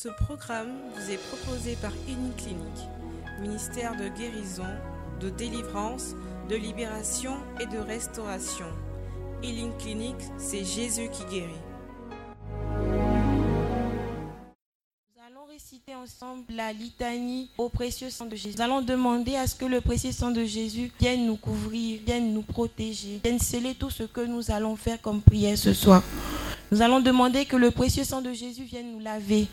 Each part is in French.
Ce programme vous est proposé par Clinique, ministère de guérison, de délivrance, de libération et de restauration. Healing Clinic, c'est Jésus qui guérit. Nous allons réciter ensemble la litanie au précieux sang de Jésus. Nous allons demander à ce que le précieux sang de Jésus vienne nous couvrir, vienne nous protéger, vienne sceller tout ce que nous allons faire comme prière ce soir. Nous allons demander que le précieux sang de Jésus vienne nous laver.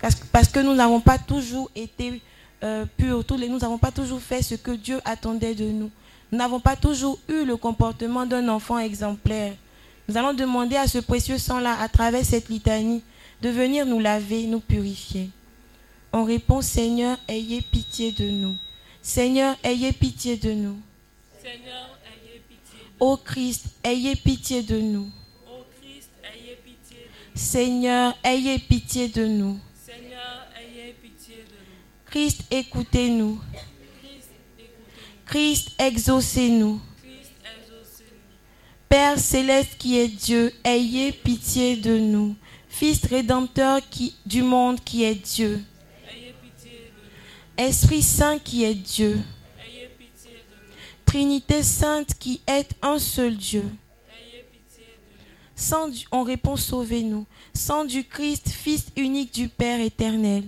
Parce que nous n'avons pas toujours été euh, purs, tous les, nous n'avons pas toujours fait ce que Dieu attendait de nous. Nous n'avons pas toujours eu le comportement d'un enfant exemplaire. Nous allons demander à ce précieux sang-là, à travers cette litanie, de venir nous laver, nous purifier. On répond, Seigneur, ayez pitié de nous. Seigneur, ayez pitié de nous. Seigneur, ayez pitié de nous. Ô Christ, ayez pitié de nous. Ô Christ, ayez pitié de nous. Seigneur, ayez pitié de nous. Christ, écoutez-nous. Christ, exaucez-nous. Père céleste qui est Dieu, ayez pitié de nous. Fils rédempteur du monde qui est Dieu. Esprit Saint qui est Dieu. Trinité Sainte qui est un seul Dieu. Sans on répond sauvez-nous. Sans du Christ, Fils unique du Père éternel.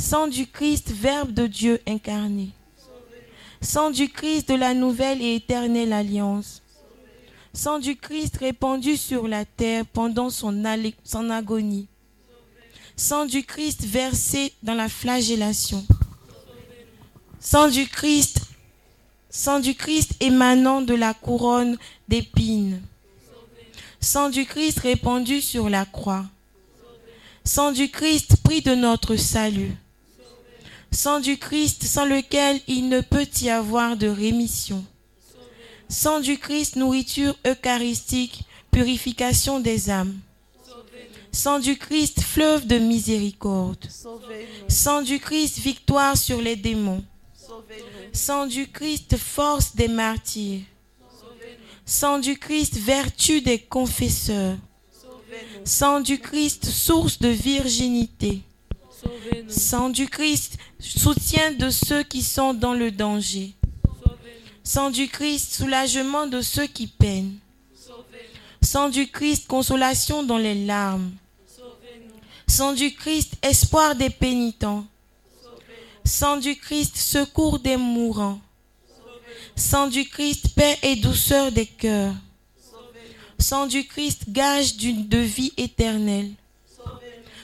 Sans du Christ, Verbe de Dieu incarné. Sang du Christ de la nouvelle et éternelle alliance, sang du Christ répandu sur la terre pendant son, son agonie, sang du Christ versé dans la flagellation, sang du Christ, sang du Christ émanant de la couronne d'épines, sang du Christ répandu sur la croix, sang du Christ pris de notre salut sang du Christ sans lequel il ne peut y avoir de rémission. Sang du Christ, nourriture eucharistique, purification des âmes. Sang du Christ, fleuve de miséricorde. Sang du Christ, victoire sur les démons. Sang du Christ, force des martyrs. Sang du Christ, vertu des confesseurs. Sang du Christ, source de virginité. Sang du Christ, soutien de ceux qui sont dans le danger. Sang du Christ, soulagement de ceux qui peinent. Sang du Christ, consolation dans les larmes. Sang du Christ, espoir des pénitents. Sang du Christ, secours des mourants. Sang du Christ, paix et douceur des cœurs. Sang du Christ, gage de vie éternelle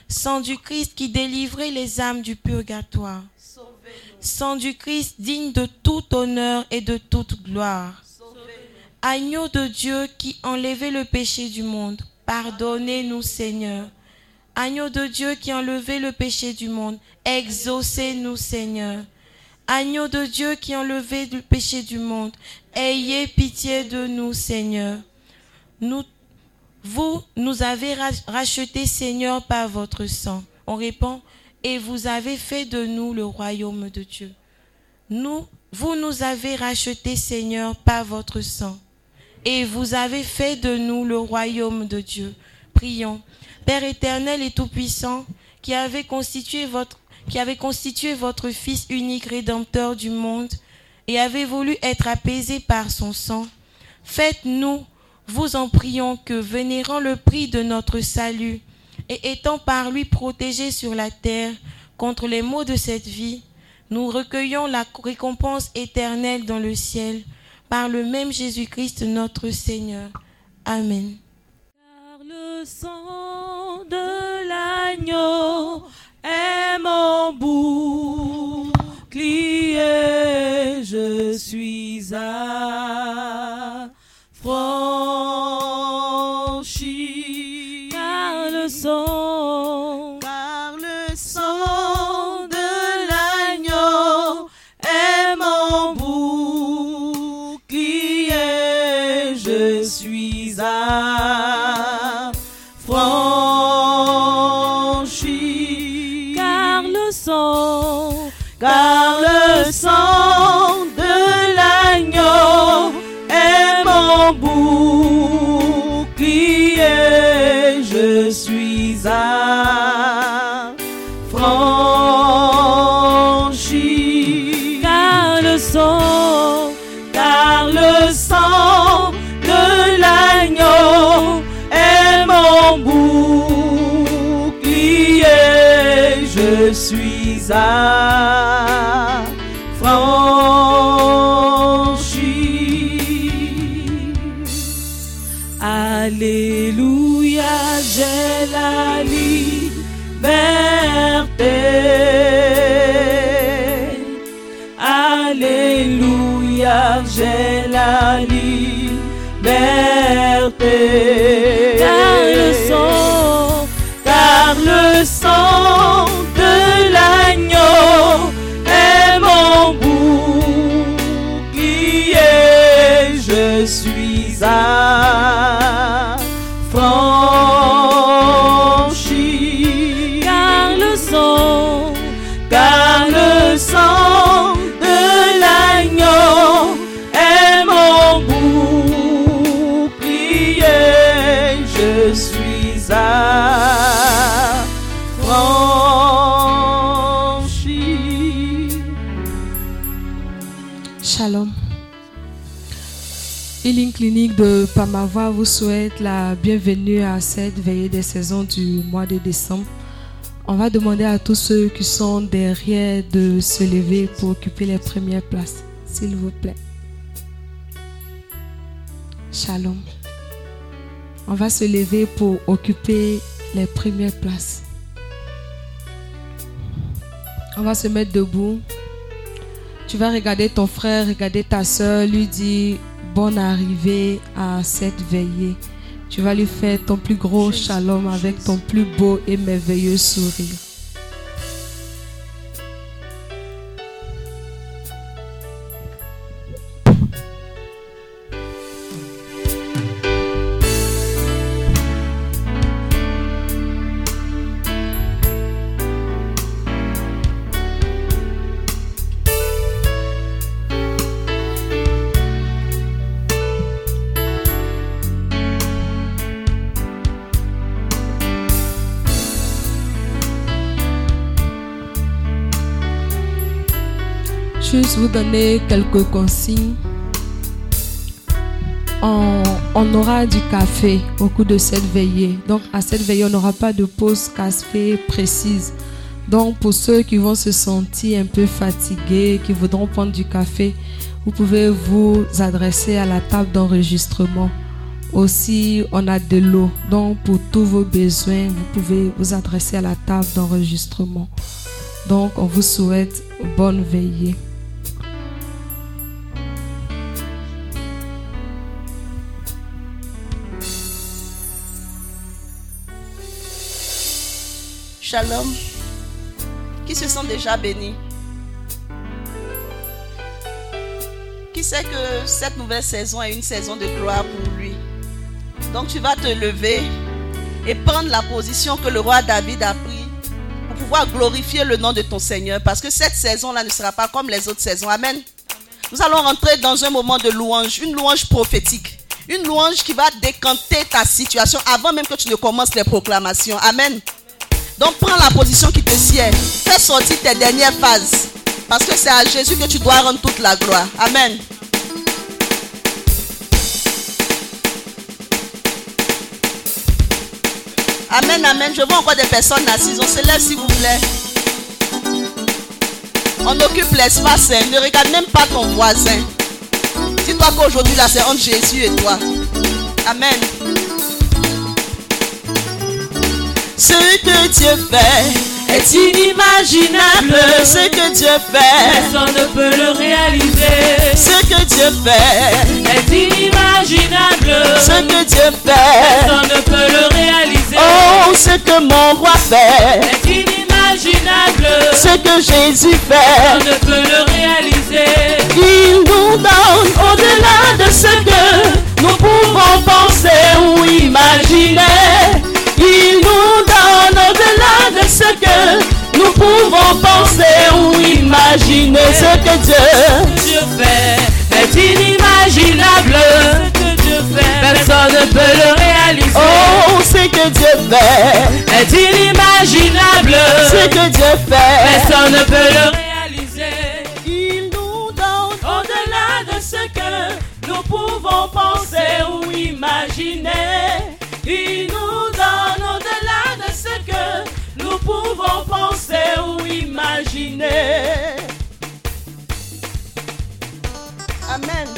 sang du Christ qui délivrait les âmes du purgatoire. Sang du Christ digne de tout honneur et de toute gloire. Agneau de Dieu qui enlevait le péché du monde, pardonnez-nous Seigneur. Agneau de Dieu qui enlevait le péché du monde, exaucez-nous Seigneur. Agneau de Dieu qui enlevait le péché du monde, ayez pitié de nous Seigneur. Nous vous nous avez rachetés, Seigneur, par votre sang. On répond, et vous avez fait de nous le royaume de Dieu. Nous, vous nous avez rachetés, Seigneur, par votre sang. Et vous avez fait de nous le royaume de Dieu. Prions. Père éternel et tout-puissant, qui avait constitué votre, qui avait constitué votre Fils unique rédempteur du monde et avait voulu être apaisé par son sang, faites-nous vous en prions que, vénérant le prix de notre salut et étant par lui protégés sur la terre contre les maux de cette vie, nous recueillons la récompense éternelle dans le ciel par le même Jésus-Christ notre Seigneur. Amen. Car le sang de l'agneau est mon bouclier, je suis à franchi pas franchir. Car le sang, car le sang de l'agneau est mon bouclier. Je suis à Alléluia, j'ai la De Pamava vous souhaite la bienvenue à cette veillée des saisons du mois de décembre. On va demander à tous ceux qui sont derrière de se lever pour occuper les premières places, s'il vous plaît. Shalom. On va se lever pour occuper les premières places. On va se mettre debout. Tu vas regarder ton frère, regarder ta soeur, lui dire bonne arrivée à cette veillée. Tu vas lui faire ton plus gros shalom avec ton plus beau et merveilleux sourire. Donner quelques consignes. On, aura du café au cours de cette veillée. Donc à cette veillée, on n'aura pas de pause café précise. Donc pour ceux qui vont se sentir un peu fatigués, qui voudront prendre du café, vous pouvez vous adresser à la table d'enregistrement. Aussi, on a de l'eau. Donc pour tous vos besoins, vous pouvez vous adresser à la table d'enregistrement. Donc on vous souhaite bonne veillée. Qui se sent déjà béni? Qui sait que cette nouvelle saison est une saison de gloire pour lui? Donc tu vas te lever et prendre la position que le roi David a pris pour pouvoir glorifier le nom de ton Seigneur. Parce que cette saison-là ne sera pas comme les autres saisons. Amen. Nous allons rentrer dans un moment de louange, une louange prophétique. Une louange qui va décanter ta situation avant même que tu ne commences les proclamations. Amen. Donc prends la position qui te sied. Fais sortir tes dernières phases. Parce que c'est à Jésus que tu dois rendre toute la gloire. Amen. Amen, amen. Je vois encore des personnes assises. On se lève s'il vous plaît. On occupe l'espace. hein. Ne regarde même pas ton voisin. Dis-toi qu'aujourd'hui là c'est entre Jésus et toi. Amen. Ce que Dieu fait est inimaginable. Ce que Dieu fait, personne ne peut le réaliser. ce que Dieu fait, Est inimaginable. ce que Dieu fait. Personne ne peut le réaliser. Oh, ce que mon roi fait, Est inimaginable. ce que Jésus fait. Personne ne peut le réaliser. Il nous donne au-delà de ce que nous pouvons penser ou imaginer. Il nous donne au-delà de ce que nous pouvons penser ou imaginer. Ce que Dieu, Dieu fait est inimaginable. Ce que Dieu fait, personne ne peut le réaliser. oh, ce que Dieu fait, Est inimaginable. ce que Dieu fait. Personne ne peut le réaliser. Amen.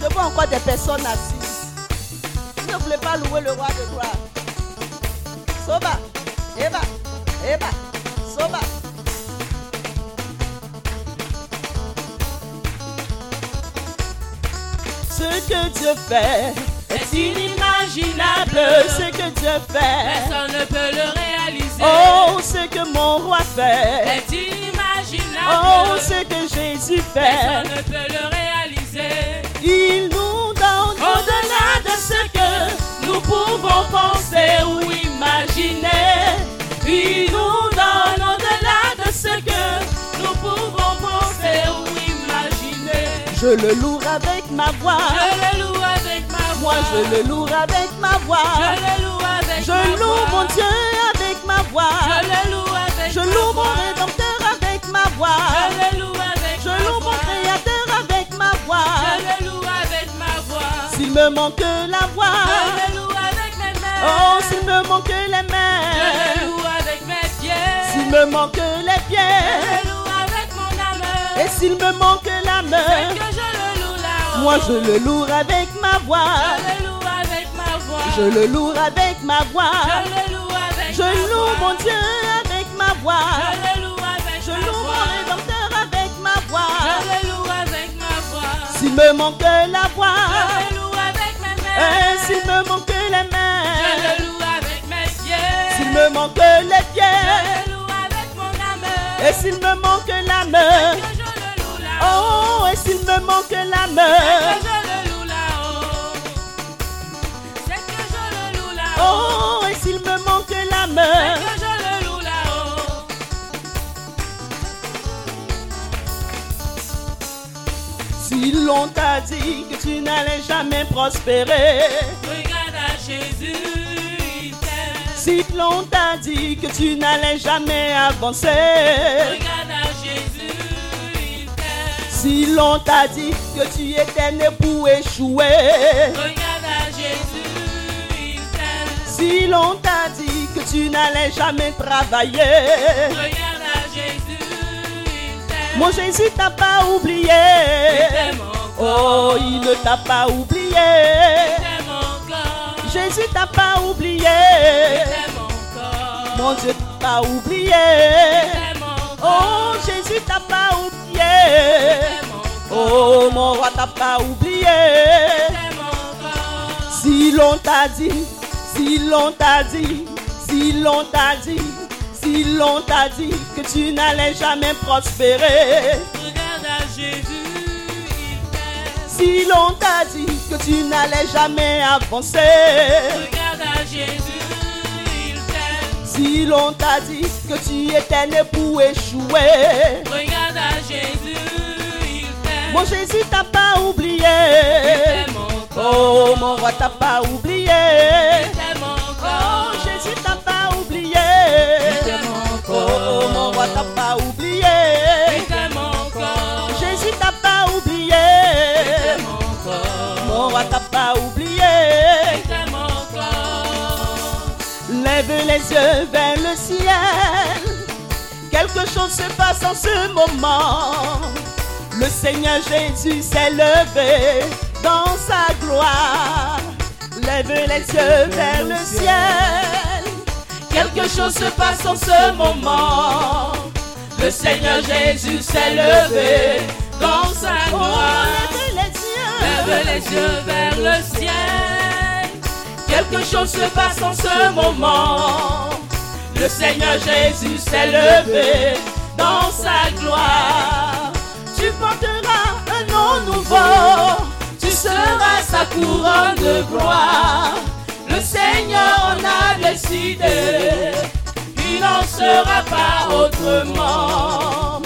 Je vois encore des personnes assises. Ne voulez pas louer le roi de gloire. Soba, Eva, Eva, Soba. Ce que Dieu fait est inimaginable. Ce que Dieu fait. Personne ne peut le réaliser. Oh, ce que mon roi fait. est inimaginable. Oh, ce que Jésus fait. Personne ne peut le réaliser. Il nous donne au-delà de ce que nous pouvons penser ou imaginer. Il nous donne au-delà de ce que nous pouvons penser ou imaginer. Je le loue avec ma voix. Je le loue avec ma voix. Moi, je le loue avec ma voix. Je le loue avec Je ma loue voix. mon Dieu avec ma voix. Je le loue avec Je ma loue mon voix. Rédempteur avec ma voix. Je le loue avec Je ma loue mon voix. Créateur avec ma voix. Je le loue avec ma voix. S'il me manque la voix. Je le loue avec mes mains. Oh, s'il me manque les Je le mains. loue avec mes pieds. S'il me manque les Je pieds. le loue avec mon âme. Et s'il me manque la Moi, je le loue avec ma voix. Je le loue avec ma voix. Je le loue avec ma voix. Je le loue avec Je loue mon Dieu avec ma voix. Je le loue avec Je loue mon Rédempteur avec ma voix. Je le loue avec ma voix. S'il me manque la voix. Je le loue avec mes mains. s'il me manque les Je mains. le loue avec mes pieds. S'il me manque les pieds. Je le loue avec mon âme. Et s'il me manque la Oh, et s'il me manque la Que main. je le loue là-haut. C'est que je le loue là-haut. Oh, et s'il me manque la main. Que je le loue là-haut. Si l'on t'a dit que tu n'allais jamais prospérer. Regarde à Jésus. Si l'on t'a dit que tu n'allais jamais avancer. Si l'on t'a dit que tu étais né pour échouer. Regarde à Jésus, il t'aime. Si l'on t'a dit que tu n'allais jamais travailler. Regarde à Jésus, il t'aime. Mon Jésus t'a pas oublié. Il t'aime encore. Oh, il ne t'a pas oublié. Il t'aime encore. Jésus t'a pas oublié. Il t'aime encore. Mon Dieu t'a pas oublié. Il t'aime encore. Oh, Jésus t'a pas oublié. Oh, mon roi t'a pas oublié? Si l'on t'a dit, si l'on t'a dit, si l'on t'a dit, si l'on t'a dit que tu n'allais jamais prospérer. Regarde à Jésus, il t'aime. Si l'on t'a dit que tu n'allais jamais avancer. Regarde à Jésus. Si l'on t'a dit que tu étais né pour échouer? Regarde à Jésus, il t'aime. Mon Jésus t'a pas oublié. Il encore. Oh, mon roi t'a pas oublié. Il t'aime Oh. Jésus t'a pas oublié. Il t'aime encore. Oh, mon roi t'a pas oublié. Il t'aime encore. Jésus t'a pas oublié. Il t'aime encore. Mon roi t'a pas oublié. Les yeux vers le ciel. Quelque chose se passe en ce moment. Le Seigneur Jésus s'est levé dans sa gloire. Lève les yeux vers le ciel. Quelque chose se passe en ce moment. Le Seigneur Jésus s'est levé Dans sa gloire. Lève les yeux vers le ciel. Quelque chose se passe en ce moment. Le Seigneur Jésus s'est levé dans sa gloire. Tu porteras un nom nouveau, tu seras sa couronne de gloire. Le Seigneur en a décidé, il n'en sera pas autrement.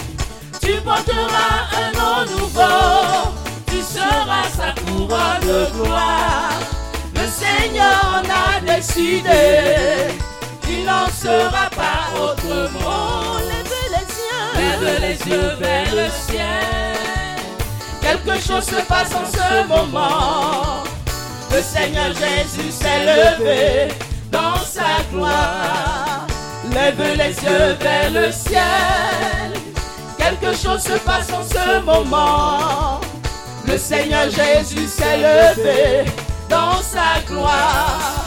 Tu porteras un nom nouveau, tu seras sa couronne de gloire. Seigneur en a décidé, il n'en sera pas autrement. Lève les yeux, Lève les yeux vers le ciel. Quelque chose se passe en ce moment. Le Seigneur Jésus s'est levé dans sa gloire. lève les yeux vers le ciel. Quelque chose se passe en ce moment. Le Seigneur Jésus s'est levé dans sa gloire.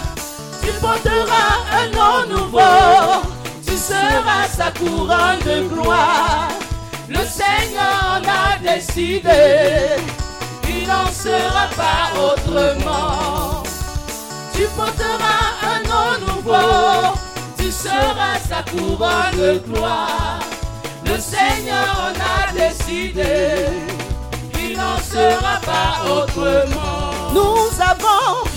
Tu porteras un nom nouveau. Tu seras sa couronne de gloire. Le Seigneur en a décidé. Il n'en sera pas autrement. Tu porteras un nom nouveau. Tu seras sa couronne de gloire. Le Seigneur en a décidé. Il n'en sera pas autrement. Nous avons,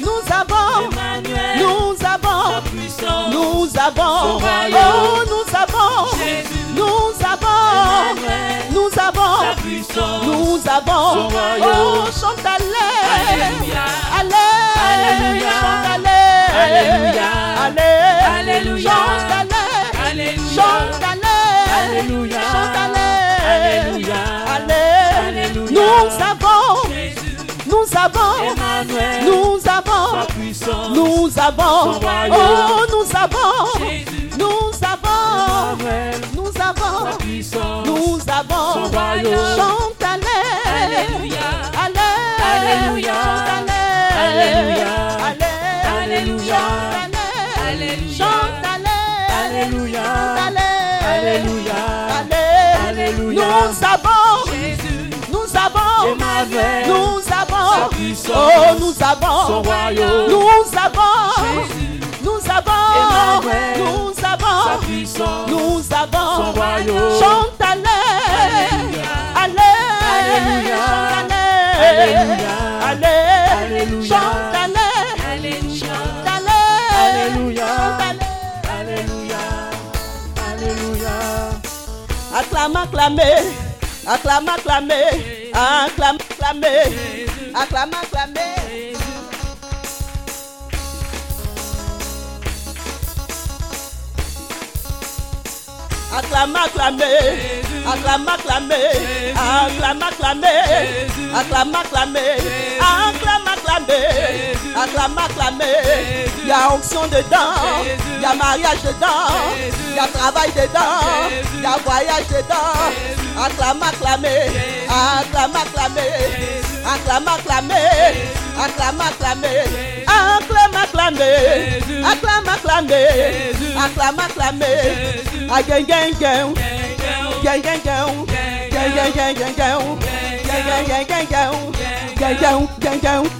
nous avons, Emmanuel, nous avons, sa puissance, nous avons, Son royaume. oh nous avons, Jésus, nous avons, Emmanuel, nous sa avons, puissance, nous avons, Son royaume. oh chante allez, Alléluia. allez, Alléluia. chante allez, Alléluia. allez, Alléluia. chante allez, Alléluia. chante allez, Alléluia. chante allez, Alléluia. allez, Alléluia. nous avons, Jésus, nous avons, Emmanuel, nous avons, sa puissance, nous avons, royaume. oh nous avons, Jésus, nous avons, Emmanuel, nous avons, puissance, nous avons, Son royaume. chante Alléluia. Alléluia. Alléluia. Alléluia. chante Alléluia. chante Alléluia. Alléluia. allez, Alléluia. nous avons, avons, Emmanuel, nous sa avons, puissance, oh nous son avons, royaume, nous avons, Jésus, nous avons, Emmanuel, nous sa avons, puissance, nous son avons, royaume, chante allez, allez, Alléluia. Alléluia. Alléluia. chante Alléluia. chante Alléluia. Acclame, acclamez, acclame, acclamez, acclame, acclamez, acclame, acclamez. Acclame, acclamez, acclame, acclamez, acclame, acclamez, acclame, acclamez, acclame, acclame, acclamez. Il y a onction dedans, il y a mariage dedans, il y a travail dedans, il y a voyage dedans. Acclame, acclamez, acclame, acclamez, acclame, acclamez, acclame, acclamez, acclame, acclamez, acclame, acclamez, acclame, acclamez. Ah, gang, gang, gang. Gang, gang, gang. Gang, gang, gang, gang, gang. Gang, gang, gang, gang, gang. Gang, gang, gang,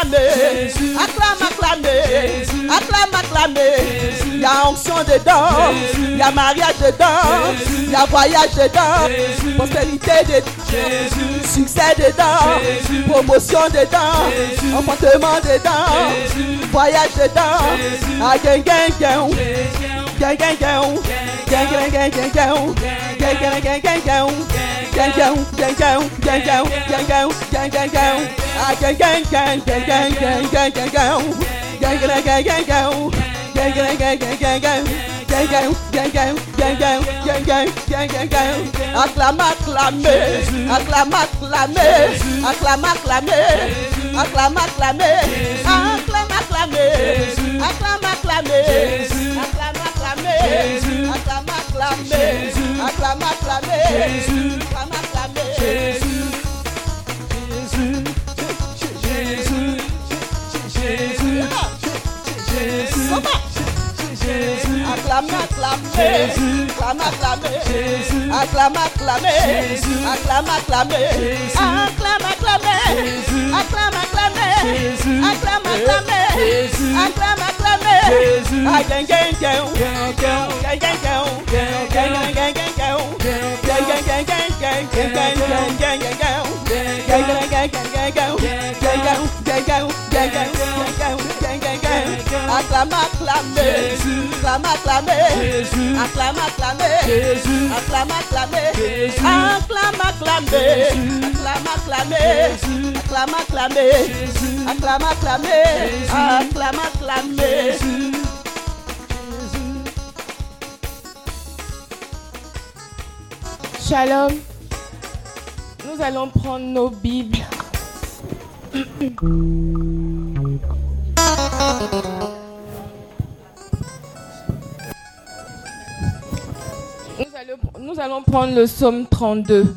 acclamez, acclame, acclamez, acclame, acclamez. Il y a onction dedans, il y a mariage dedans, il y a voyage dedans, prospérité dedans, succès dedans, promotion dedans, emportement dedans, voyage dedans. Ah, gang, gang, gang. Gang, gang, gang. Gang, gang, gang, gang, gang. Gang, gang, gang, gang, gang. Gang, gang, gang, gang, gang, gang, gang, gang, gang, gang, gang. Ah, gang, gang, gang, gang, gang, gang, gang, gang, gang. Gang, gang, gang, gang, gang. Gang, gang, gang, gang, gang, gang. Gang, gang, gang, gang, gang, gang, gang, gang, gang, gang, gang. Acclame, acclamez, acclame, acclamez, acclame, acclamez, acclame, acclamez, acclame, acclamez, acclame, acclamez, acclame, acclamez, acclame, acclamez, acclame, acclamez, acclame. Acclame, acclame, acclame, acclame, acclame, acclamez, acclame, acclamez, acclame, acclamez, acclame, acclamez. Ah, gang, gang, gang, gang, gang, gang, gang, gang, gang, gang, Acclame, acclame. Jésus. Acclame, acclame. Jésus. Acclame, acclame. Jésus. Acclame, acclame. Jésus. Acclame, acclame. Jésus. Acclame, acclame. Jésus. Acclame, acclame. Jésus. Acclame, acclame. Jésus. Acclame, acclame. Jésus. Shalom. Nous allons prendre nos Bibles. Nous allons prendre le psaume 32.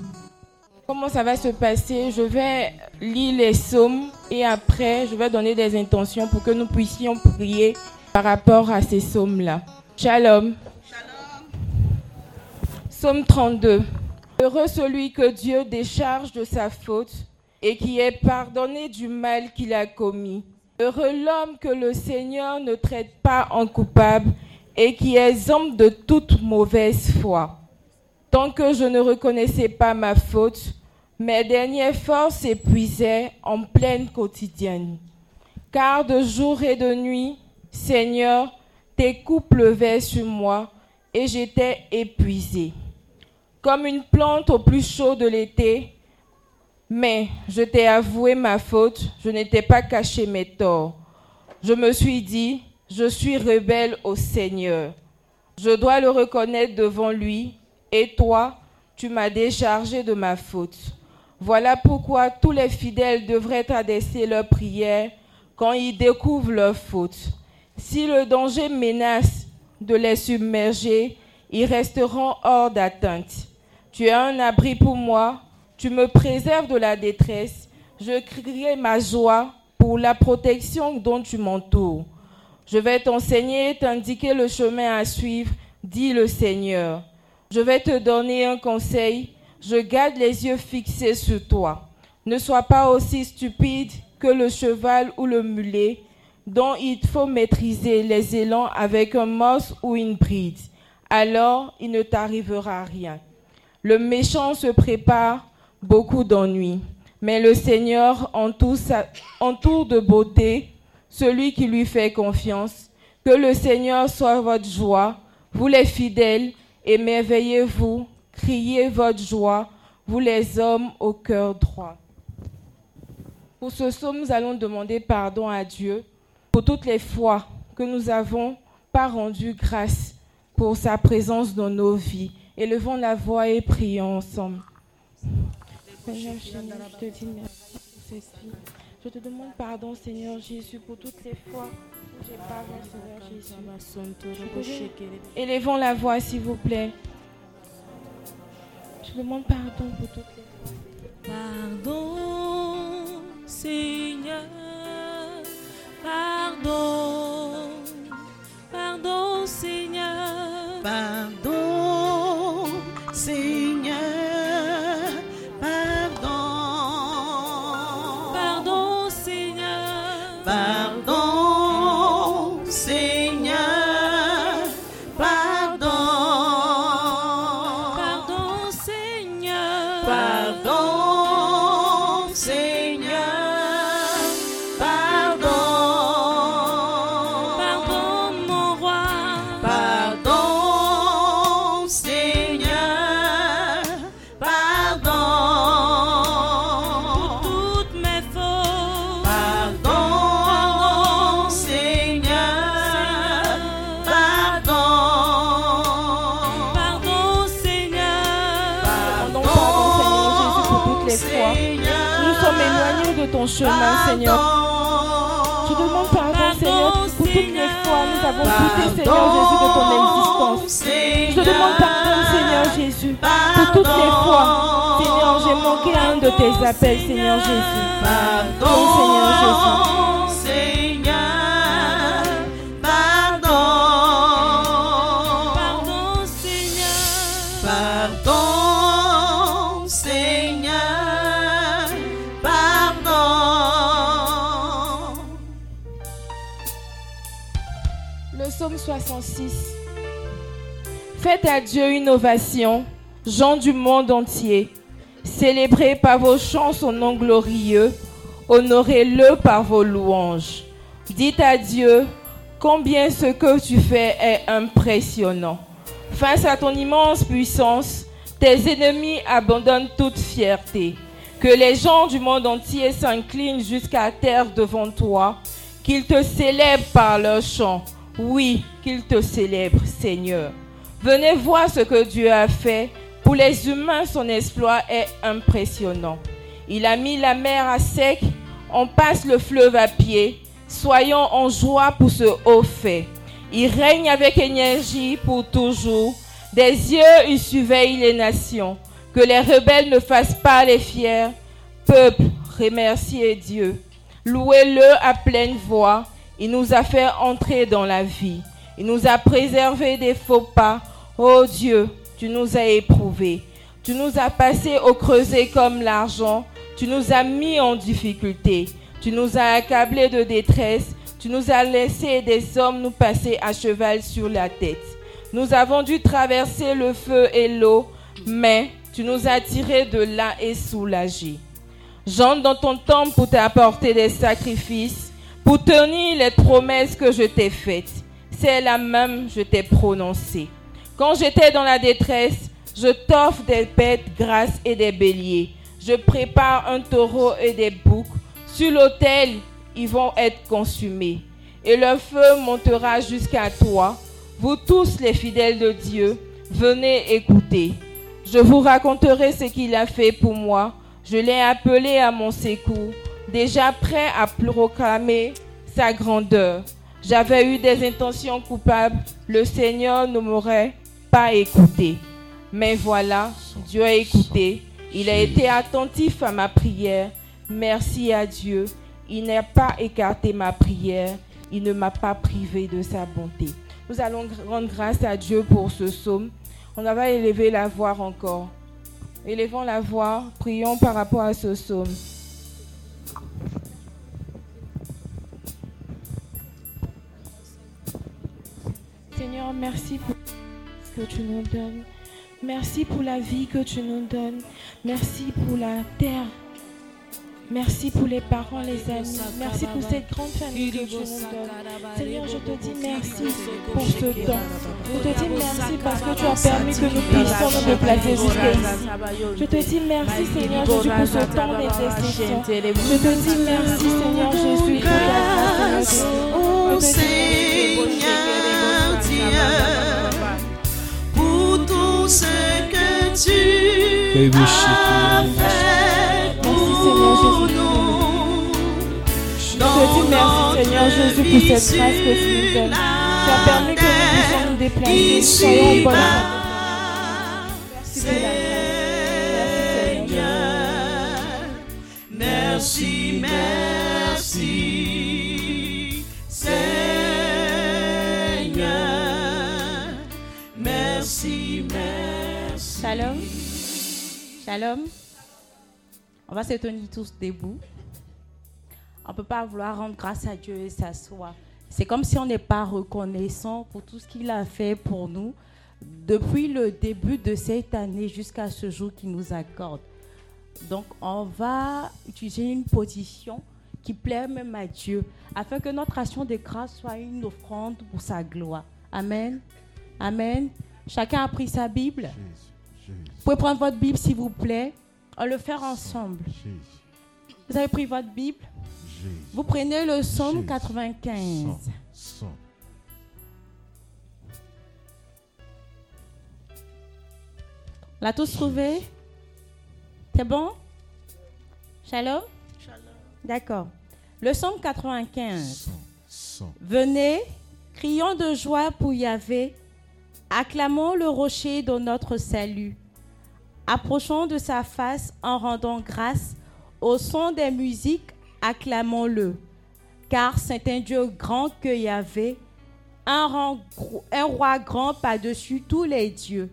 Comment ça va se passer? Je vais lire les psaumes et après, je vais donner des intentions pour que nous puissions prier par rapport à ces psaumes-là. Shalom. Psaume 32. Heureux celui que Dieu décharge de sa faute et qui est pardonné du mal qu'il a commis. Heureux l'homme que le Seigneur ne traite pas en coupable et qui est exempt de toute mauvaise foi. Tant que je ne reconnaissais pas ma faute, mes dernières forces s'épuisaient en pleine quotidienne. Car de jour et de nuit, Seigneur, tes coups pleuvaient sur moi et j'étais épuisé. Comme une plante au plus chaud de l'été, mais je t'ai avoué ma faute, je n'étais pas caché mes torts. Je me suis dit, je suis rebelle au Seigneur. Je dois le reconnaître devant lui, et toi, tu m'as déchargé de ma faute. Voilà pourquoi tous les fidèles devraient adresser leurs prières quand ils découvrent leur faute. Si le danger menace de les submerger, ils resteront hors d'atteinte. Tu es un abri pour moi, tu me préserves de la détresse, je crierai ma joie pour la protection dont tu m'entoures. Je vais t'enseigner et t'indiquer le chemin à suivre, dit le Seigneur. Je vais te donner un conseil, je garde les yeux fixés sur toi. Ne sois pas aussi stupide que le cheval ou le mulet, dont il faut maîtriser les élans avec un morse ou une bride. Alors il ne t'arrivera rien. Le méchant se prépare beaucoup d'ennuis, mais le Seigneur entoure, de beauté celui qui lui fait confiance. Que le Seigneur soit votre joie, vous les fidèles, émerveillez-vous, criez votre joie, vous les hommes au cœur droit. Pour ce psaume, nous allons demander pardon à Dieu pour toutes les fois que nous n'avons pas rendu grâce pour sa présence dans nos vies. Élevons la voix et prions ensemble. Je te demande pardon, Seigneur Jésus, pour toutes les fois Élevons la voix, s'il vous plaît. Je demande pardon pour toutes les Pardon, Seigneur, pardon, pardon, Seigneur, Pardon, Seigneur, chemin, Seigneur. Je demande pardon, Seigneur, pour toutes les fois nous avons douté, Seigneur Jésus, de ton existence. Je demande pardon, Seigneur Jésus, pour toutes les fois, Seigneur, j'ai manqué un de tes appels, Seigneur Jésus. Pardon, Seigneur Jésus. Faites à Dieu une ovation, gens du monde entier. Célébrez par vos chants son nom glorieux, honorez-le par vos louanges. Dites à Dieu combien ce que tu fais est impressionnant. Face à ton immense puissance, tes ennemis abandonnent toute fierté. Que les gens du monde entier s'inclinent jusqu'à terre devant toi, qu'ils te célèbrent par leurs chants oui, qu'ils te célèbrent, Seigneur. Venez voir ce que Dieu a fait. Pour les humains, son exploit est impressionnant. Il a mis la mer à sec, on passe le fleuve à pied. Soyons en joie pour ce haut fait. Il règne avec énergie pour toujours. Des yeux, il surveille les nations. Que les rebelles ne fassent pas les fiers. Peuple, remerciez Dieu. Louez-le à pleine voix. Il nous a fait entrer dans la vie. Il nous a préservé des faux pas. Oh Dieu, tu nous as éprouvés. Tu nous as passés au creuset comme l'argent. Tu nous as mis en difficulté. Tu nous as accablés de détresse. Tu nous as laissé des hommes nous passer à cheval sur la tête. Nous avons dû traverser le feu et l'eau, mais tu nous as tirés de là et soulagés. J'entre dans ton temple pour t'apporter des sacrifices, pour tenir les promesses que je t'ai faites. C'est la même je t'ai prononcée. Quand j'étais dans la détresse, je t'offre des bêtes grasses et des béliers. Je prépare un taureau et des boucs. Sur l'autel, ils vont être consumés. Et le feu montera jusqu'à toi. Vous tous les fidèles de Dieu, venez écouter. Je vous raconterai ce qu'il a fait pour moi. Je l'ai appelé à mon secours, déjà prêt à proclamer sa grandeur. J'avais eu des intentions coupables. Le Seigneur ne m'aurait pas écouté. Mais voilà, Dieu a écouté. Il a été attentif à ma prière. Merci à Dieu. Il n'a pas écarté ma prière. Il ne m'a pas privé de sa bonté. Nous allons rendre grâce à Dieu pour ce psaume. On va élever la voix encore. Élevons la voix, prions par rapport à ce psaume. Seigneur, merci pour ce que tu nous donnes. Merci pour la vie que tu nous donnes. Merci pour la terre Merci pour les parents, les amis. Merci pour cette grande famille que tu nous donnes. Seigneur, je te dis merci pour ce temps. Je te dis merci parce que tu as permis que nous puissions nous déplacer jusqu'ici. Je te dis merci, Seigneur Jésus, pour ce temps d'intercession. Je te dis merci, Seigneur Jésus, pour ta grâce. Oh Seigneur Dieu, pour tout ce que tu as fait nous. Je te dis merci Seigneur Jésus pour cette grâce que tu nous donnes. Tu as permis que nous puissions nous déplacer. Soyons en bonne Merci pour la grâce. Merci, merci, Seigneur. Merci, merci. Shalom. Shalom. On va se tenir tous debout. On ne peut pas vouloir rendre grâce à Dieu et s'asseoir. C'est comme si on n'est pas reconnaissant pour tout ce qu'il a fait pour nous depuis le début de cette année jusqu'à ce jour qu'il nous accorde. Donc, on va utiliser une position qui plaît même à Dieu, afin que notre action de grâce soit une offrande pour sa gloire. Amen. Amen. Chacun a pris sa Bible. Vous pouvez prendre votre Bible, s'il vous plaît. On le faire ensemble. Vous avez pris votre Bible? Vous prenez le psaume 95. L'a tous trouvé? C'est bon? Shalom? D'accord. Le psaume 95. Venez, crions de joie pour Yahvé, acclamons le rocher de notre salut. Approchons de sa face en rendant grâce au son des musiques, acclamons-le. Car c'est un Dieu grand que Yahvé, un, un roi grand par-dessus tous les dieux.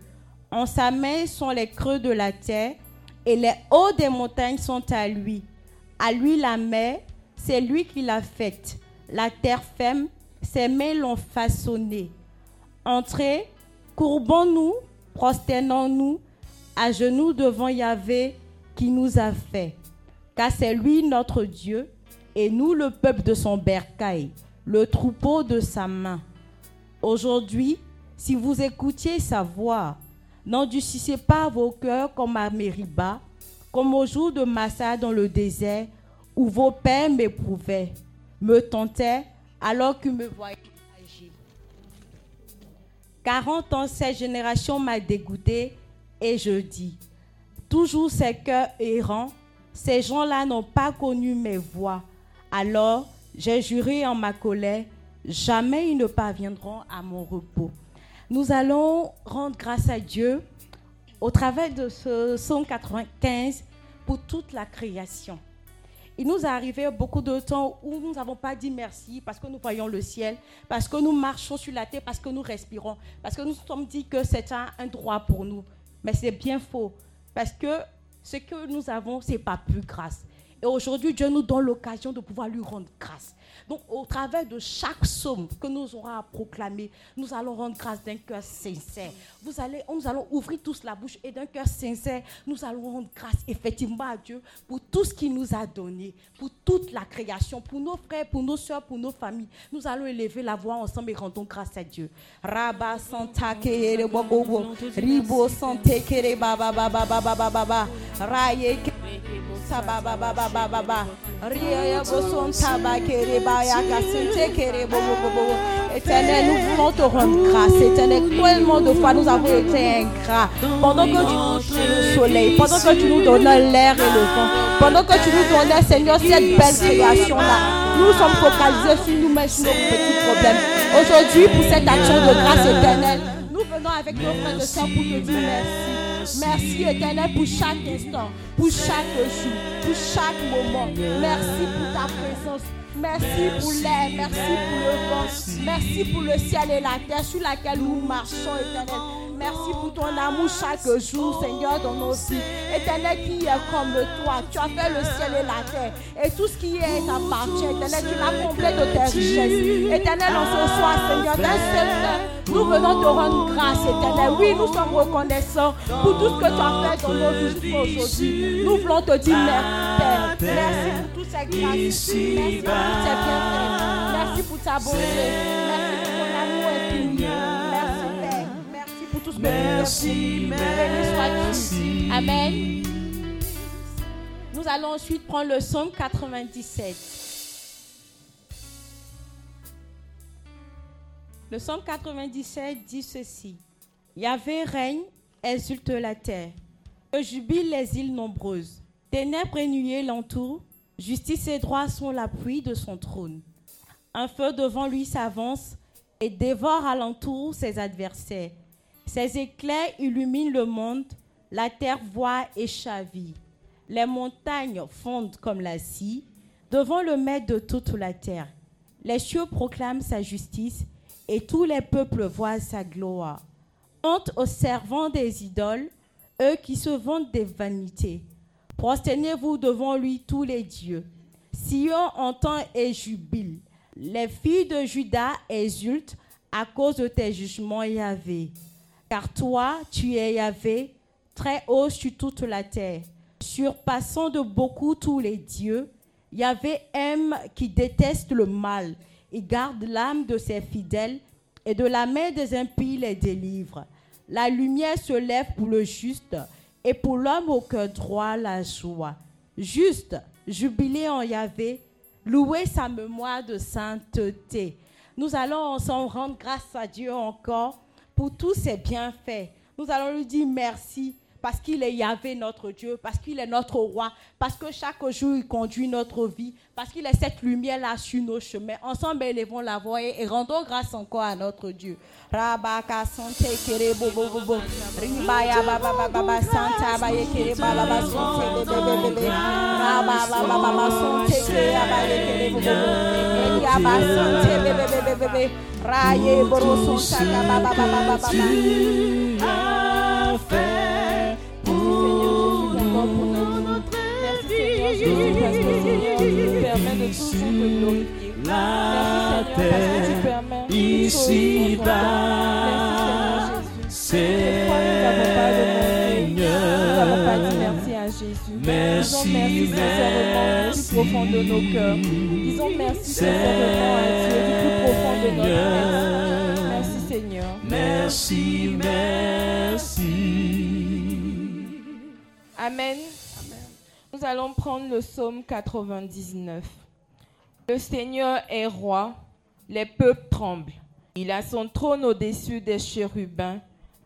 En sa main sont les creux de la terre et les hauts des montagnes sont à lui. À lui la mer, c'est lui qui l'a faite. La terre ferme, ses mains l'ont façonnée. Entrez, courbons-nous, prosternons-nous, à genoux devant Yahvé qui nous a fait. Car c'est lui notre Dieu et nous le peuple de son bercail. le troupeau de sa main. Aujourd'hui, si vous écoutiez sa voix, n'endurcissez pas vos cœurs comme à Mériba, comme au jour de Massa dans le désert, où vos pères m'éprouvaient, me tentaient, alors qu'ils me voyaient agir. 40 ans, cette génération m'a dégoûté, et je dis, toujours ces cœurs errants, ces gens-là n'ont pas connu mes voix. Alors j'ai juré en ma colère, jamais ils ne parviendront à mon repos. Nous allons rendre grâce à Dieu au travers de ce 195 pour toute la création. Il nous est arrivé beaucoup de temps où nous n'avons pas dit merci parce que nous voyons le ciel, parce que nous marchons sur la terre, parce que nous respirons, parce que nous nous sommes dit que c'est un droit pour nous. Mais c'est bien faux. Parce que ce que nous avons, ce n'est pas plus grâce. Et aujourd'hui, Dieu nous donne l'occasion de pouvoir lui rendre grâce. Donc, au travers de chaque somme que nous aurons à proclamer, nous allons rendre grâce d'un cœur sincère. Vous allez, nous allons ouvrir tous la bouche et d'un cœur sincère, nous allons rendre grâce effectivement à Dieu pour tout ce qu'il nous a donné, pour toute la création, pour nos frères, pour nos soeurs, pour nos familles. Nous allons élever la voix ensemble et rendons grâce à Dieu. Rabba Ribo Baba Baba Baba Baba, Raye Baba Baba Baba Baba, Éternel, nous voulons te rendre grâce. Éternel, tellement de fois nous avons été ingrats. Pendant que tu nous donnais le soleil, pendant que tu nous donnais l'air et le vent, pendant que tu nous donnais, Seigneur, cette belle création-là, nous sommes focalisés sur nous-mêmes, sur nos petits problèmes. Aujourd'hui, pour cette action de grâce éternelle, nous venons avec nos frères et sœurs pour te dire merci. Merci éternel pour chaque instant, pour chaque jour, pour chaque moment. Merci pour ta présence. Merci pour l'air, merci pour le vent, merci pour le ciel et la terre sur laquelle nous marchons, éternel. Merci pour ton amour chaque jour, Seigneur, dans nos vies. Éternel, qui est comme toi, tu as fait le ciel et la terre. Et tout ce qui est t'appartient, éternel, tu l'as comblé de tes richesses. Éternel, en ce soir, Seigneur, d'un seul nous venons te rendre grâce, éternel. Oui, nous sommes reconnaissants pour tout ce que tu as fait dans nos vies jusqu'à aujourd'hui. Nous voulons te dire merci, Père. Merci pour toutes Merci pour tous tes bienfaits. Merci pour ta bonté. Merci pour ton amour infini. Merci, Père. Merci pour tout ce que Merci, tu pour nous. Béni merci. Amen. Nous allons ensuite prendre le psaume 97. Le psaume 97 dit ceci. Yahvé règne, exulte la terre, que jubilent les îles nombreuses. Ténèbres et nuées l'entourent, justice et droit sont l'appui de son trône. Un feu devant lui s'avance et dévore alentour ses adversaires. Ses éclairs illuminent le monde, la terre voit et chavit. Les montagnes fondent comme la scie devant le maître de toute la terre. Les cieux proclament sa justice et tous les peuples voient sa gloire. Honte aux servants des idoles, eux qui se vantent des vanités. Prosternez-vous devant lui tous les dieux. Sion entend et jubile. Les filles de Juda exultent à cause de tes jugements, Yahvé. Car toi, tu es Yahvé, très haut sur toute la terre, surpassant de beaucoup tous les dieux. Yahvé aime qui déteste le mal. Il garde l'âme de ses fidèles et de la main des impies les délivre. La lumière se lève pour le juste et pour l'homme au cœur droit la joie. Juste, jubilé en Yahvé, louer sa mémoire de sainteté. Nous allons ensemble rendre grâce à Dieu encore pour tous ses bienfaits. Nous allons lui dire merci parce qu'il est Yahvé notre Dieu, parce qu'il est notre roi, parce que chaque jour il conduit notre vie, parce qu'il est cette lumière-là sur nos chemins. Ensemble, élevons la voix et, rendons grâce encore à notre Dieu. Parce que Seigneur, tu nous permets de toujours te glorifier. la terre Seigneur. Des fois, nous n'avons pas dit merci à Jésus. Merci, merci sincèrement du plus profond de nos cœurs. Disons merci sincèrement à Dieu du plus profond de notre être. Merci Seigneur. Merci, merci. Amen. Nous allons prendre le psaume 99. Le Seigneur est roi, les peuples tremblent. Il a son trône au-dessus des chérubins,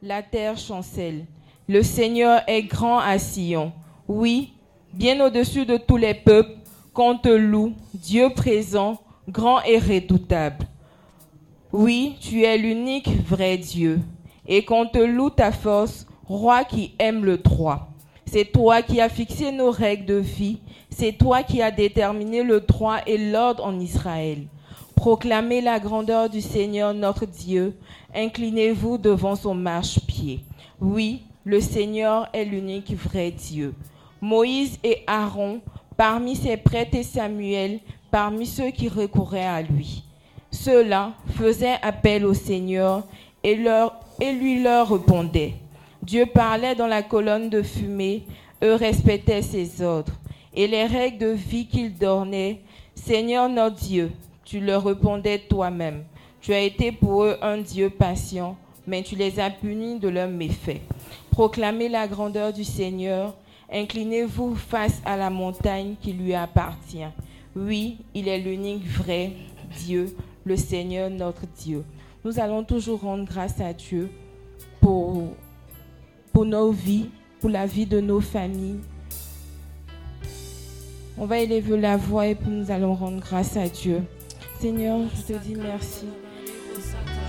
la terre chancelle. Le Seigneur est grand à Sion. Oui, bien au-dessus de tous les peuples, qu'on te loue, Dieu présent, grand et redoutable. Oui, tu es l'unique vrai Dieu, et qu'on te loue ta force, roi qui aime le droit. C'est toi qui as fixé nos règles de vie, c'est toi qui as déterminé le droit et l'ordre en Israël. Proclamez la grandeur du Seigneur notre Dieu, inclinez-vous devant son marchepied. Oui, le Seigneur est l'unique vrai Dieu. Moïse et Aaron, parmi ses prêtres et Samuel, parmi ceux qui recouraient à lui. Ceux-là faisaient appel au Seigneur et, lui leur répondait. Dieu parlait dans la colonne de fumée, eux respectaient ses ordres. Et les règles de vie qu'il donnait, Seigneur notre Dieu, tu leur répondais toi-même. Tu as été pour eux un Dieu patient, mais tu les as punis de leurs méfaits. Proclamez la grandeur du Seigneur, inclinez-vous face à la montagne qui lui appartient. Oui, il est l'unique vrai Dieu, le Seigneur notre Dieu. Nous allons toujours rendre grâce à Dieu pour, pour nos vies, pour la vie de nos familles. On va élever la voix et puis nous allons rendre grâce à Dieu. Seigneur, je te dis merci.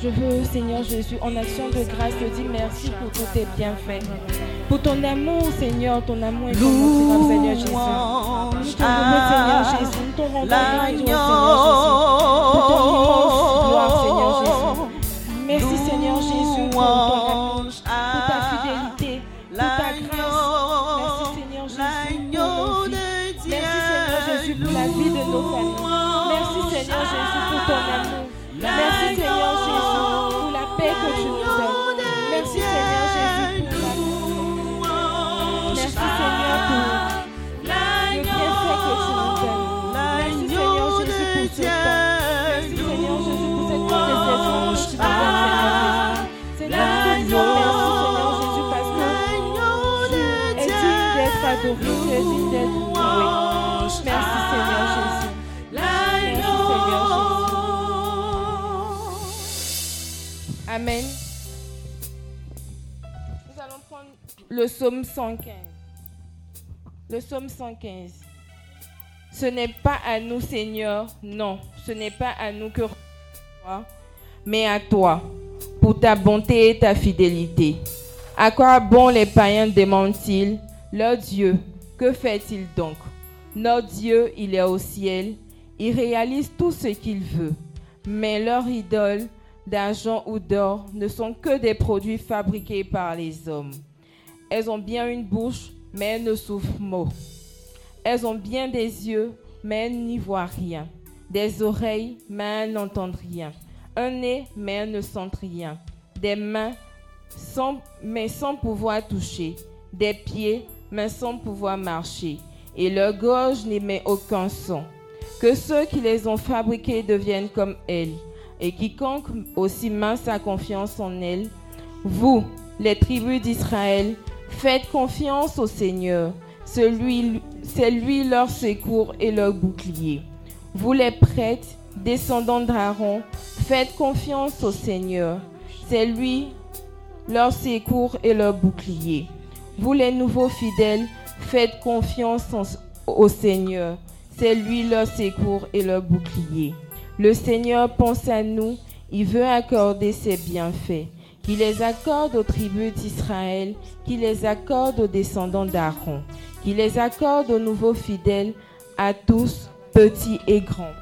Je veux, Seigneur Jésus, en action de grâce, te dire merci pour tous tes bienfaits. Pour ton amour, Seigneur, ton amour est commencé, Seigneur Jésus. Nous te Seigneur Jésus. Nous rendons Seigneur Jésus. Pour ton gloire, Seigneur Jésus. Merci, Seigneur Jésus, pour le psaume 115. Le psaume 115. Ce n'est pas à nous, Seigneur, non, ce n'est pas à nous que mais à toi, pour ta bonté et ta fidélité. À quoi bon les païens demandent-ils Leur Dieu, que fait-il donc? Notre Dieu, il est au ciel, il réalise tout ce qu'il veut, mais leur idole, d'argent ou d'or ne sont que des produits fabriqués par les hommes. Elles ont bien une bouche, mais elles ne souffrent mot. Elles ont bien des yeux, mais elles n'y voient rien. Des oreilles, mais elles n'entendent rien. Un nez, mais elles ne sentent rien. Des mains, mais sans pouvoir toucher. Des pieds, mais sans pouvoir marcher. Et leur gorge n'émet aucun son. Que ceux qui les ont fabriquées deviennent comme elles et quiconque aussi main sa confiance en elle. Vous, les tribus d'Israël, faites confiance au Seigneur. C'est lui leur secours et leur bouclier. Vous les prêtres, descendants d'Aaron, faites confiance au Seigneur. C'est lui leur secours et leur bouclier. Vous les nouveaux fidèles, faites confiance au Seigneur. C'est lui leur secours et leur bouclier. Le Seigneur pense à nous, il veut accorder ses bienfaits. Qu'il les accorde aux tribus d'Israël, qu'il les accorde aux descendants d'Aaron, qu'il les accorde aux nouveaux fidèles, à tous, petits et grands.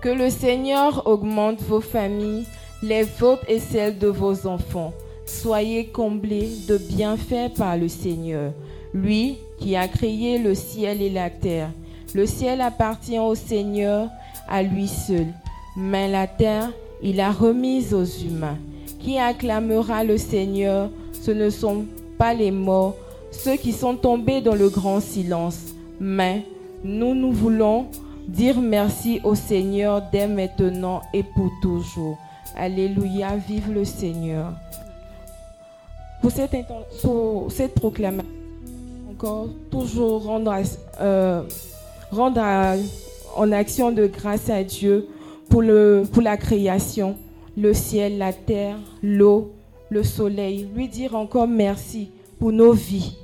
Que le Seigneur augmente vos familles, les vôtres et celles de vos enfants. Soyez comblés de bienfaits par le Seigneur, lui qui a créé le ciel et la terre. Le ciel appartient au Seigneur, à lui seul. Mais la terre, il a remise aux humains. Qui acclamera le Seigneur? Ce ne sont pas les morts, ceux qui sont tombés dans le grand silence. Mais nous, nous voulons dire merci au Seigneur dès maintenant et pour toujours. Alléluia, vive le Seigneur. Pour cette, proclamation, encore toujours rendre, euh, rendre en action de grâce à Dieu pour, le, pour la création, le ciel, la terre, l'eau, le soleil. Lui dire encore merci pour nos vies.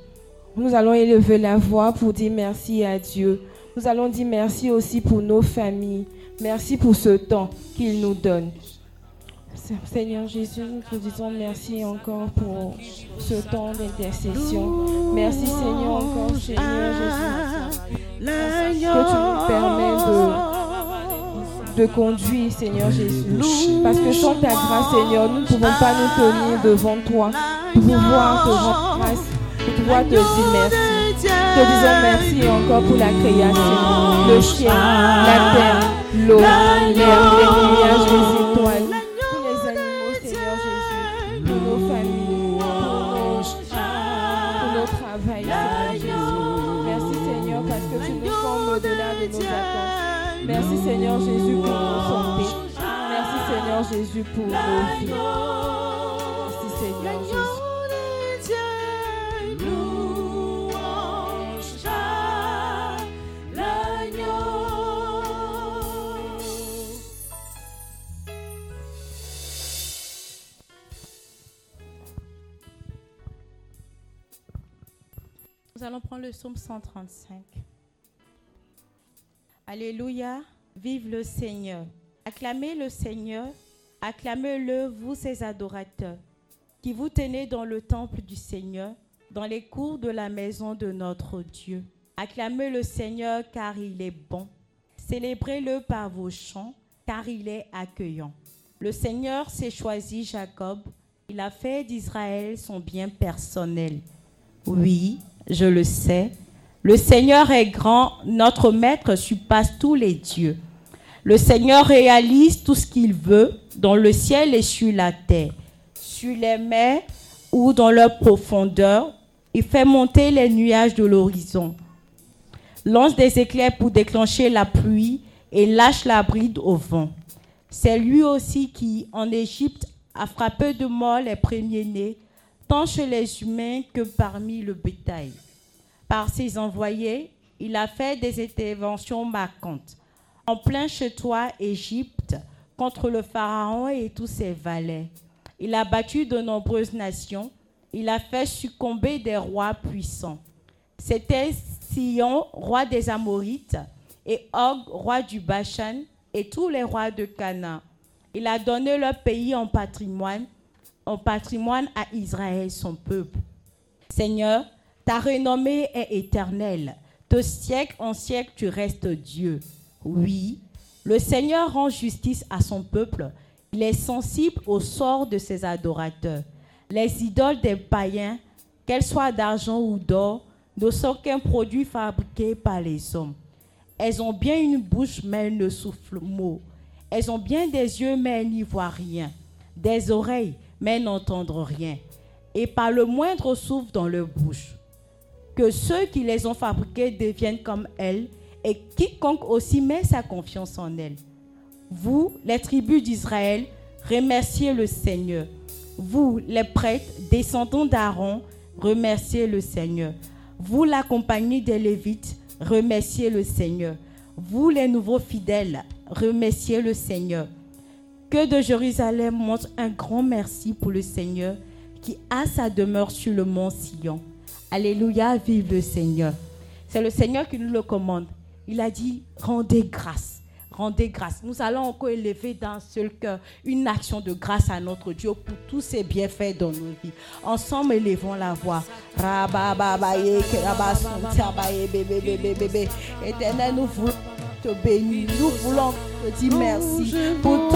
Nous allons élever la voix pour dire merci à Dieu. Nous allons dire merci aussi pour nos familles. Merci pour ce temps qu'il nous donne. Seigneur Jésus, nous te disons merci encore pour ce temps d'intercession. Merci Seigneur encore, Seigneur Jésus, que tu nous permets de, de conduire, Seigneur Jésus. Parce que sans ta grâce, Seigneur, nous ne pouvons pas nous tenir devant toi. Pour pouvoir te rendre grâce, pour pouvoir te dire merci. Te disons merci encore pour la création, le ciel, la terre, l'eau, l'air, les nuages, les Seigneur Jésus pour nos santé. Merci Seigneur Jésus pour nos vies. Merci Seigneur Jésus. Nous allons prendre le psaume 135. Alléluia, vive le Seigneur. Acclamez le Seigneur, acclamez-le, vous ses adorateurs, qui vous tenez dans le temple du Seigneur, dans les cours de la maison de notre Dieu. Acclamez le Seigneur car il est bon. Célébrez-le par vos chants car il est accueillant. Le Seigneur s'est choisi Jacob, il a fait d'Israël son bien personnel. Oui, je le sais, le Seigneur est grand, notre Maître surpasse tous les dieux. Le Seigneur réalise tout ce qu'il veut dans le ciel et sur la terre, sur les mers ou dans leur profondeur. Il fait monter les nuages de l'horizon, lance des éclairs pour déclencher la pluie et lâche la bride au vent. C'est lui aussi qui, en Égypte, a frappé de mort les premiers-nés, tant chez les humains que parmi le bétail. Par ses envoyés, il a fait des interventions marquantes. En plein chez toi, Égypte, contre le Pharaon et tous ses valets. Il a battu de nombreuses nations. Il a fait succomber des rois puissants. C'était Sion, roi des Amorites, et Og, roi du Bashan, et tous les rois de Canaan. Il a donné leur pays en patrimoine, en patrimoine à Israël, son peuple. Seigneur, ta renommée est éternelle. De siècle en siècle, tu restes Dieu. Oui, le Seigneur rend justice à son peuple. Il est sensible au sort de ses adorateurs. Les idoles des païens, qu'elles soient d'argent ou d'or, ne sont qu'un produit fabriqué par les hommes. Elles ont bien une bouche, mais elles ne soufflent mot. Elles ont bien des yeux, mais elles n'y voient rien. Des oreilles, mais n'entendent rien. Et par le moindre souffle dans leur bouche que ceux qui les ont fabriqués deviennent comme elles et quiconque aussi met sa confiance en elles. Vous, les tribus d'Israël, remerciez le Seigneur. Vous, les prêtres, descendants d'Aaron, remerciez le Seigneur. Vous, la compagnie des Lévites, remerciez le Seigneur. Vous, les nouveaux fidèles, remerciez le Seigneur. Que de Jérusalem montre un grand merci pour le Seigneur qui a sa demeure sur le mont Sion. Alléluia, vive le Seigneur. C'est le Seigneur qui nous le commande. Il a dit, rendez grâce. Rendez grâce. Nous allons encore élever d'un seul cœur une action de grâce à notre Dieu pour tous ses bienfaits dans nos vies. Ensemble, élevons la voix. Éternel, nous voulons te bénir. Nous voulons te dire merci pour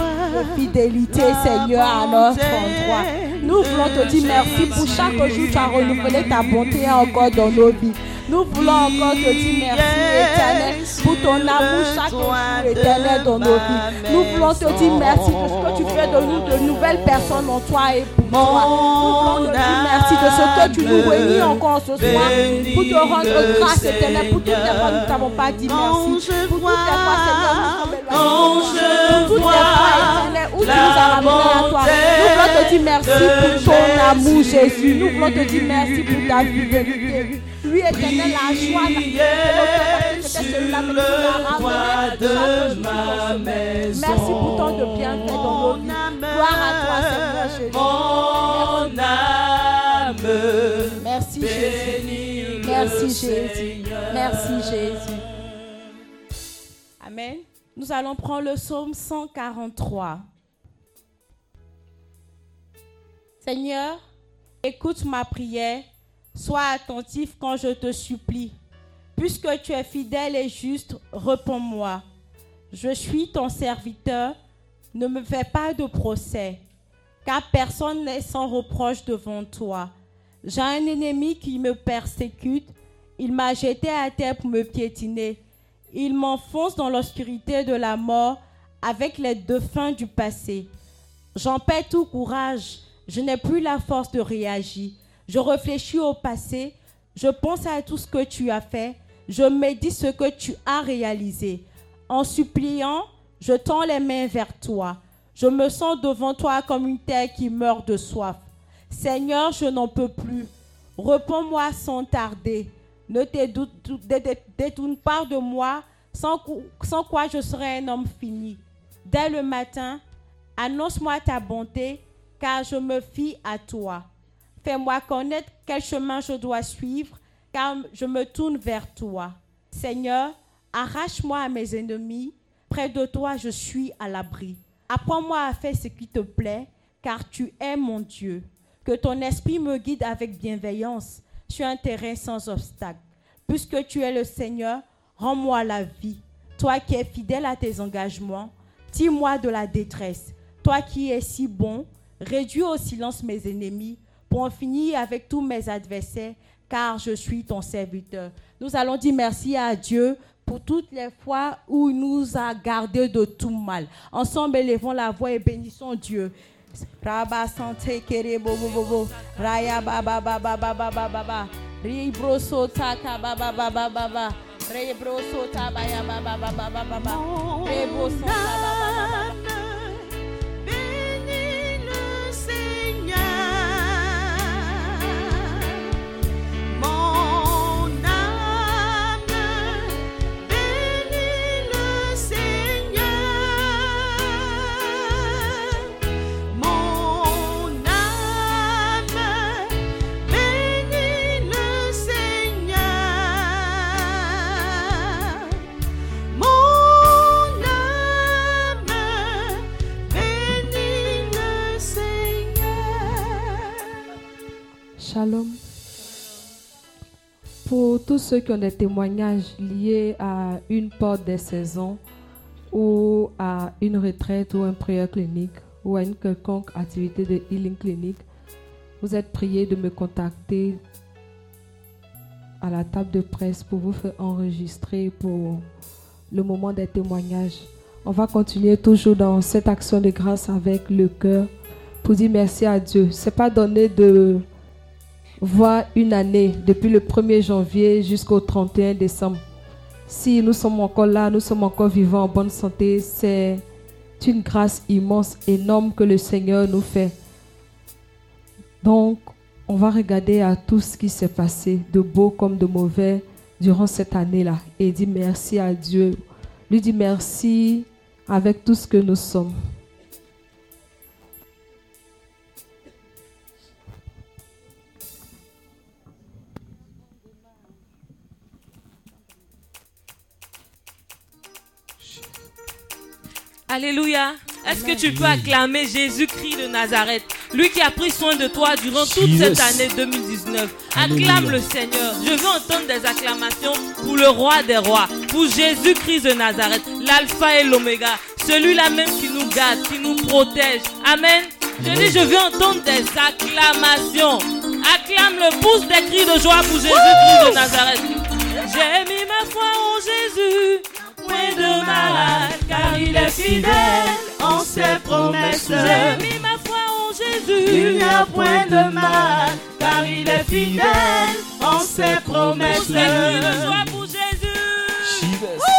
fidélité, Seigneur, à notre endroit. Nous voulons te dire merci pour chaque jour tu as renouvelé ta bonté encore dans nos vies. Nous voulons encore te dire merci, éternel, pour ton amour chaque jour, éternel, dans nos vies. Nous voulons te dire merci pour ce que tu fais de nous de nouvelles personnes en toi et pour toi. Nous voulons te dire merci de ce que tu nous réunis encore ce soir pour te rendre grâce éternelle pour toutes les fois nous n'avons pas dit merci. Pour toutes les fois, Seigneur, nous sommes éloignés. Pour toutes les fois, éternel, où tu nous as ramenés à toi? Nous voulons te dire merci pour ton amour, Jésus. Nous voulons te dire merci pour ta fidélité. Lui, éternel, la joie c'était celui-là, tu ramené. Merci pour tant de bienfaits dans nos vies. Gloire à toi, Seigneur Jésus. Mon âme. Merci Jésus. Merci Jésus. Merci Jésus. Amen. Nous allons prendre le psaume 143. Seigneur, écoute ma prière. Sois attentif quand je te supplie. Puisque tu es fidèle et juste, réponds-moi. Je suis ton serviteur. Ne me fais pas de procès, car personne n'est sans reproche devant toi. J'ai un ennemi qui me persécute. Il m'a jeté à terre pour me piétiner. Il m'enfonce dans l'obscurité de la mort avec les dauphins du passé. J'en perds tout courage. Je n'ai plus la force de réagir. Je réfléchis au passé. Je pense à tout ce que tu as fait. Je médite ce que tu as réalisé. En suppliant, je tends les mains vers toi. Je me sens devant toi comme une terre qui meurt de soif. Seigneur, je n'en peux plus. Réponds-moi sans tarder. Ne te détourne pas de moi, sans quoi je serai un homme fini. Dès le matin, annonce-moi ta bonté, car je me fie à toi. Fais-moi connaître quel chemin je dois suivre, car je me tourne vers toi. Seigneur, arrache-moi à mes ennemis. Près de toi, je suis à l'abri. Apprends-moi à faire ce qui te plaît, car tu es mon Dieu. Que ton esprit me guide avec bienveillance sur un terrain sans obstacle. Puisque tu es le Seigneur, rends-moi la vie. Toi qui es fidèle à tes engagements, tire-moi de la détresse. Toi qui es si bon, réduis au silence mes ennemis pour en finir avec tous mes adversaires, car je suis ton serviteur. Nous allons dire merci à Dieu pour toutes les fois où il nous a gardés de tout mal. Ensemble, élevons la voix et bénissons Dieu. Raba sante kere bo bo bo bo. Raya ba ba ba ba ba ba ba ba ba. Ribro sota ka ba ba ba ba ba ba. Rebro sota ba ya ba ba ba ba ba ba ba. Rebo sota ba ba ba ba ba. Pour tous ceux qui ont des témoignages liés à une porte des saisons ou à une retraite ou un prière clinique ou à une quelconque activité de healing clinique, vous êtes priés de me contacter à la table de presse pour vous faire enregistrer pour le moment des témoignages. On va continuer toujours dans cette action de grâce avec le cœur pour dire merci à Dieu. C'est pas donné de voir une année depuis le 1er janvier jusqu'au 31 décembre. Si nous sommes encore là, nous sommes encore vivants en bonne santé, c'est une grâce immense, énorme que le Seigneur nous fait. Donc, on va regarder à tout ce qui s'est passé, de beau comme de mauvais, durant cette année-là, et dire merci à Dieu. Lui dire merci avec tout ce que nous sommes. Alléluia. Est-ce que tu peux acclamer Jésus-Christ de Nazareth, lui qui a pris soin de toi durant toute cette année 2019 Alléluia. Acclame le Seigneur. Je veux entendre des acclamations pour le roi des rois, pour Jésus-Christ de Nazareth, l'alpha et l'oméga, celui-là même qui nous garde, qui nous protège. Amen. Je dis, je veux entendre des acclamations. Acclame le pouce des cris de joie pour Jésus-Christ de Nazareth. J'ai mis ma foi en Jésus, point de malade, car il est fidèle en ses promesses. J'ai mis ma foi en Jésus. Il n'y a point de mal, car il est fidèle en ses promesses. Pour ceux qui joie pour Jésus.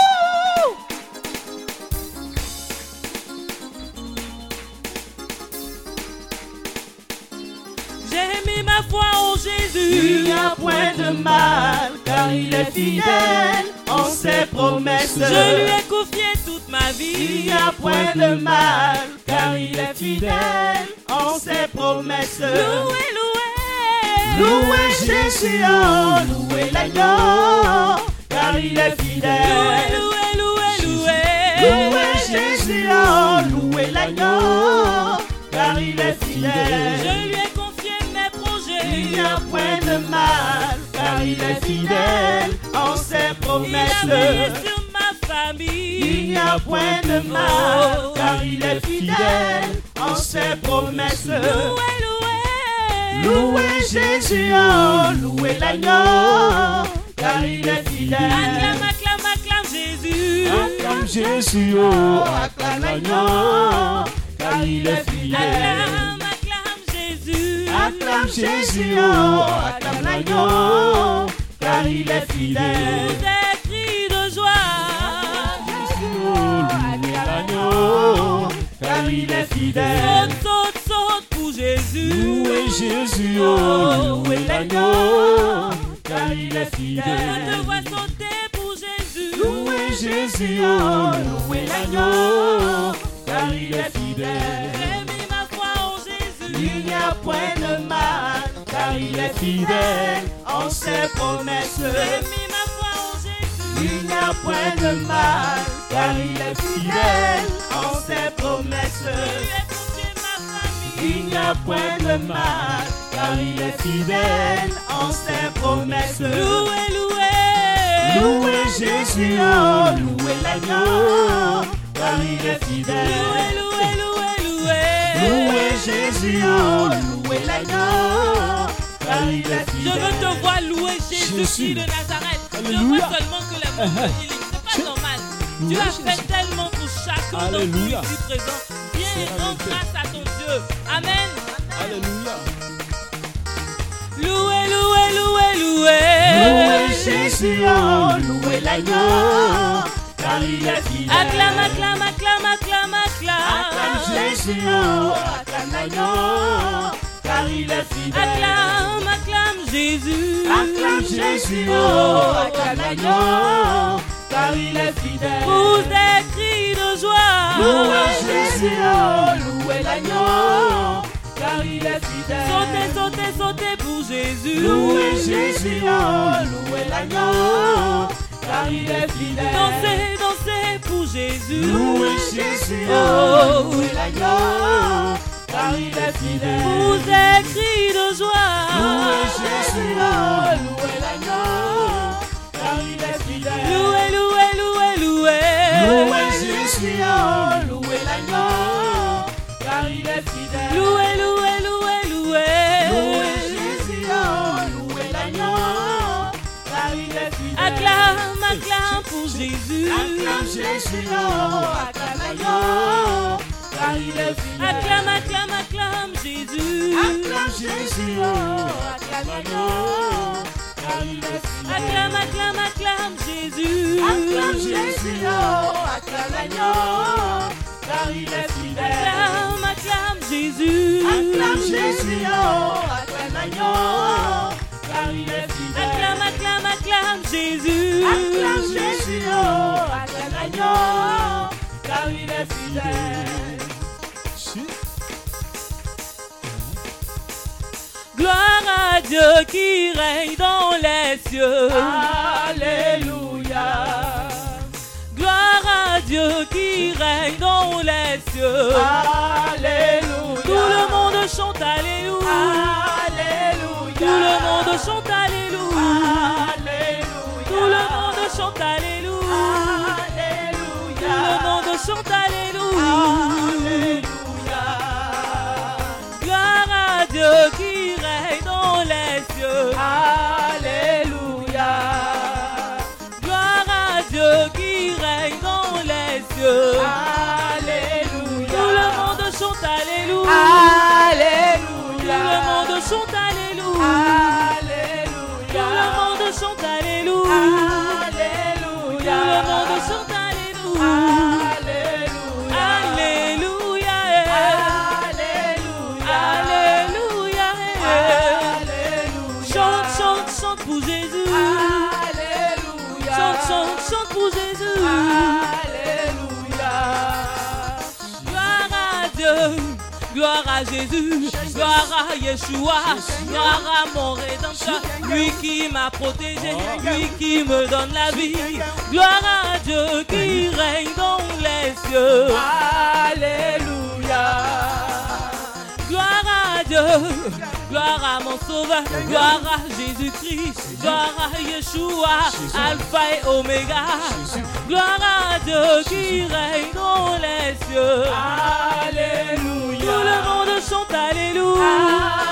J'ai mis ma foi en Jésus. Il n'y a point de mal, car il est fidèle en ses promesses. Je lui ai confié toute ma vie. Il n'y a point de mal, car il est fidèle en ses promesses. Loué, loué. Louez Jésus, louez l'agneau, car il est fidèle. Loué, loué, loué, Louez Jésus, oh, louez l'agneau, car il est fidèle. Je lui Il n'y a point de mal, car il est fidèle en ses Il a promesses. veillé sur ma famille. Il n'y a point de mal, car il est fidèle en ses promesses. Loué, loué. Louez Jésus, oh, louez l'agneau, car il est fidèle. Acclame, acclame, acclame Jésus. Acclame Jésus, oh, acclame l'agneau, car il est fidèle. Acclame. Acclame Jésus, oh, acclame l'agneau, car il est fidèle. Des cris de joie. Oh, louez l'agneau, car il est fidèle. Saute, saute, saute pour Jésus. Louez Jésus, oh, louez l'agneau, car il est Je te fidèle. vois sauter pour Jésus. Louez Jésus, oh, louez l'agneau, car il est fidèle. Jésus. Il n'y a point de mal, car il est fidèle en ses promesses. Il n'y a point de mal, car il est fidèle en ses promesses. Il n'y a point de mal, car il est fidèle en ses promesses. Loué, loué. Louez Jésus, oh, louez l'agneau, car il est fidèle. Loué, loué, Louez loué. Jésus, oh, louez l'agneau, Je veux te voir louer Jésus Jésus. de Nazareth. Je Alléluia. vois seulement que de healing. C'est pas normal. Tu as fait tellement pour chacun d'entre nous ici présent. Viens et rends grâce à ton Dieu. Amen. Alléluia. Loué, loué, loué, loué. Louez Jésus, oh, louez l'agneau, Acclame, acclame, acclame, acclame, Acclame acclame. Jésus, acclame l'agneau, car il est fidèle. Acclame, acclame Jésus. Acclame Jésus, acclame l'agneau, car il est fidèle. Pour des cris de joie. Louez Jésus, louez l'agneau, car il est fidèle. Sautez, sautez, sautez pour Jésus. Louez Jésus, louez l'agneau, car il est fidèle. Dansez, dansez pour Jésus. Louez Jésus, oh, louez l'agneau, car il est fidèle. des cris de joie. Louez Jésus, oh, louez l'agneau, car il est fidèle. Loué, loué, loué, loué. Louez Jésus, oh, louez l'agneau, car il est fidèle. Loué, Jésus. Acclame Jésus, oh, acclame l'agneau, car il est fidèle. Acclame, acclame, acclame Jésus. Acclame Jésus, oh, acclame car il est fidèle. Acclame, acclame, acclame Jésus. Acclame Jésus, oh, acclame car il est fidèle. Acclame, acclame Jésus. Acclame Jésus, oh, acclame car il est fidèle. Acclame, acclame, acclame Jésus. Acclame Jésus, oh, acclame l'agneau, car il est fidèle. Gloire à Dieu qui règne dans les cieux. Alléluia. Gloire à Dieu qui règne dans les cieux. Alléluia. Tout le monde chante Alléluia. Alléluia. Tout le monde chante Alléluia. Alléluia. Tout le monde chante Alléluia. Tout le monde chante Alléluia. Alléluia. Gloire à Dieu qui règne dans les cieux. Alléluia. Gloire à Dieu qui règne dans les cieux. Alléluia. Tout le monde chante Alléluia. Alléluia. Alléluia. Tout le monde chante Alléluia. Gloire à Jésus, gloire à Yeshua, gloire à mon rédempteur, lui qui m'a protégé, lui qui me donne la vie. Gloire à Dieu qui règne dans les cieux. Alléluia. Gloire à Dieu, gloire à mon sauveur, gloire à Jésus-Christ, gloire à Yeshua, Alpha et Oméga. Gloire à Dieu qui règne dans les cieux. Alléluia. Tout le monde chante Alléluia.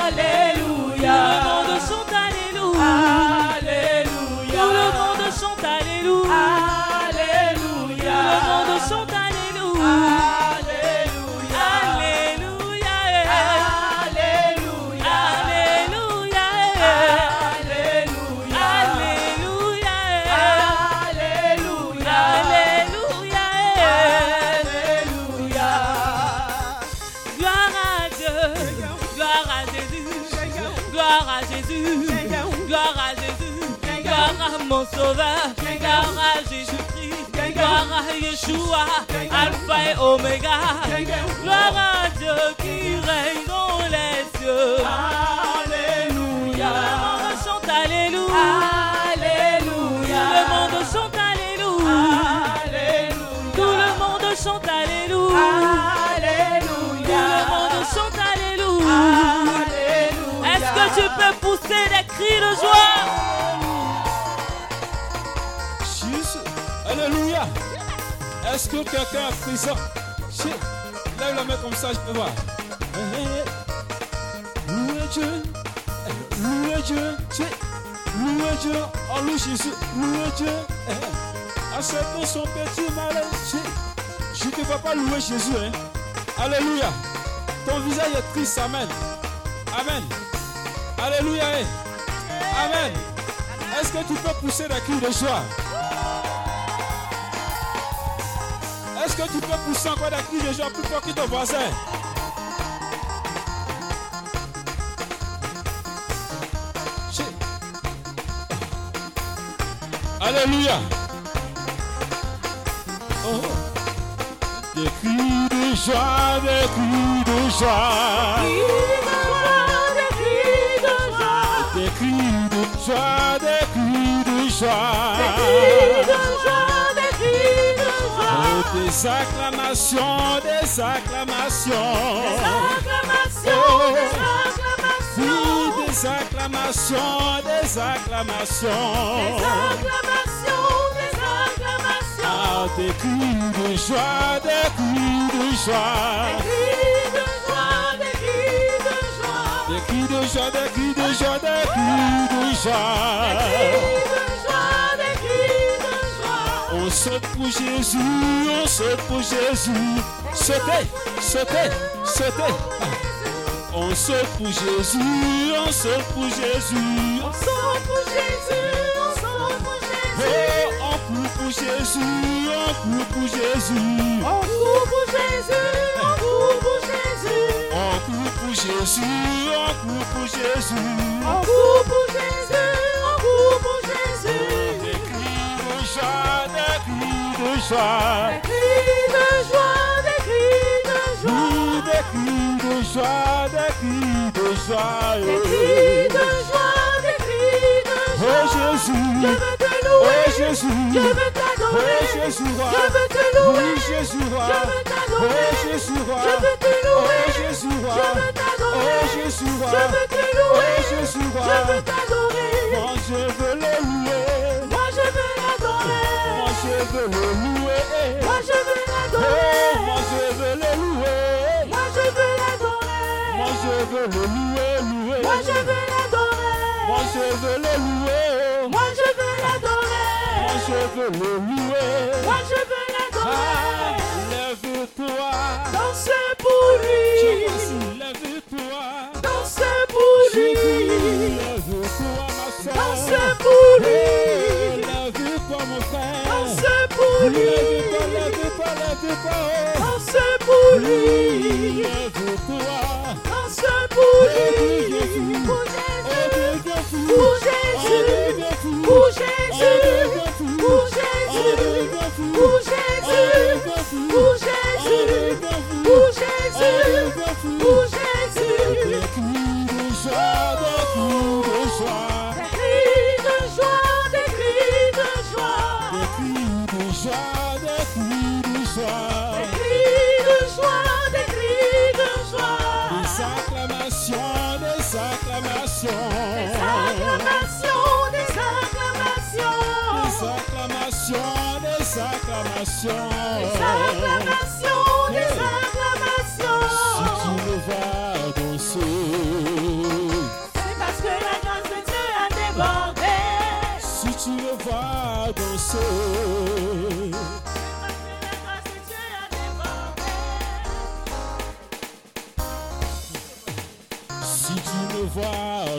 Alléluia. Tout le monde chante Alléluia. Alléluia. Tout le monde chante Alléluia. Mon sauveur, gloire à Jésus-Christ, à Yeshua, Alpha et Oméga, gloire à Dieu qui règne dans les cieux. Alléluia. Le monde chante Alléluia. Alléluia. Le monde chante Alléluia. Alléluia. Tout le monde chante Alléluia. Alléluia. Tout le monde chante Alléluia. Alléluia. Est-ce que tu peux pousser des cris de joie? Alléluia. Est-ce que quelqu'un a pris ça? Lève la main comme ça, je peux voir. Louez Dieu. Louez Dieu. Louez Dieu. Oh, loue Jésus. Louez Dieu. Eh, eh. Acceptons son petit. Chi. Je ne vais pas louer Jésus. Hein. Alléluia. Ton visage est triste. Amen. Amen. Alléluia. eh. Amen. Est-ce que tu peux pousser des cris de joie? Que tu peux pousser encore des cris de joie plus fort que ton voisin? Alléluia. Oh. Des cris de joie, des cris de joie. Des cris de joie, des cris de joie. Oh, des acclamations, des acclamations. Oh, oui, des acclamations, des acclamations. Ah, des cris de joie, des cris de joie. Des cris de joie, des cris de joie, des cris de joie. On saute pour Jésus, on saute pour Jésus. Sautez, sautez, sautez. On saute pour Jésus, on saute pour Jésus. On saute pour Jésus, on saute pour Jésus. Oh, on court pour Jésus, on court pour Jésus. On court pour Jésus, on court pour Jésus. On court pour Jésus, on court pour Jésus. On court pour Jésus, on court pour Jésus. Cris de joie, des cris de joie. Des cris de joie, des cris de joie. Oui, des cris de joie, des cris de joie. Des cris de joie, des cris de joie. Oh Jésus, je veux te louer. Oh Jésus, je veux t'adorer. Oh Jésus je veux te louer. Oui Jésus je veux t'adorer. Oh Jésus je veux te louer. Oh Jésus je veux t'adorer. Oh Jésus je veux te louer. Oh Jésus je veux t'adorer. Moi je veux le louer. Veux le louer. Moi je veux l'adorer. Moi je veux le louer. Moi je veux l'adorer. Moi je veux le louer, louer. Moi je veux l'adorer. Moi je veux le louer. Moi je veux l'adorer. Moi je veux le louer. Moi je veux l'adorer. Lève-toi. Dansez pour lui. Lève-toi. Dansez pour lui. Lève-toi. Dansez pour lui. Pour lui. Danse pour lui. Danse pour lui. Pour Jésus. Pour Jésus. Pour Jésus. Pour Jésus. Pour Jésus. Pour Jésus. Pour Jésus. Pour Jésus. Des cris de joie, des cris de joie. Des cris acclamations. Des acclamations, des acclamations. Des acclamations, des acclamations. Des acclamations,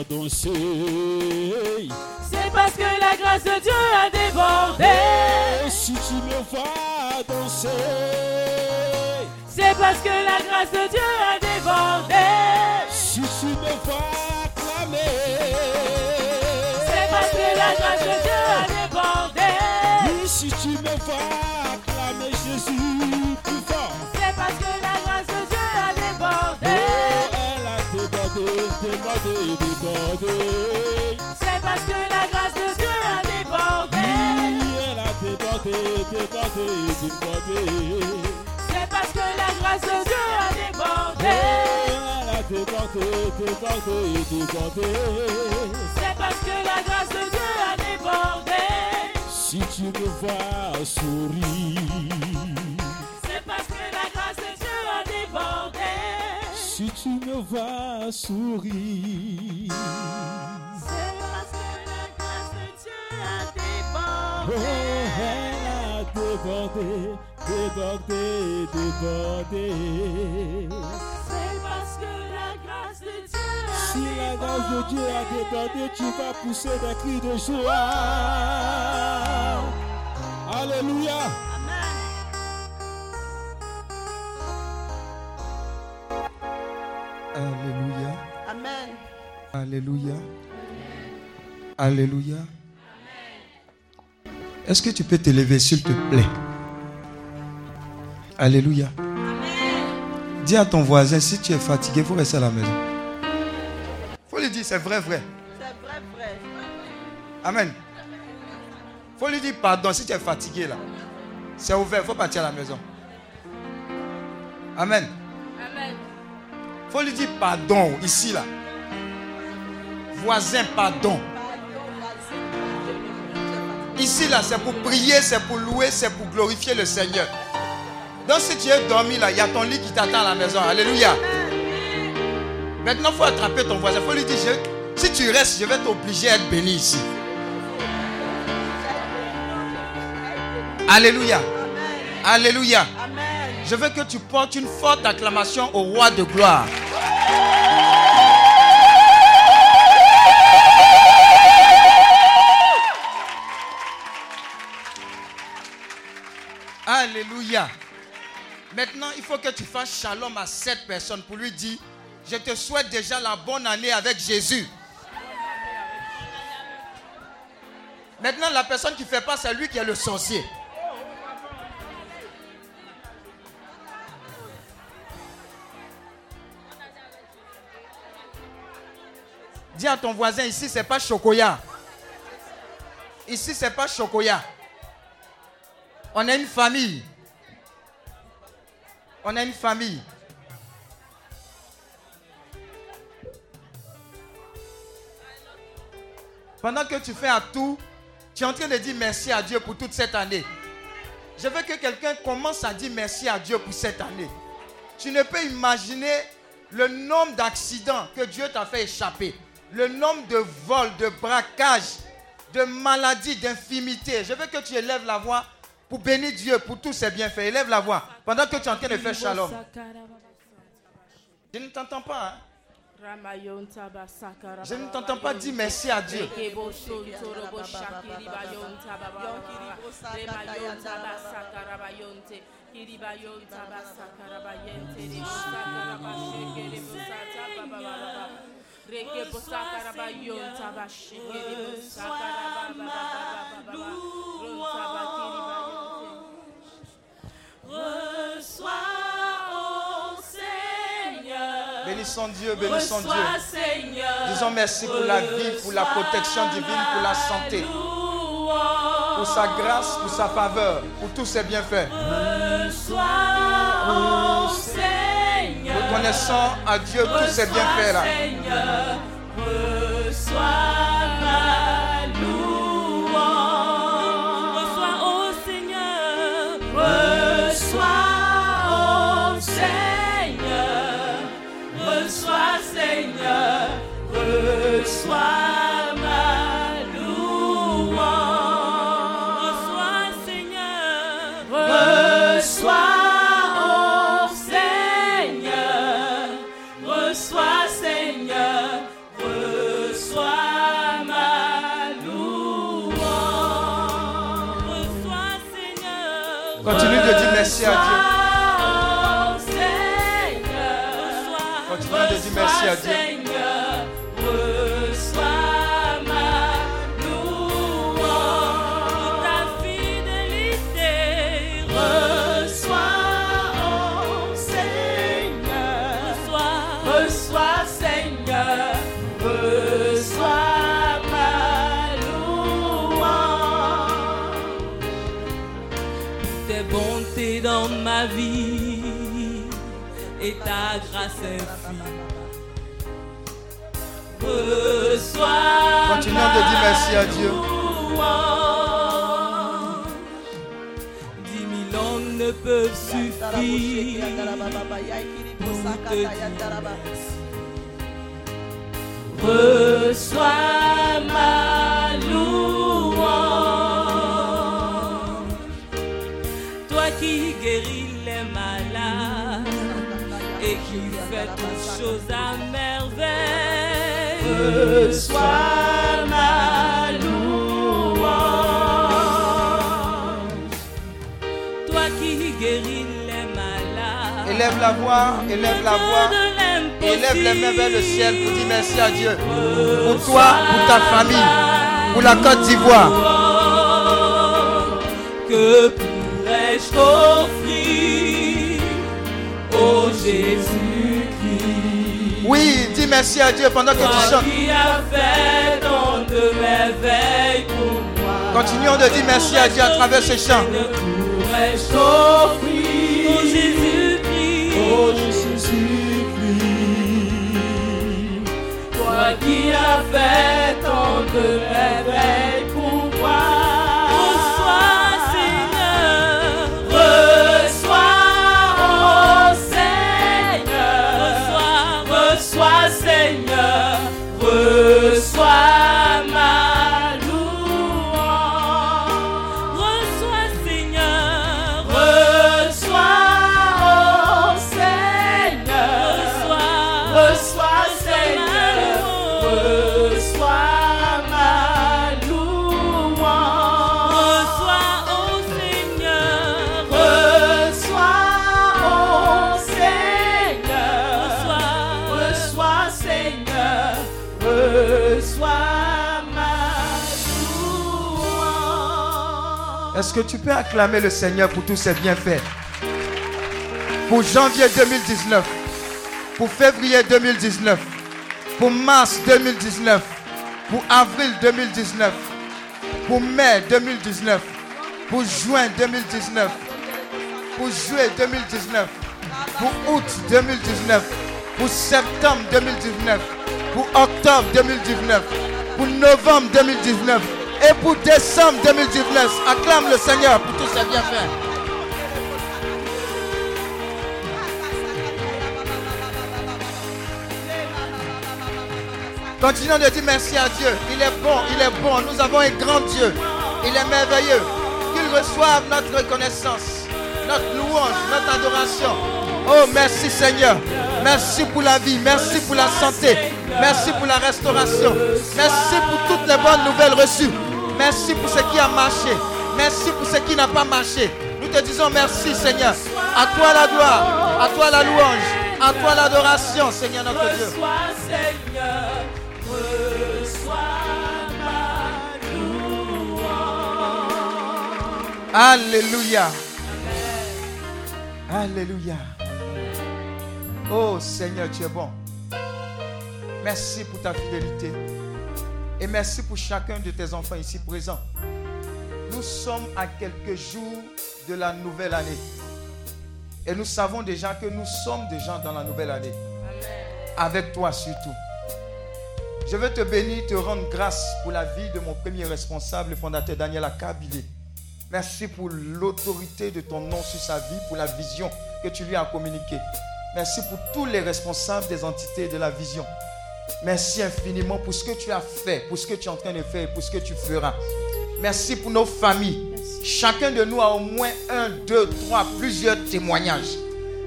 danser, C'est parce que la grâce de Dieu a débordé. si tu me vois danser, C'est parce que la grâce de Dieu a débordé. si tu me vois acclamer, C'est parce que la grâce de Dieu a débordé. si tu me vois débordé. C'est parce que la grâce de Dieu a débordé. Oui, elle a débordé, débordé, débordé. C'est parce que la grâce de Dieu a débordé. Elle a débordé, débordé, débordé. C'est parce que la grâce de Dieu a débordé. Si tu me vois sourire, si tu me vois sourire, C'est parce que la grâce de Dieu a oh, débordé. elle a débordé, débordé, débordé. C'est parce que la grâce de Dieu a Si la grâce de Dieu a débordé, tu vas pousser des cris de joie. Alléluia. Alléluia. Alléluia. Est-ce que tu peux t'élever, s'il te plaît? Alléluia. Dis à ton voisin, si tu es fatigué, il faut rester à la maison. faut lui dire, c'est vrai, vrai. C'est vrai, frère. Amen. faut lui dire pardon si tu es fatigué là. C'est ouvert, il faut partir à la maison. Amen. Amen. faut lui dire pardon ici là. Voisin, pardon. Ici là, c'est pour prier, c'est pour louer, c'est pour glorifier le Seigneur. Donc si tu es dormi là, il y a ton lit qui t'attend à la maison. Alléluia. Maintenant, il faut attraper ton voisin. Il faut lui dire, je- si tu restes, je vais t'obliger à être béni ici. Alléluia. Alléluia. Je veux que tu portes une forte acclamation au roi de gloire. Alléluia. Maintenant, il faut que tu fasses shalom à cette personne pour lui dire, je te souhaite déjà la bonne année avec Jésus. Maintenant, la personne qui fait pas, c'est lui qui est le sorcier. Dis à ton voisin, ici, c'est pas Chocoya. Ici, c'est pas Chocoya. On est une famille. On est une famille. Pendant que tu fais un tout, tu es en train de dire merci à Dieu pour toute cette année. Je veux que quelqu'un commence à dire merci à Dieu pour cette année. Tu ne peux imaginer le nombre d'accidents que Dieu t'a fait échapper. Le nombre de vols, de braquages, de maladies, d'infimités. Je veux que tu élèves la voix pour bénir Dieu pour tous ses bienfaits. Élève la voix pendant que tu es en train de faire shalom. Je ne t'entends pas. hein. Je ne t'entends pas dire merci à Dieu. Reçois, oh Seigneur. Bénissons Dieu, bénissons Reçois, Dieu. Seigneur. Disons merci pour la vie, pour la protection divine, pour la santé, pour sa grâce, pour sa faveur, pour tous ses bienfaits. Reçois, oh Seigneur. Reconnaissant à Dieu tous ses bienfaits là. Seigneur, reçois infinie. Reçois Continuons de dire merci à Dieu. Dix mille hommes ne peuvent suffire pour te Reçois ma fais toutes choses à merveille. Reçois ma louange. Toi qui guéris les malades. Élève la voix, élève la voix. Élève les mains vers le ciel pour dire merci à Dieu. Pour toi, pour ta famille, pour la Côte d'Ivoire. Que pourrais-je t'offrir, ô Jésus-Christ? Merci à Dieu pendant que tu chantes. qui as fait tant de merveilles pour moi. Continuons de dire merci à Dieu à travers ces chants. Pourrais-je t'offrir, Ô Jésus-Christ. ô Jésus-Christ? Toi qui as fait tant de merveilles pour moi. Est-ce que tu peux acclamer le Seigneur pour tous ses bienfaits Pour janvier 2019, pour février 2019, pour mars 2019, pour avril 2019, pour mai 2019, pour juin 2019, pour juillet 2019, pour août 2019, pour septembre 2019, pour octobre 2019, pour novembre 2019 et pour décembre 2019. Acclame le Seigneur pour tous ses bienfaits. Continuons de dire merci à Dieu. Il est bon, il est bon. Nous avons un grand Dieu. Il est merveilleux. Qu'il reçoive notre reconnaissance, notre louange, notre adoration. Oh, merci Seigneur. Merci pour la vie. Merci pour la santé. Merci pour la restauration. Merci pour toutes les bonnes nouvelles reçues. Merci pour ce qui a marché. Merci pour ce qui n'a pas marché. Nous te disons merci Seigneur. À toi la gloire. À toi la louange. À toi l'adoration Seigneur notre Dieu. Alléluia. Alléluia. Oh Seigneur, tu es bon. Merci pour ta fidélité. Et merci pour chacun de tes enfants ici présents. Nous sommes à quelques jours de la nouvelle année. Et nous savons déjà que nous sommes déjà dans la nouvelle année. Avec toi surtout. Je veux te bénir, te rendre grâce pour la vie de mon premier responsable, le fondateur Daniel Akabilé. Merci pour l'autorité de ton nom sur sa vie, pour la vision que tu lui as communiquée. Merci pour tous les responsables des entités de la vision. Merci infiniment pour ce que tu as fait, pour ce que tu es en train de faire et pour ce que tu feras. Merci pour nos familles. Chacun de nous a au moins un, deux, trois, plusieurs témoignages.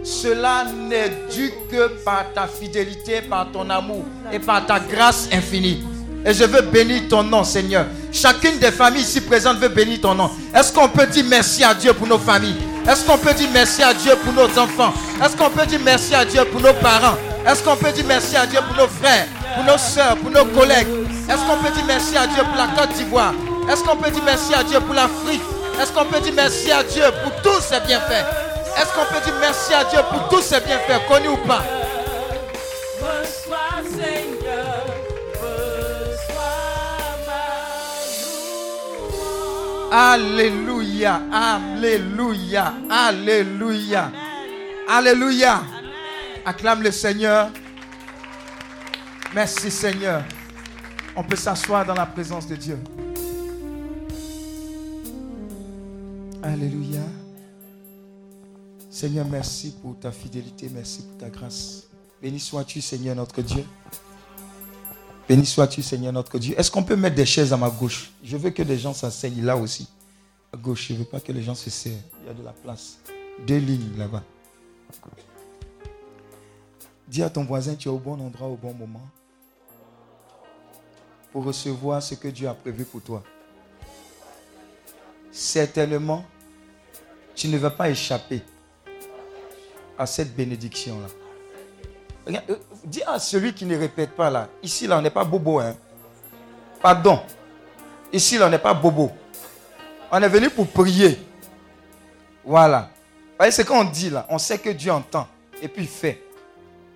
Cela n'est dû que par ta fidélité, par ton amour et par ta grâce infinie. Et je veux bénir ton nom, Seigneur. Chacune des familles ici présentes veut bénir ton nom. Est-ce qu'on peut dire merci à Dieu pour nos familles? Est-ce qu'on peut dire merci à Dieu pour nos enfants? Est-ce qu'on peut dire merci à Dieu pour nos parents? Est-ce qu'on peut dire merci à Dieu pour nos frères, pour nos soeurs, pour nos collègues? Est-ce qu'on peut dire merci à Dieu pour la Côte d'Ivoire? Est-ce qu'on peut dire merci à Dieu pour l'Afrique? Est-ce qu'on peut dire merci à Dieu pour tous ses bienfaits? Est-ce qu'on peut dire merci à Dieu pour tous ses bienfaits, connus ou pas? Alléluia, Alléluia, Alléluia, Alléluia. Acclame le Seigneur. Merci Seigneur. On peut s'asseoir dans la présence de Dieu. Alléluia. Seigneur, merci pour ta fidélité, merci pour ta grâce. Béni sois-tu, Seigneur notre Dieu. Béni sois-tu, Seigneur notre Dieu. Est-ce qu'on peut mettre des chaises à ma gauche? Je veux que les gens s'asseyent là aussi. À gauche, je ne veux pas que les gens se serrent. Il y a de la place. Deux lignes là-bas. Dis à ton voisin, tu es au bon endroit au bon moment pour recevoir ce que Dieu a prévu pour toi. Certainement, tu ne vas pas échapper à cette bénédiction-là. Euh, dis à celui qui ne répète pas là. Ici, là, on n'est pas bobo. Hein? Pardon. Ici, là, on n'est pas bobo. On est venu pour prier. Voilà. Vous voyez ce qu'on dit là. On sait que Dieu entend. Et puis il fait.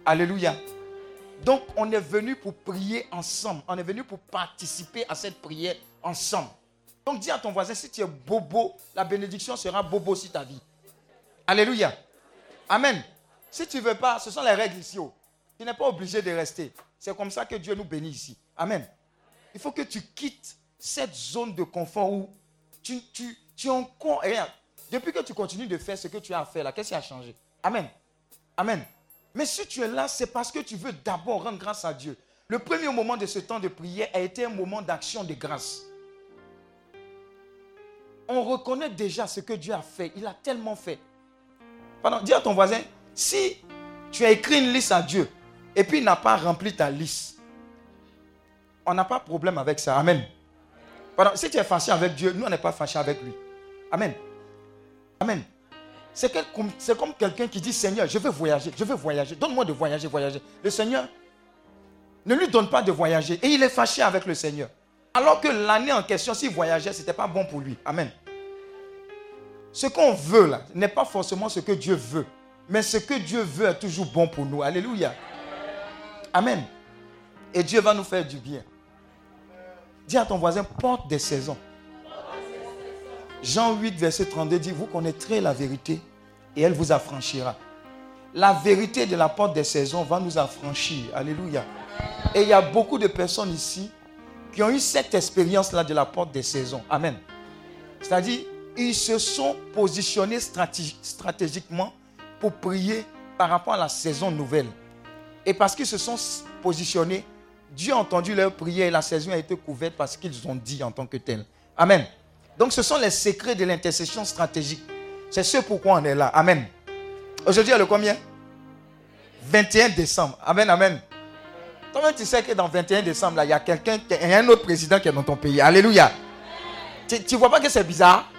Alléluia. Donc, on est venu pour prier ensemble. On est venu pour participer à cette prière ensemble. Donc, dis à ton voisin, si tu es bobo, la bénédiction sera bobo sur ta vie. Alléluia. Amen. Si tu ne veux pas, ce sont les règles ici. Oh. Tu n'es pas obligé de rester. C'est comme ça que Dieu nous bénit ici. Amen. Il faut que tu quittes cette zone de confort où tu, tu, tu. Depuis que tu continues de faire ce que tu as fait là, qu'est-ce qui a changé? Amen. Amen. Mais si tu es là, c'est parce que tu veux d'abord rendre grâce à Dieu. Le premier moment de ce temps de prière a été un moment d'action de grâce. On reconnaît déjà ce que Dieu a fait. Il a tellement fait. Pardon, dis à ton voisin, si tu as écrit une liste à Dieu et puis il n'a pas rempli ta liste, on n'a pas de problème avec ça. Amen. Pardon, si tu es fâché avec Dieu, nous, on n'est pas fâché avec lui. Amen. Amen. C'est comme quelqu'un qui dit Seigneur, je veux voyager, je veux voyager, donne-moi de voyager, voyager. Le Seigneur ne lui donne pas de voyager et il est fâché avec le Seigneur. Alors que l'année en question, s'il voyageait, ce n'était pas bon pour lui. Amen. Ce qu'on veut là n'est pas forcément ce que Dieu veut. Mais ce que Dieu veut est toujours bon pour nous. Alléluia. Amen. Et Dieu va nous faire du bien. Dis à ton voisin, porte des saisons. Jean 8, verset 32 dit, vous connaîtrez la vérité et elle vous affranchira. La vérité de la porte des saisons va nous affranchir. Alléluia. Et il y a beaucoup de personnes ici qui ont eu cette expérience-là de la porte des saisons. Amen. C'est-à-dire, ils se sont positionnés stratégiquement pour prier par rapport à la saison nouvelle. Et parce qu'ils se sont positionnés, Dieu a entendu leur prière et la saison a été couverte parce qu'ils ont dit en tant que tel. Amen. Donc ce sont les secrets de l'intercession stratégique. C'est ce pourquoi on est là. Amen. Aujourd'hui, il y a le combien? 21 décembre. Amen, amen. Toi-même, tu sais que dans 21 décembre, il y a quelqu'un, il y a un autre président qui est dans ton pays? Alléluia. Tu ne vois pas que c'est bizarre?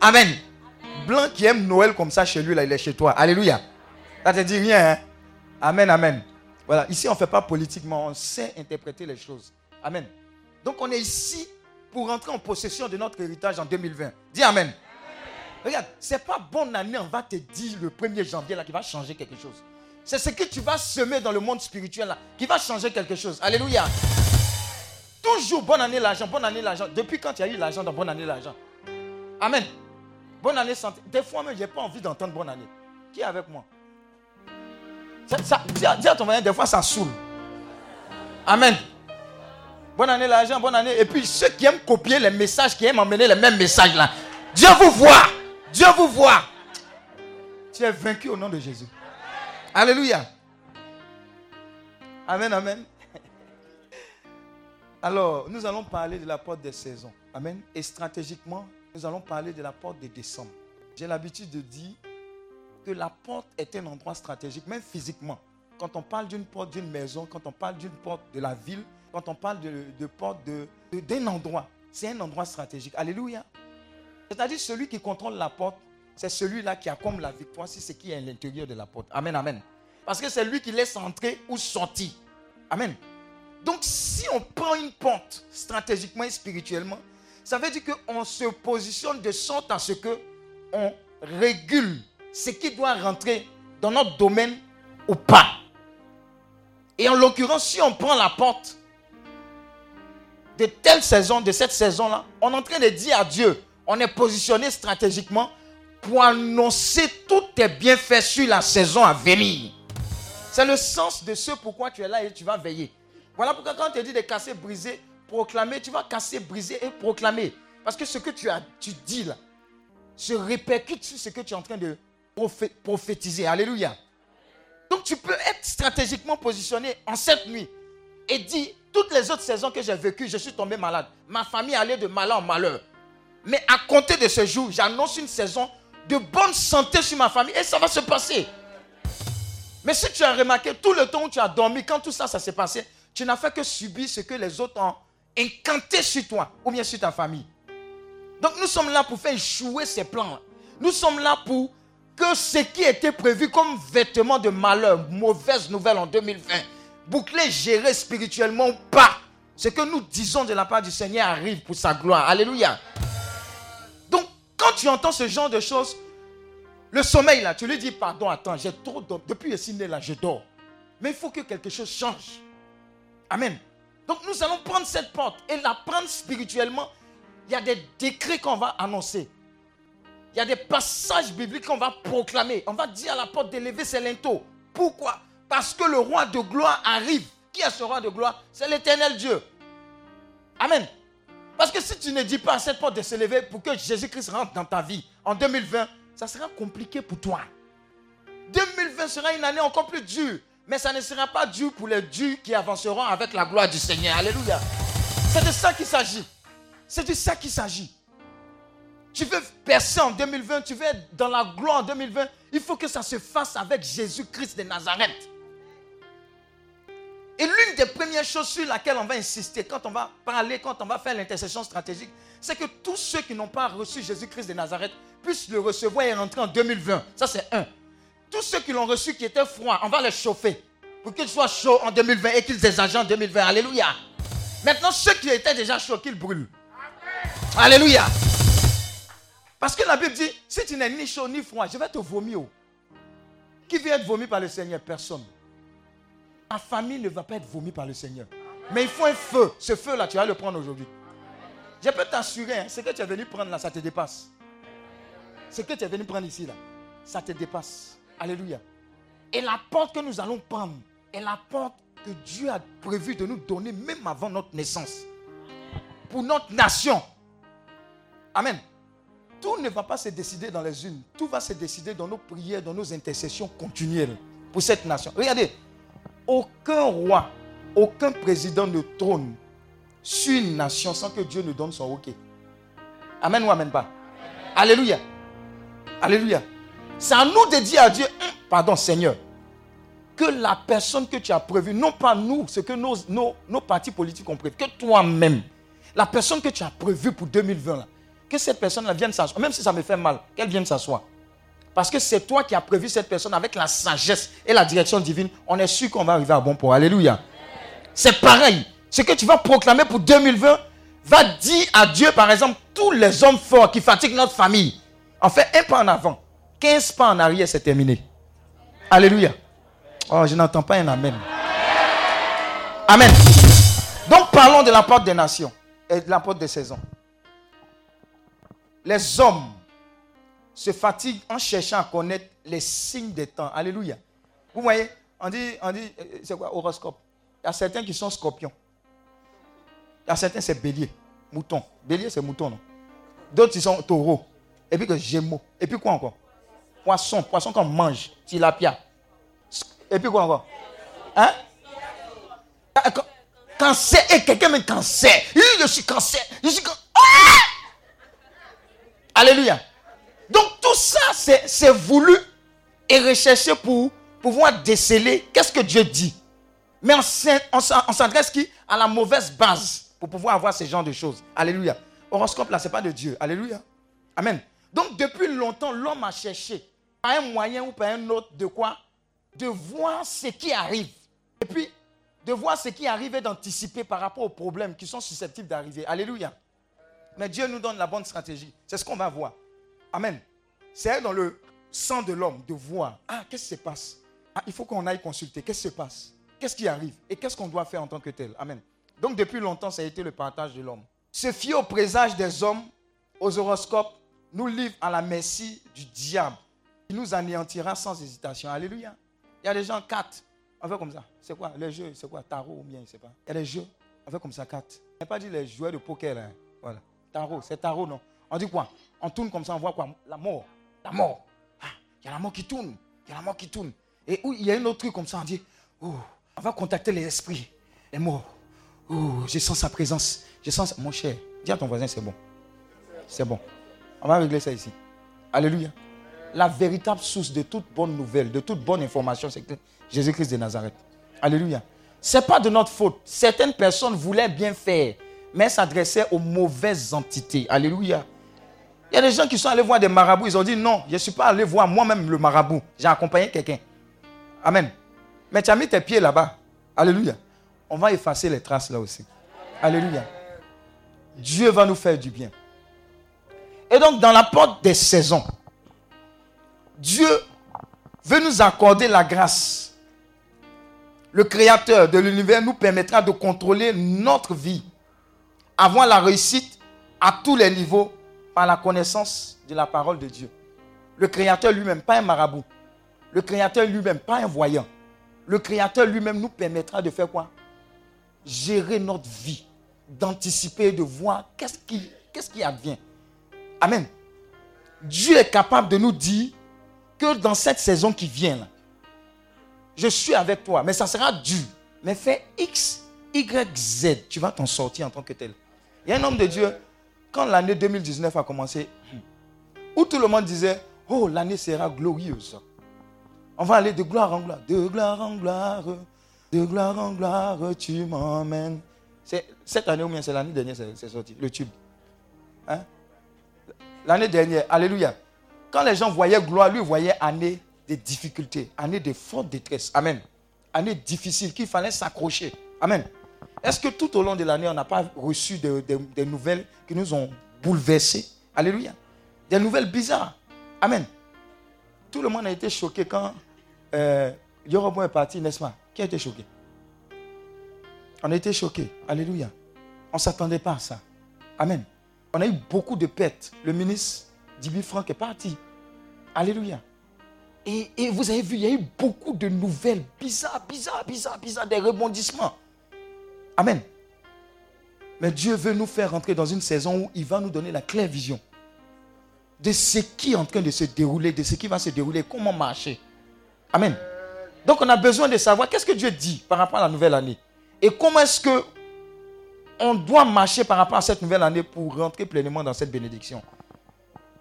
Amen. Blanc qui aime Noël comme ça chez lui, là, il est chez toi. Alléluia. Ça te dit rien, hein? Amen, amen. Voilà, ici on ne fait pas politiquement, on sait interpréter les choses. Amen. Donc on est ici pour rentrer en possession de notre héritage en 2020. Dis Amen. Regarde, ce n'est pas bonne année, on va te dire le 1er janvier là qui va changer quelque chose. C'est ce que tu vas semer dans le monde spirituel là qui va changer quelque chose. Alléluia. Toujours bonne année l'argent, bonne année l'argent. Depuis quand tu as eu l'argent dans bonne année l'argent? Amen. Bonne année santé. Des fois même, je n'ai pas envie d'entendre bonne année. Qui est avec moi? Ça, dis, à ton voisin, des fois ça saoule. Amen. Bonne année l'argent, bonne année. Et puis ceux qui aiment copier les messages, qui aiment emmener les mêmes messages là. Dieu vous voit. Dieu vous voit. Tu es vaincu au nom de Jésus. Alléluia. Amen, amen. Alors, nous allons parler de la porte des saisons. Amen. Et stratégiquement, nous allons parler de la porte de décembre. J'ai l'habitude de dire que la porte est un endroit stratégique, même physiquement. Quand on parle d'une porte d'une maison, quand on parle d'une porte de la ville, quand on parle de, porte d'un de, endroit, c'est un endroit stratégique. Alléluia. C'est-à-dire celui qui contrôle la porte, c'est celui-là qui a comme la victoire si c'est qui est à l'intérieur de la porte. Amen, amen. Parce que c'est lui qui laisse entrer ou sortir. Amen. Donc si on prend une porte stratégiquement et spirituellement, ça veut dire qu'on se positionne de sorte à ce que on régule ce qui doit rentrer dans notre domaine ou pas. Et en l'occurrence, si on prend la porte de telle saison, de cette saison-là, on est en train de dire à Dieu, on est positionné stratégiquement pour annoncer tous tes bienfaits sur la saison à venir. C'est le sens de ce pourquoi tu es là et tu vas veiller. Voilà pourquoi quand on te dit de casser, briser, proclamer, tu vas casser, briser et proclamer. Parce que ce que tu, as, tu dis là se répercute sur ce que tu es en train de prophétiser. Alléluia. Donc tu peux être stratégiquement positionné en cette nuit et dire, toutes les autres saisons que j'ai vécues, je suis tombé malade. Ma famille allait de malheur en malheur. Mais à compter de ce jour, j'annonce une saison de bonne santé sur ma famille et ça va se passer. Mais si tu as remarqué tout le temps où tu as dormi, quand tout ça, ça s'est passé, tu n'as fait que subir ce que les autres ont incanté sur toi ou bien sur ta famille. Donc nous sommes là pour faire échouer ces plans. Nous sommes là pour que ce qui était prévu comme vêtement de malheur, mauvaise nouvelle en 2020, bouclé, géré spirituellement ou pas, ce que nous disons de la part du Seigneur arrive pour sa gloire. Alléluia. Donc, quand tu entends ce genre de choses, le sommeil là, tu lui dis, pardon, attends, j'ai trop dormi. Depuis le ciné là, je dors. Mais il faut que quelque chose change. Amen. Donc nous allons prendre cette porte et la prendre spirituellement. Il y a des décrets qu'on va annoncer. Il y a des passages bibliques qu'on va proclamer. On va dire à la porte d'élever ses linteaux. Pourquoi? Parce que le roi de gloire arrive. Qui est ce roi de gloire? C'est l'éternel Dieu. Amen. Parce que si tu ne dis pas à cette porte de s'élever pour que Jésus-Christ rentre dans ta vie en 2020, ça sera compliqué pour toi. 2020 sera une année encore plus dure. Mais ça ne sera pas dur pour les dieux qui avanceront avec la gloire du Seigneur. Alléluia. C'est de ça qu'il s'agit. C'est de ça qu'il s'agit. Tu veux percer en 2020, tu veux être dans la gloire en 2020, il faut que ça se fasse avec Jésus-Christ de Nazareth. Et l'une des premières choses sur laquelle on va insister quand on va parler, quand on va faire l'intercession stratégique, c'est que tous ceux qui n'ont pas reçu Jésus-Christ de Nazareth puissent le recevoir et rentrer en 2020. Ça, c'est un. Tous ceux qui l'ont reçu qui étaient froids, on va les chauffer pour qu'ils soient chauds en 2020 et qu'ils exagèrent en 2020. Alléluia. Maintenant, ceux qui étaient déjà chauds, qu'ils brûlent. Alléluia. Parce que la Bible dit, si tu n'es ni chaud ni froid, je vais te vomir. Qui vient être vomi par le Seigneur? Personne. Ta famille ne va pas être vomie par le Seigneur. Mais il faut un feu. Ce feu-là, tu vas le prendre aujourd'hui. Je peux t'assurer, hein, ce que tu es venu prendre là, ça te dépasse. Ce que tu es venu prendre ici, là, ça te dépasse. Alléluia. Et la porte que nous allons prendre est la porte que Dieu a prévu de nous donner même avant notre naissance. Pour notre nation. Amen. Tout ne va pas se décider dans les unes. Tout va se décider dans nos prières, dans nos intercessions continuelles pour cette nation. Regardez, aucun roi, aucun président ne trône sur une nation sans que Dieu ne donne son OK. Amen ou amen pas? Alléluia. Alléluia. C'est à nous de dire à Dieu, hum, pardon Seigneur, que la personne que tu as prévue, non pas nous, ce que nos, nos, nos partis politiques ont prévu, que toi-même, la personne que tu as prévue pour 2020, là, que cette personne-là vienne s'asseoir, même si ça me fait mal, qu'elle vienne s'asseoir. Parce que c'est toi qui as prévu cette personne avec la sagesse et la direction divine. On est sûr qu'on va arriver à bon port. Alléluia. C'est pareil. Ce que tu vas proclamer pour 2020 va dire à Dieu, par exemple, tous les hommes forts qui fatiguent notre famille. En fait, un pas en avant, 15 pas en arrière, c'est terminé. Alléluia. Oh, je n'entends pas un Amen. Amen. Donc parlons de la des nations et de la des saisons. Les hommes se fatiguent en cherchant à connaître les signes des temps. Alléluia. Vous voyez, on dit, euh, c'est quoi, horoscope? Il y a certains qui sont scorpions. Il y a certains, c'est bélier, mouton. Bélier, c'est mouton, non? D'autres, ils sont taureaux. Et puis que gémeaux. Et puis quoi encore? Poisson, poisson qu'on mange, tilapia. Et puis quoi encore? Hein? Ah, Cancer, et quelqu'un me cancer. Je suis cancer. Je suis cancer. Ah! Alléluia. Donc tout ça, c'est voulu et recherché pour pouvoir déceler qu'est-ce que Dieu dit? Mais on, s'adresse qui? À la mauvaise base pour pouvoir avoir ce genre de choses. Alléluia. Horoscope là, ce n'est pas de Dieu. Alléluia. Amen. Donc depuis longtemps, l'homme a cherché, par un moyen ou par un autre, de quoi? De voir ce qui arrive. Et puis, de voir ce qui arrive et d'anticiper par rapport aux problèmes qui sont susceptibles d'arriver. Alléluia. Mais Dieu nous donne la bonne stratégie. C'est ce qu'on va voir. Amen. C'est dans le sang de l'homme de voir. Ah, qu'est-ce qui se passe? Ah, Il faut qu'on aille consulter. Qu'est-ce qui se passe? Qu'est-ce qui arrive? Et qu'est-ce qu'on doit faire en tant que tel? Amen. Donc depuis longtemps, ça a été le partage de l'homme. Se fier au présage des hommes, aux horoscopes, nous livre à la merci du diable. Il nous anéantira sans hésitation. Alléluia. Il y a des gens, quatre. On fait comme ça. C'est quoi? Les jeux, c'est quoi? Tarot ou bien, je ne sais pas. Il y a des jeux. On fait comme ça, quatre. On n'a pas dit les joueurs de poker. Là. Voilà. Tarot, c'est tarot, non? On dit quoi? On tourne comme ça, on voit quoi? La mort. La mort. Ah, il y a la mort qui tourne. Il y a la mort qui tourne. Et il y a un autre truc comme ça, on dit, oh, on va contacter les esprits, les morts. Oh, je sens sa présence. Je sens, mon cher, dis à ton voisin, c'est bon. C'est bon. On va régler ça ici. Alléluia. La véritable source de toute bonne nouvelle, de toute bonne information, c'est Jésus-Christ de Nazareth. Alléluia. Ce n'est pas de notre faute. Certaines personnes voulaient bien faire, mais s'adressaient aux mauvaises entités. Alléluia. Il y a des gens qui sont allés voir des marabouts, ils ont dit non, je ne suis pas allé voir moi-même le marabout. J'ai accompagné quelqu'un. Amen. Mais tu as mis tes pieds là-bas. Alléluia. On va effacer les traces là aussi. Alléluia. Dieu va nous faire du bien. Et donc, dans la porte des saisons, Dieu veut nous accorder la grâce. Le Créateur de l'univers nous permettra de contrôler notre vie, avoir la réussite à tous les niveaux la connaissance de la parole de Dieu. Le Créateur lui-même, pas un marabout. Le Créateur lui-même, pas un voyant. Le Créateur lui-même nous permettra de faire quoi? Gérer notre vie, d'anticiper, de voir qu'est-ce qui, qu'est-ce qui advient. Amen. Dieu est capable de nous dire que dans cette saison qui vient, je suis avec toi, mais ça sera dur. Mais fais X, Y, Z, tu vas t'en sortir en tant que tel. Il y a un homme de Dieu, quand l'année 2019 a commencé, où tout le monde disait, oh, l'année sera glorieuse. On va aller de gloire en gloire, de gloire en gloire, de gloire en gloire, tu m'emmènes. Cette année ou bien c'est l'année dernière, c'est sorti, le tube. Hein? L'année dernière, alléluia. Quand les gens voyaient gloire, lui voyait année de difficultés, année de forte détresse. Amen. Année difficile qu'il fallait s'accrocher. Amen. Est-ce que tout au long de l'année, on n'a pas reçu des nouvelles qui nous ont bouleversés? Alléluia. Des nouvelles bizarres. Amen. Tout le monde a été choqué quand euh, est parti, n'est-ce pas? Qui a été choqué? On a été choqué. Alléluia. On ne s'attendait pas à ça. Amen. On a eu beaucoup de pertes. Le ministre Dibi Franck est parti. Alléluia. Et, et, vous avez vu, il y a eu beaucoup de nouvelles bizarres, bizarres, bizarres, bizarres, des rebondissements. Amen. Mais Dieu veut nous faire rentrer dans une saison où il va nous donner la claire vision de ce qui est en train de se dérouler, de ce qui va se dérouler, comment marcher. Amen. Donc on a besoin de savoir qu'est-ce que Dieu dit par rapport à la nouvelle année. Et comment est-ce que on doit marcher par rapport à cette nouvelle année pour rentrer pleinement dans cette bénédiction.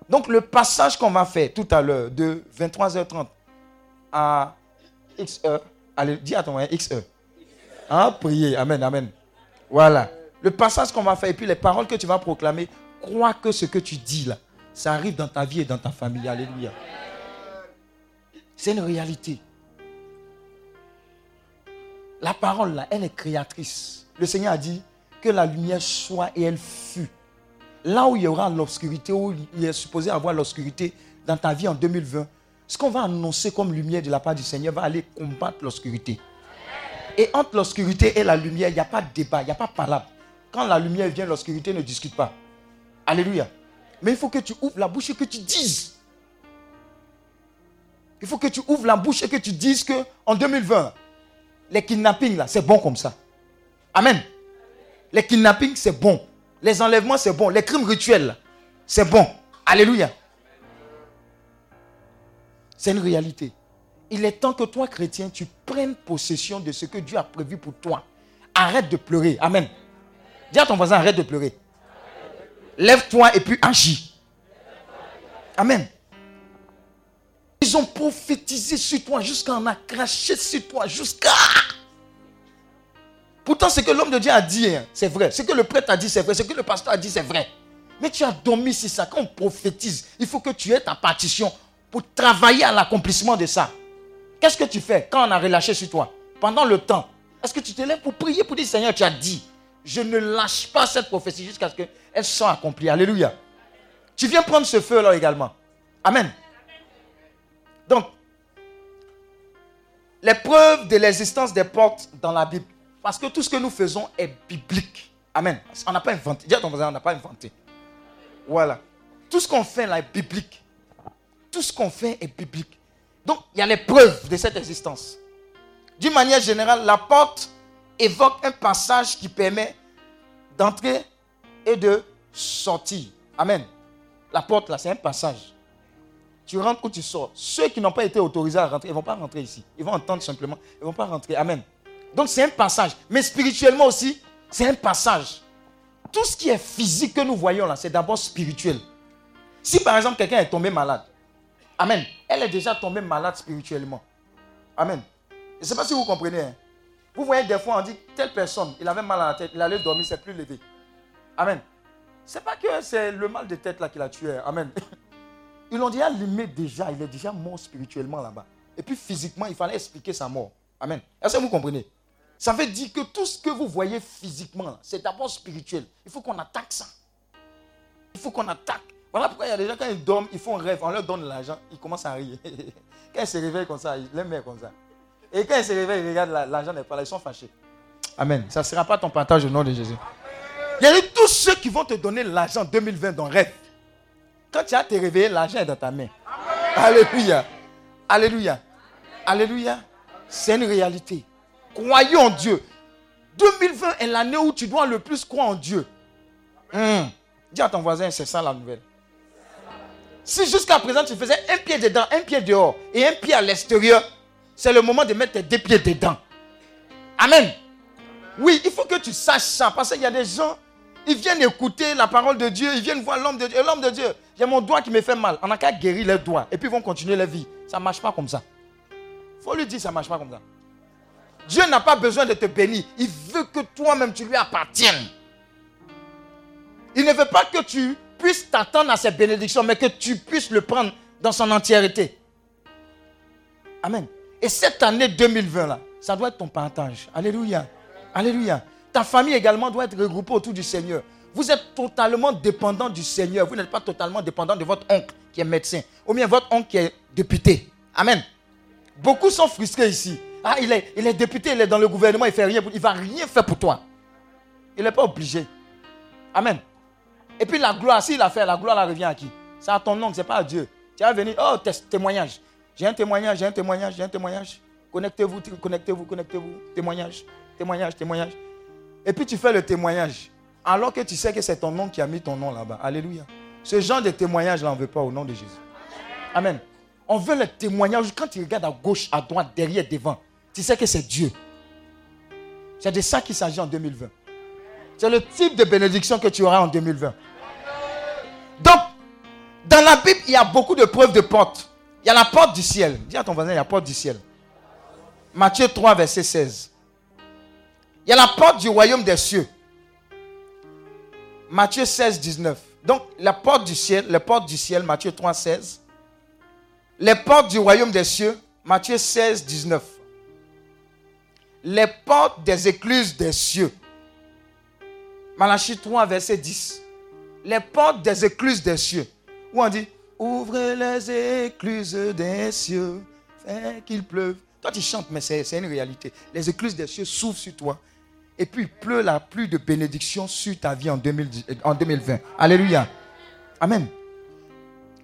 Donc le passage qu'on va faire tout à l'heure de 23h30 à X heure, Allez, dis à ton XE. Hein, prier. Amen, amen. Voilà. Le passage qu'on va faire et puis les paroles que tu vas proclamer, crois que ce que tu dis là, ça arrive dans ta vie et dans ta famille. Alléluia. C'est une réalité. La parole là, elle est créatrice. Le Seigneur a dit que la lumière soit et elle fut. Là où il y aura l'obscurité, où il est supposé avoir l'obscurité dans ta vie en 2020, ce qu'on va annoncer comme lumière de la part du Seigneur va aller combattre l'obscurité. Et entre l'obscurité et la lumière, il n'y a pas de débat, il n'y a pas de palabre. Quand la lumière vient, l'obscurité ne discute pas. Alléluia. Mais il faut que tu ouvres la bouche et que tu dises. Il faut que tu ouvres la bouche et que tu dises que en 2020, les kidnappings là, c'est bon comme ça. Amen. Les kidnappings, c'est bon. Les enlèvements, c'est bon. Les crimes rituels, c'est bon. Alléluia. C'est une réalité. Il est temps que toi, chrétien, tu prennes possession de ce que Dieu a prévu pour toi. Arrête de pleurer. Amen. Dis à ton voisin, arrête de pleurer. Lève-toi et puis agis. Amen. Ils ont prophétisé sur toi jusqu'à en a sur toi jusqu'à. Pourtant, ce que l'homme de Dieu a dit, hein, c'est vrai. Ce que le prêtre a dit, c'est vrai. Ce que le pasteur a dit, c'est vrai. Mais tu as dormi sur ça. Quand on prophétise, il faut que tu aies ta partition pour travailler à l'accomplissement de ça. Qu'est-ce que tu fais quand on a relâché sur toi Pendant le temps, est-ce que tu te lèves pour prier pour dire Seigneur, tu as dit, je ne lâche pas cette prophétie jusqu'à ce qu'elle soit accomplie. Alléluia. Tu viens prendre ce feu là également. Amen. Donc, les preuves de l'existence des portes dans la Bible. Parce que tout ce que nous faisons est biblique. Amen. On n'a pas inventé. Dis à ton voisin, on n'a pas inventé. Voilà. Tout ce qu'on fait là est biblique. Tout ce qu'on fait est biblique. Donc, il y a les preuves de cette existence. D'une manière générale, la porte évoque un passage qui permet d'entrer et de sortir. Amen. La porte, là, c'est un passage. Tu rentres ou tu sors. Ceux qui n'ont pas été autorisés à rentrer, ils ne vont pas rentrer ici. Ils vont entendre simplement. Ils ne vont pas rentrer. Amen. Donc, c'est un passage. Mais spirituellement aussi, c'est un passage. Tout ce qui est physique que nous voyons là, c'est d'abord spirituel. Si par exemple quelqu'un est tombé malade, Amen. Elle est déjà tombée malade spirituellement. Amen. Je ne sais pas si vous comprenez. Hein. Vous voyez, des fois, on dit, telle personne, il avait mal à la tête, il allait dormir, c'est plus levé. Amen. C'est pas que c'est le mal de tête là qui l'a tué. Amen. Ils l'ont déjà limé déjà, il est déjà mort spirituellement là-bas. Et puis physiquement, il fallait expliquer sa mort. Amen. Est-ce que vous comprenez? Ça veut dire que tout ce que vous voyez physiquement, c'est d'abord spirituel. Il faut qu'on attaque ça. Il faut qu'on attaque. Voilà pourquoi il y a des gens, quand ils dorment, ils font un rêve, on leur donne l'argent, ils commencent à rire. quand ils se réveillent comme ça, ils l'aiment comme ça. Et quand ils se réveillent, ils regardent, l'argent n'est pas là, ils sont fâchés. Amen. Ça ne sera pas ton partage au nom de Jésus. Il y a tous ceux qui vont te donner l'argent 2020 dans rêve. Quand tu as te réveillé, l'argent est dans ta main. Alléluia. Alléluia. Alléluia. C'est une réalité. Croyons en Dieu. 2020 est l'année où tu dois le plus croire en Dieu. Hum. Dis à ton voisin, c'est ça la nouvelle. Si jusqu'à présent tu faisais un pied dedans, un pied dehors et un pied à l'extérieur, c'est le moment de mettre tes deux pieds dedans. Amen. Oui, il faut que tu saches ça parce qu'il y a des gens, ils viennent écouter la parole de Dieu, ils viennent voir l'homme de Dieu. L'homme de Dieu, il y a mon doigt qui me fait mal. On n'a qu'à guérir les doigts et puis ils vont continuer leur vie. Ça ne marche pas comme ça. Il faut lui dire, ça ne marche pas comme ça. Dieu n'a pas besoin de te bénir. Il veut que toi-même tu lui appartiennes. Il ne veut pas que tu puisses t'attendre à ses bénédictions, mais que tu puisses le prendre dans son entièreté. Amen. Et cette année 2020, là, ça doit être ton partage. Alléluia. Alléluia. Ta famille également doit être regroupée autour du Seigneur. Vous êtes totalement dépendant du Seigneur. Vous n'êtes pas totalement dépendant de votre oncle qui est médecin. Ou bien votre oncle qui est député. Amen. Beaucoup sont frustrés ici. Ah, il est, il est député, il est dans le gouvernement, il fait rien. il ne va rien faire pour toi. Il n'est pas obligé. Amen. Et puis la gloire, s'il a fait, la gloire, elle revient à qui? C'est à ton oncle, ce n'est pas à Dieu. Tu vas venir, oh, témoignage. J'ai un témoignage, j'ai un témoignage, j'ai un témoignage. Connectez-vous, connectez-vous, connectez-vous. Témoignage, témoignage, témoignage. Et puis tu fais le témoignage. Alors que tu sais que c'est ton nom qui a mis ton nom là-bas. Alléluia. Ce genre de témoignage-là, on ne veut pas au nom de Jésus. Amen. On veut le témoignage. Quand tu regardes à gauche, à droite, derrière, devant, tu sais que c'est Dieu. C'est de ça qu'il s'agit en 2020. C'est le type de bénédiction que tu auras en 2020. Donc, dans la Bible, il y a beaucoup de preuves de portes. Il y a la porte du ciel. Dis à ton voisin, il y a la porte du ciel. Matthieu 3, verset 16. Il y a la porte du royaume des cieux. Matthieu 16, 19. Donc, la porte du ciel, les portes du ciel, Matthieu 3, 16. Les portes du royaume des cieux, Matthieu 16, 19. Les portes des écluses des cieux. Malachie 3, verset 10. Les portes des écluses des cieux. Où on dit, ouvre les écluses des cieux, fais qu'il pleuve. Toi, tu chantes, mais c'est une réalité. Les écluses des cieux s'ouvrent sur toi. Et puis, il pleut la pluie de bénédiction sur ta vie en, 2020. Alléluia. Amen.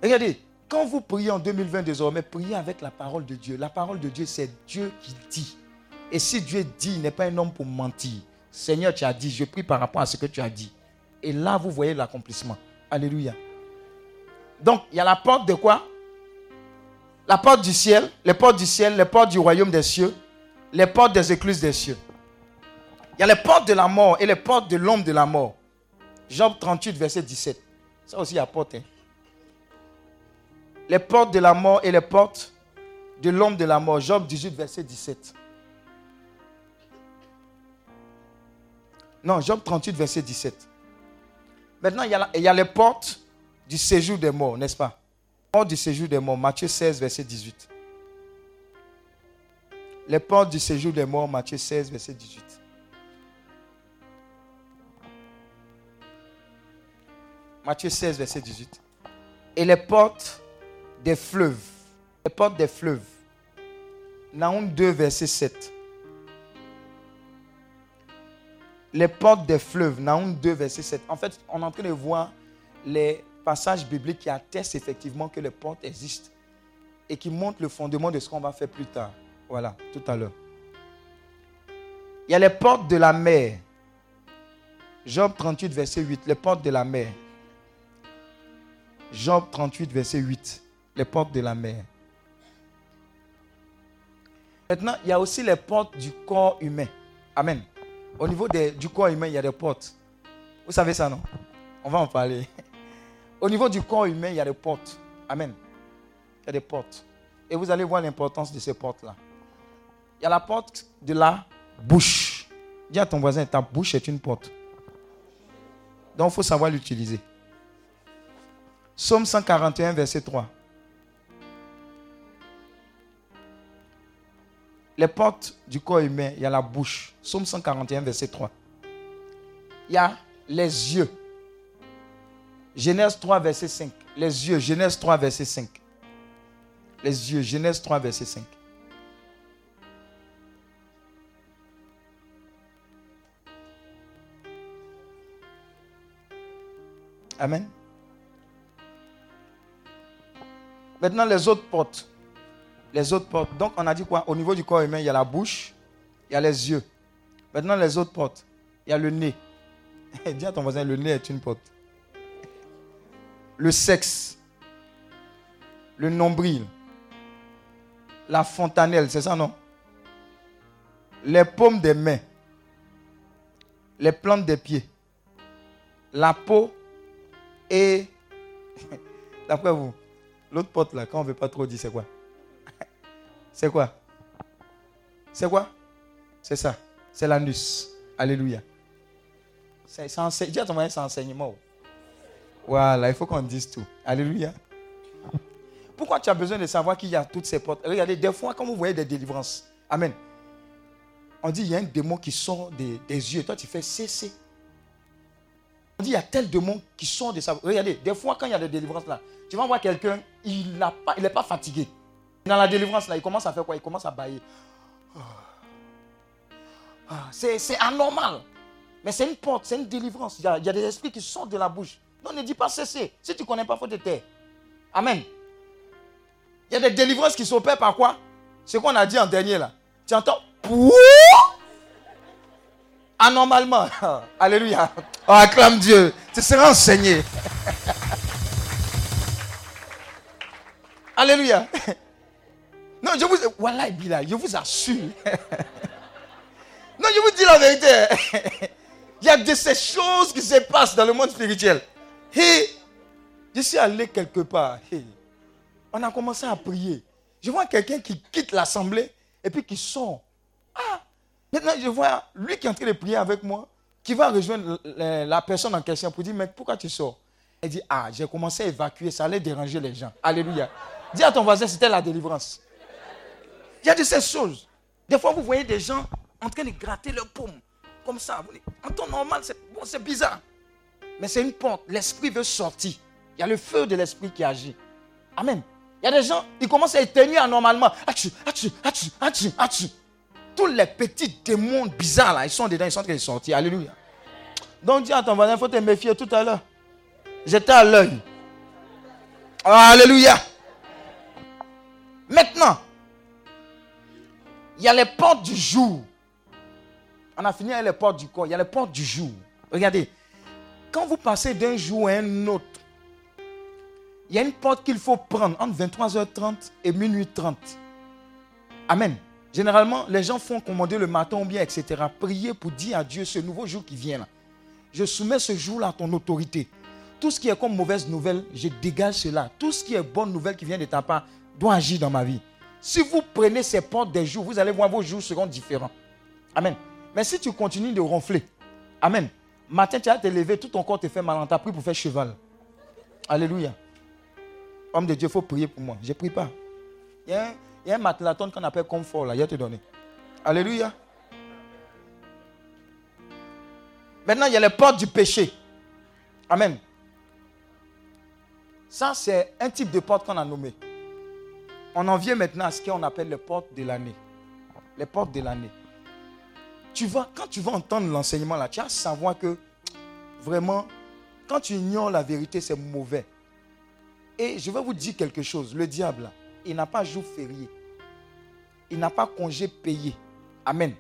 Regardez, quand vous priez en 2020 désormais, priez avec la parole de Dieu. La parole de Dieu, c'est Dieu qui dit. Et si Dieu dit, il n'est pas un homme pour mentir. Seigneur, tu as dit, je prie par rapport à ce que tu as dit. Et là, vous voyez l'accomplissement. Alléluia. Donc, il y a la porte de quoi? La porte du ciel, les portes du ciel, les portes du royaume des cieux, les portes des écluses des cieux. Il y a les portes de la mort et les portes de l'homme de la mort. Job 38, verset 17. Ça aussi, il y a porte. Hein. Les portes de la mort et les portes de l'homme de la mort. Job 18, verset 17. Non, Job 38, verset 17. Maintenant, il y, a, les portes du séjour des morts, n'est-ce pas? Portes du séjour des morts, Matthieu 16, verset 18. Les portes du séjour des morts, Matthieu 16, verset 18. Matthieu 16, verset 18. Et les portes des fleuves. Les portes des fleuves. Naoum 2, verset 7. Les portes des fleuves. Naoum 2, verset 7. En fait, on est en train de voir les passages bibliques qui attestent effectivement que les portes existent et qui montrent le fondement de ce qu'on va faire plus tard. Voilà, tout à l'heure. Il y a les portes de la mer. Job 38, verset 8. Les portes de la mer. Job 38, verset 8. Les portes de la mer. Maintenant, il y a aussi les portes du corps humain. Amen. Au niveau du corps humain, il y a des portes. Vous savez ça, non? On va en parler. Au niveau du corps humain, il y a des portes. Amen. Il y a des portes. Et vous allez voir l'importance de ces portes-là. Il y a la porte de la bouche. Dis à ton voisin, ta bouche est une porte. Donc, il faut savoir l'utiliser. Psaume 141, verset 3. Les portes du corps humain, il y a la bouche. Psaume 141, verset 3. Il y a les yeux. Genèse 3, verset 5. Les yeux, Genèse 3, verset 5. Les yeux, Genèse 3, verset 5. Amen. Maintenant, les autres portes. Les autres portes. Donc, on a dit quoi? Au niveau du corps humain, il y a la bouche, il y a les yeux. Maintenant, les autres portes. Il y a le nez. Dis à ton voisin, le nez est une porte. Le sexe. Le nombril. La fontanelle, c'est ça, non? Les paumes des mains. Les plantes des pieds. La peau et... D'après vous, L'autre porte là, quand on ne veut pas trop dire, c'est quoi? C'est quoi? C'est quoi? C'est ça. C'est l'anus. Alléluia. C'est c'est enseignement. Voilà, il faut qu'on dise tout. Alléluia. Pourquoi tu as besoin de savoir qu'il y a toutes ces portes? Regardez, des fois, quand vous voyez des délivrances, Amen. On dit, il y a un démon qui sort des, yeux. Toi, tu fais cesser. On dit, il y a tel démon qui sort de sa... Regardez, des fois, quand il y a des délivrances là, tu vas voir quelqu'un, il n'est pas, pas fatigué. Dans la délivrance, là, il commence à faire quoi? Il commence à bailler. Ah, c'est anormal. Mais c'est une porte, c'est une délivrance. Il y, a, des esprits qui sortent de la bouche. Non, ne dis pas cesser. Si tu ne connais pas, faut te taire. Amen. Il y a des délivrances qui s'opèrent par quoi? Ce qu'on a dit en dernier là. Tu entends? Anormalement. Alléluia. Oh, acclame Dieu. Tu seras enseigné. Alléluia. Non, je vous, voilà, je vous assure. Non, je vous dis la vérité. Il y a de ces choses qui se passent dans le monde spirituel. Je suis allé quelque part. on a commencé à prier. Je vois quelqu'un qui quitte l'assemblée et puis qui sort. Ah, maintenant je vois lui qui est en train de prier avec moi, qui va rejoindre la personne en question pour dire, mais pourquoi tu sors? Elle dit, ah, j'ai commencé à évacuer, ça allait déranger les gens. Alléluia. Dis à ton voisin, c'était la délivrance. Il y a de ces choses. Des fois, vous voyez des gens en train de gratter leur paume, comme ça. En temps normal, c'est bizarre. Mais c'est une porte. L'esprit veut sortir. Il y a le feu de l'esprit qui agit. Amen. Il y a des gens, ils commencent à éteindre anormalement. Tous les petits démons bizarres là, ils sont dedans, ils sont en train de sortir. Alléluia. Donc dis à ton voisin, il faut te méfier tout à l'heure. J'étais à l'œil. Alléluia. Maintenant, il y a les portes du jour. On a fini avec les portes du corps. Il y a les portes du jour. Regardez, quand vous passez d'un jour à un autre, il y a une porte qu'il faut prendre entre 23h30 et minuit 30. Amen. Généralement, les gens font commander le matin ou bien, etc. Prier pour dire à Dieu ce nouveau jour qui vient. Je soumets ce jour-là à ton autorité. Tout ce qui est comme mauvaise nouvelle, je dégage cela. Tout ce qui est bonne nouvelle qui vient de ta part doit agir dans ma vie. Si vous prenez ces portes des jours, vous allez voir vos jours seront différents. Amen. Mais si tu continues de ronfler, Amen. Matin, tu vas te lever, tout ton corps te fait mal. On t'a pris pour faire cheval. Alléluia. Homme de Dieu, il faut prier pour moi. Je ne prie pas. Il y a un, il y a qu'on appelle confort là. Il va te donner. Alléluia. Maintenant, il y a les portes du péché. Amen. Ça, c'est un type de porte qu'on a nommé. On en vient maintenant à ce qu'on appelle les portes de l'année. Les portes de l'année. Tu vas, quand tu vas entendre l'enseignement là, tu vas savoir que vraiment, quand tu ignores la vérité, c'est mauvais. Et je vais vous dire quelque chose. Le diable, il n'a pas jour férié. Il n'a pas congé payé. Amen.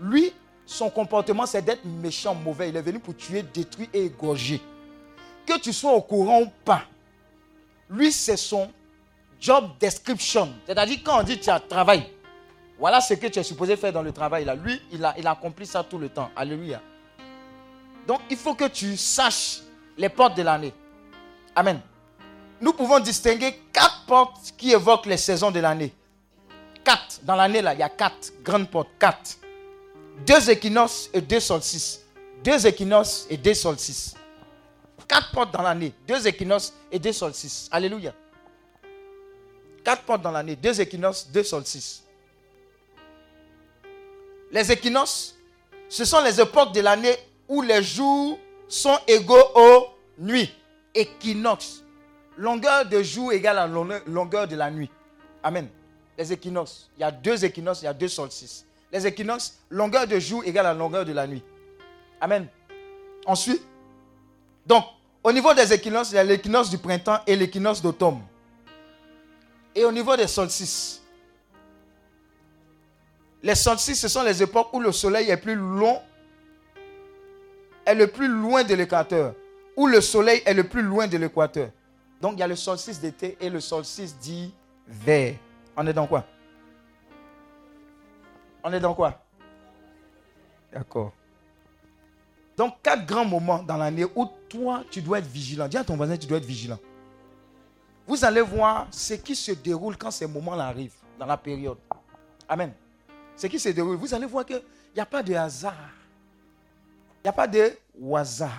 Lui, son comportement, c'est d'être méchant, mauvais. Il est venu pour tuer, détruire et égorger. Que tu sois au courant ou pas, lui, c'est son job description. C'est-à-dire, quand on dit tu as travail, voilà ce que tu es supposé faire dans le travail. Lui, il a, il a accompli ça tout le temps. Alléluia. Donc, il faut que tu saches les portes de l'année. Amen. Nous pouvons distinguer quatre portes qui évoquent les saisons de l'année. Quatre. Dans l'année, là, il y a quatre grandes portes. Quatre. Deux équinoxes et deux solstices. Deux équinoxes et deux solstices. Quatre portes dans l'année. Deux équinoxes et deux solstices. Alléluia. Quatre portes dans l'année. Deux équinoxes, deux solstices. Les équinoxes, ce sont les époques de l'année où les jours sont égaux aux nuits. Équinoxe. Longueur de jour égale à longueur de la nuit. Amen. Les équinoxes. Il y a deux équinoxes, il y a deux solstices. Les équinoxes, longueur de jour égale à longueur de la nuit. Amen. Ensuite, donc, au niveau des équinoxes, il y a l'équinoxe du printemps et l'équinoxe d'automne. Et au niveau des solstices, les solstices, ce sont les époques où le soleil est plus long, est le plus loin de l'équateur, où le soleil est le plus loin de l'équateur. Donc il y a le solstice d'été et le solstice d'hiver. On est dans quoi? On est dans quoi? D'accord. Donc quatre grands moments dans l'année où toi, tu dois être vigilant. Dis à ton voisin, tu dois être vigilant. Vous allez voir ce qui se déroule quand ces moments-là arrivent, dans la période. Amen ce qui se déroule, vous allez voir qu'il n'y a pas de hasard. Il n'y a pas de hasard.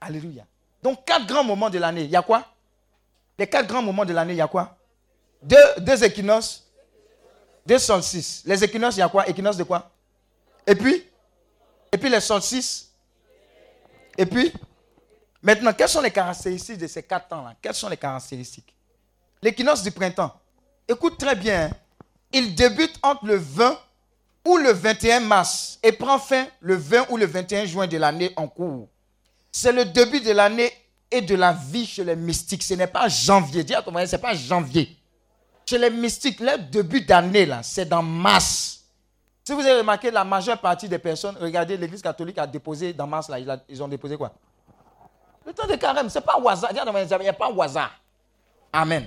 Alléluia. Donc, quatre grands moments de l'année, il y a quoi? Les quatre grands moments de l'année, il y a quoi? Deux, deux équinoxes, deux solstices. Les équinoxes, il y a quoi? Équinoxe de quoi? Et puis Et puis les solstices Et puis Maintenant, quelles sont les caractéristiques de ces quatre temps-là? Quelles sont les caractéristiques? L'équinoxe du printemps. Écoute très bien. Hein. Il débute entre le 20 ou le 21 mars et prend fin le 20 ou le 21 juin de l'année en cours. C'est le début de l'année et de la vie chez les mystiques. Ce n'est pas janvier. Dis à ton ce n'est pas janvier. Chez les mystiques, le début d'année, là, c'est dans mars. Si vous avez remarqué, la majeure partie des personnes, regardez, l'Église catholique a déposé dans mars, là, ils ont déposé quoi? Le temps de carême, ce n'est pas au hasard. Il n'y a pas au hasard. Amen.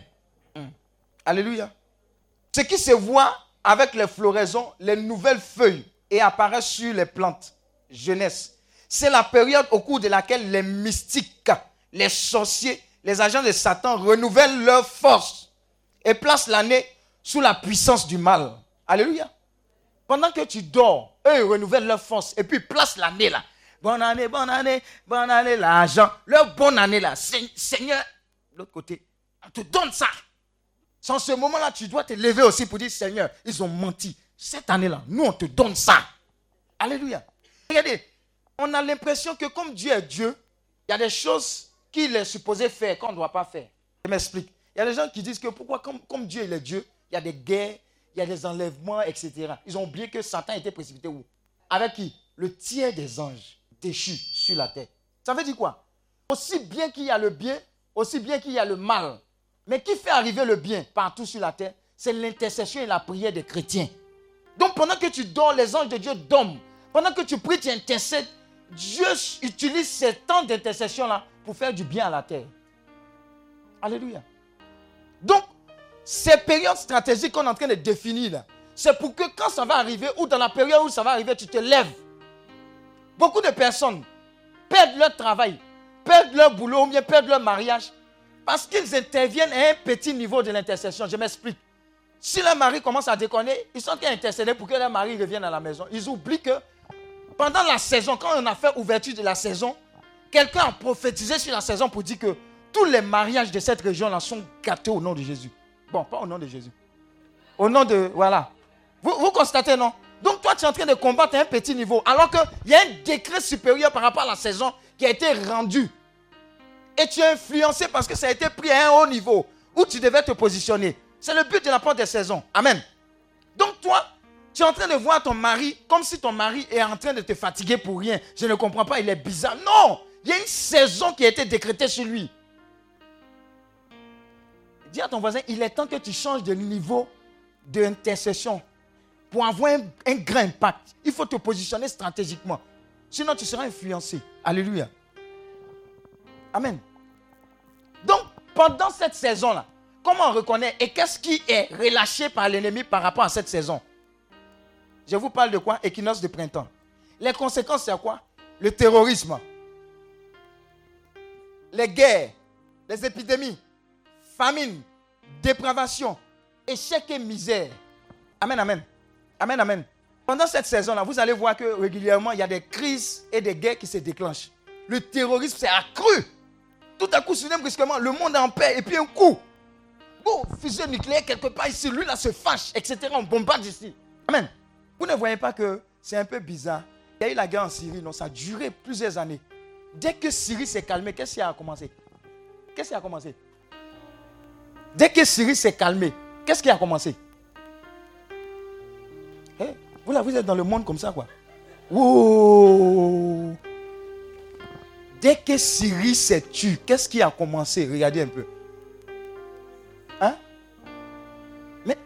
Alléluia. Ce qui se voit avec les floraisons, les nouvelles feuilles et apparaissent sur les plantes. Jeunesse. C'est la période au cours de laquelle les mystiques, les sorciers, les agents de Satan renouvellent leur force et placent l'année sous la puissance du mal. Alléluia. pendant que tu dors, eux, renouvellent leur force et puis placent l'année là. Bonne année, bonne année, bonne année, l'argent. Leur bonne année là. Seigneur, l'autre côté, on te donne ça. Sans ce moment-là, tu dois te lever aussi pour dire, Seigneur, ils ont menti. Cette année-là, nous, on te donne ça. Alléluia. Regardez, on a l'impression que comme Dieu est Dieu, il y a des choses qu'il est supposé faire qu'on ne doit pas faire. Je m'explique. Il y a des gens qui disent que pourquoi, comme, comme Dieu il est Dieu, il y a des guerres, il y a des enlèvements, etc. Ils ont oublié que Satan était précipité où? Avec qui? Le tiers des anges déchus sur la terre. Ça veut dire quoi? Aussi bien qu'il y a le bien, aussi bien qu'il y a le mal. Mais qui fait arriver le bien partout sur la terre C'est l'intercession et la prière des chrétiens. Donc pendant que tu dors, les anges de Dieu dorment. Pendant que tu pries, tu intercèdes. Dieu utilise ces temps d'intercession-là pour faire du bien à la terre. Alléluia. Donc, ces périodes stratégiques qu'on est en train de définir c'est pour que quand ça va arriver, ou dans la période où ça va arriver, tu te lèves. Beaucoup de personnes perdent leur travail, perdent leur boulot ou bien perdent leur mariage parce qu'ils interviennent à un petit niveau de l'intercession. Je m'explique. Si leur mari commence à déconner, ils sont intercéder pour que leur mari revienne à la maison. Ils oublient que pendant la saison, quand on a fait ouverture de la saison, quelqu'un a prophétisé sur la saison pour dire que tous les mariages de cette région-là sont gâtés au nom de Jésus. Bon, pas au nom de Jésus. Au nom de... Voilà. Vous, vous constatez, non? Donc toi, tu es en train de combattre à un petit niveau, alors qu'il y a un décret supérieur par rapport à la saison qui a été rendu. Et tu es influencé parce que ça a été pris à un haut niveau où tu devais te positionner. C'est le but de la porte des saisons. Amen. Donc toi, tu es en train de voir ton mari comme si ton mari est en train de te fatiguer pour rien. Je ne comprends pas, il est bizarre. Non, il y a une saison qui a été décrétée sur lui. Dis à ton voisin, il est temps que tu changes de niveau d'intercession pour avoir un, un, grand impact. Il faut te positionner stratégiquement. Sinon, tu seras influencé. Alléluia. Amen. Donc, pendant cette saison-là, comment on reconnaît et qu'est-ce qui est relâché par l'ennemi par rapport à cette saison? Je vous parle de quoi? Équinoxe de printemps. Les conséquences, c'est quoi? Le terrorisme, les guerres, les épidémies, famine, dépravation, échec et misère. Amen, amen. Amen, amen. Pendant cette saison-là, vous allez voir que régulièrement, il y a des crises et des guerres qui se déclenchent. Le terrorisme s'est accru. Tout à coup, soudain, brusquement, le monde est en paix. Et puis un coup, bon, fusée nucléaire quelque part ici, lui là se fâche, etc. On bombarde ici. Amen. Vous ne voyez pas que c'est un peu bizarre. Il y a eu la guerre en Syrie, non, ça a duré plusieurs années. Dès que Syrie s'est calmée, qu'est-ce qui a commencé? Qu'est-ce qui a commencé? Dès que Syrie s'est calmée, qu'est-ce qui a commencé? Eh, vous là, vous êtes dans le monde comme ça, quoi. Wow. Dès que Syrie s'est tue, qu'est-ce qui a commencé? Regardez un peu. Hein? Mais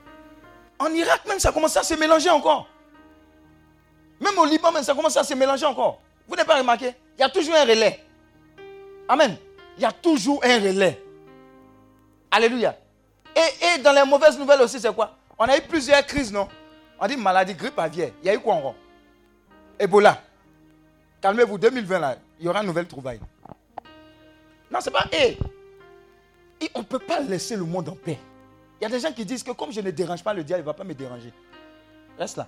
en Irak même, ça a commencé à se mélanger encore. Même au Liban même, ça a commencé à se mélanger encore. Vous n'avez pas remarqué? Il y a toujours un relais. Amen. Il y a toujours un relais. Alléluia. Et, dans les mauvaises nouvelles aussi, c'est quoi? On a eu plusieurs crises, non? On dit maladie, grippe aviaire. Il y a eu quoi encore? Ebola. Calmez-vous, 2020 là, il y aura une nouvelle trouvaille. Non, c'est pas et. on ne peut pas laisser le monde en paix. Il y a des gens qui disent que comme je ne dérange pas le diable, il ne va pas me déranger. Reste là.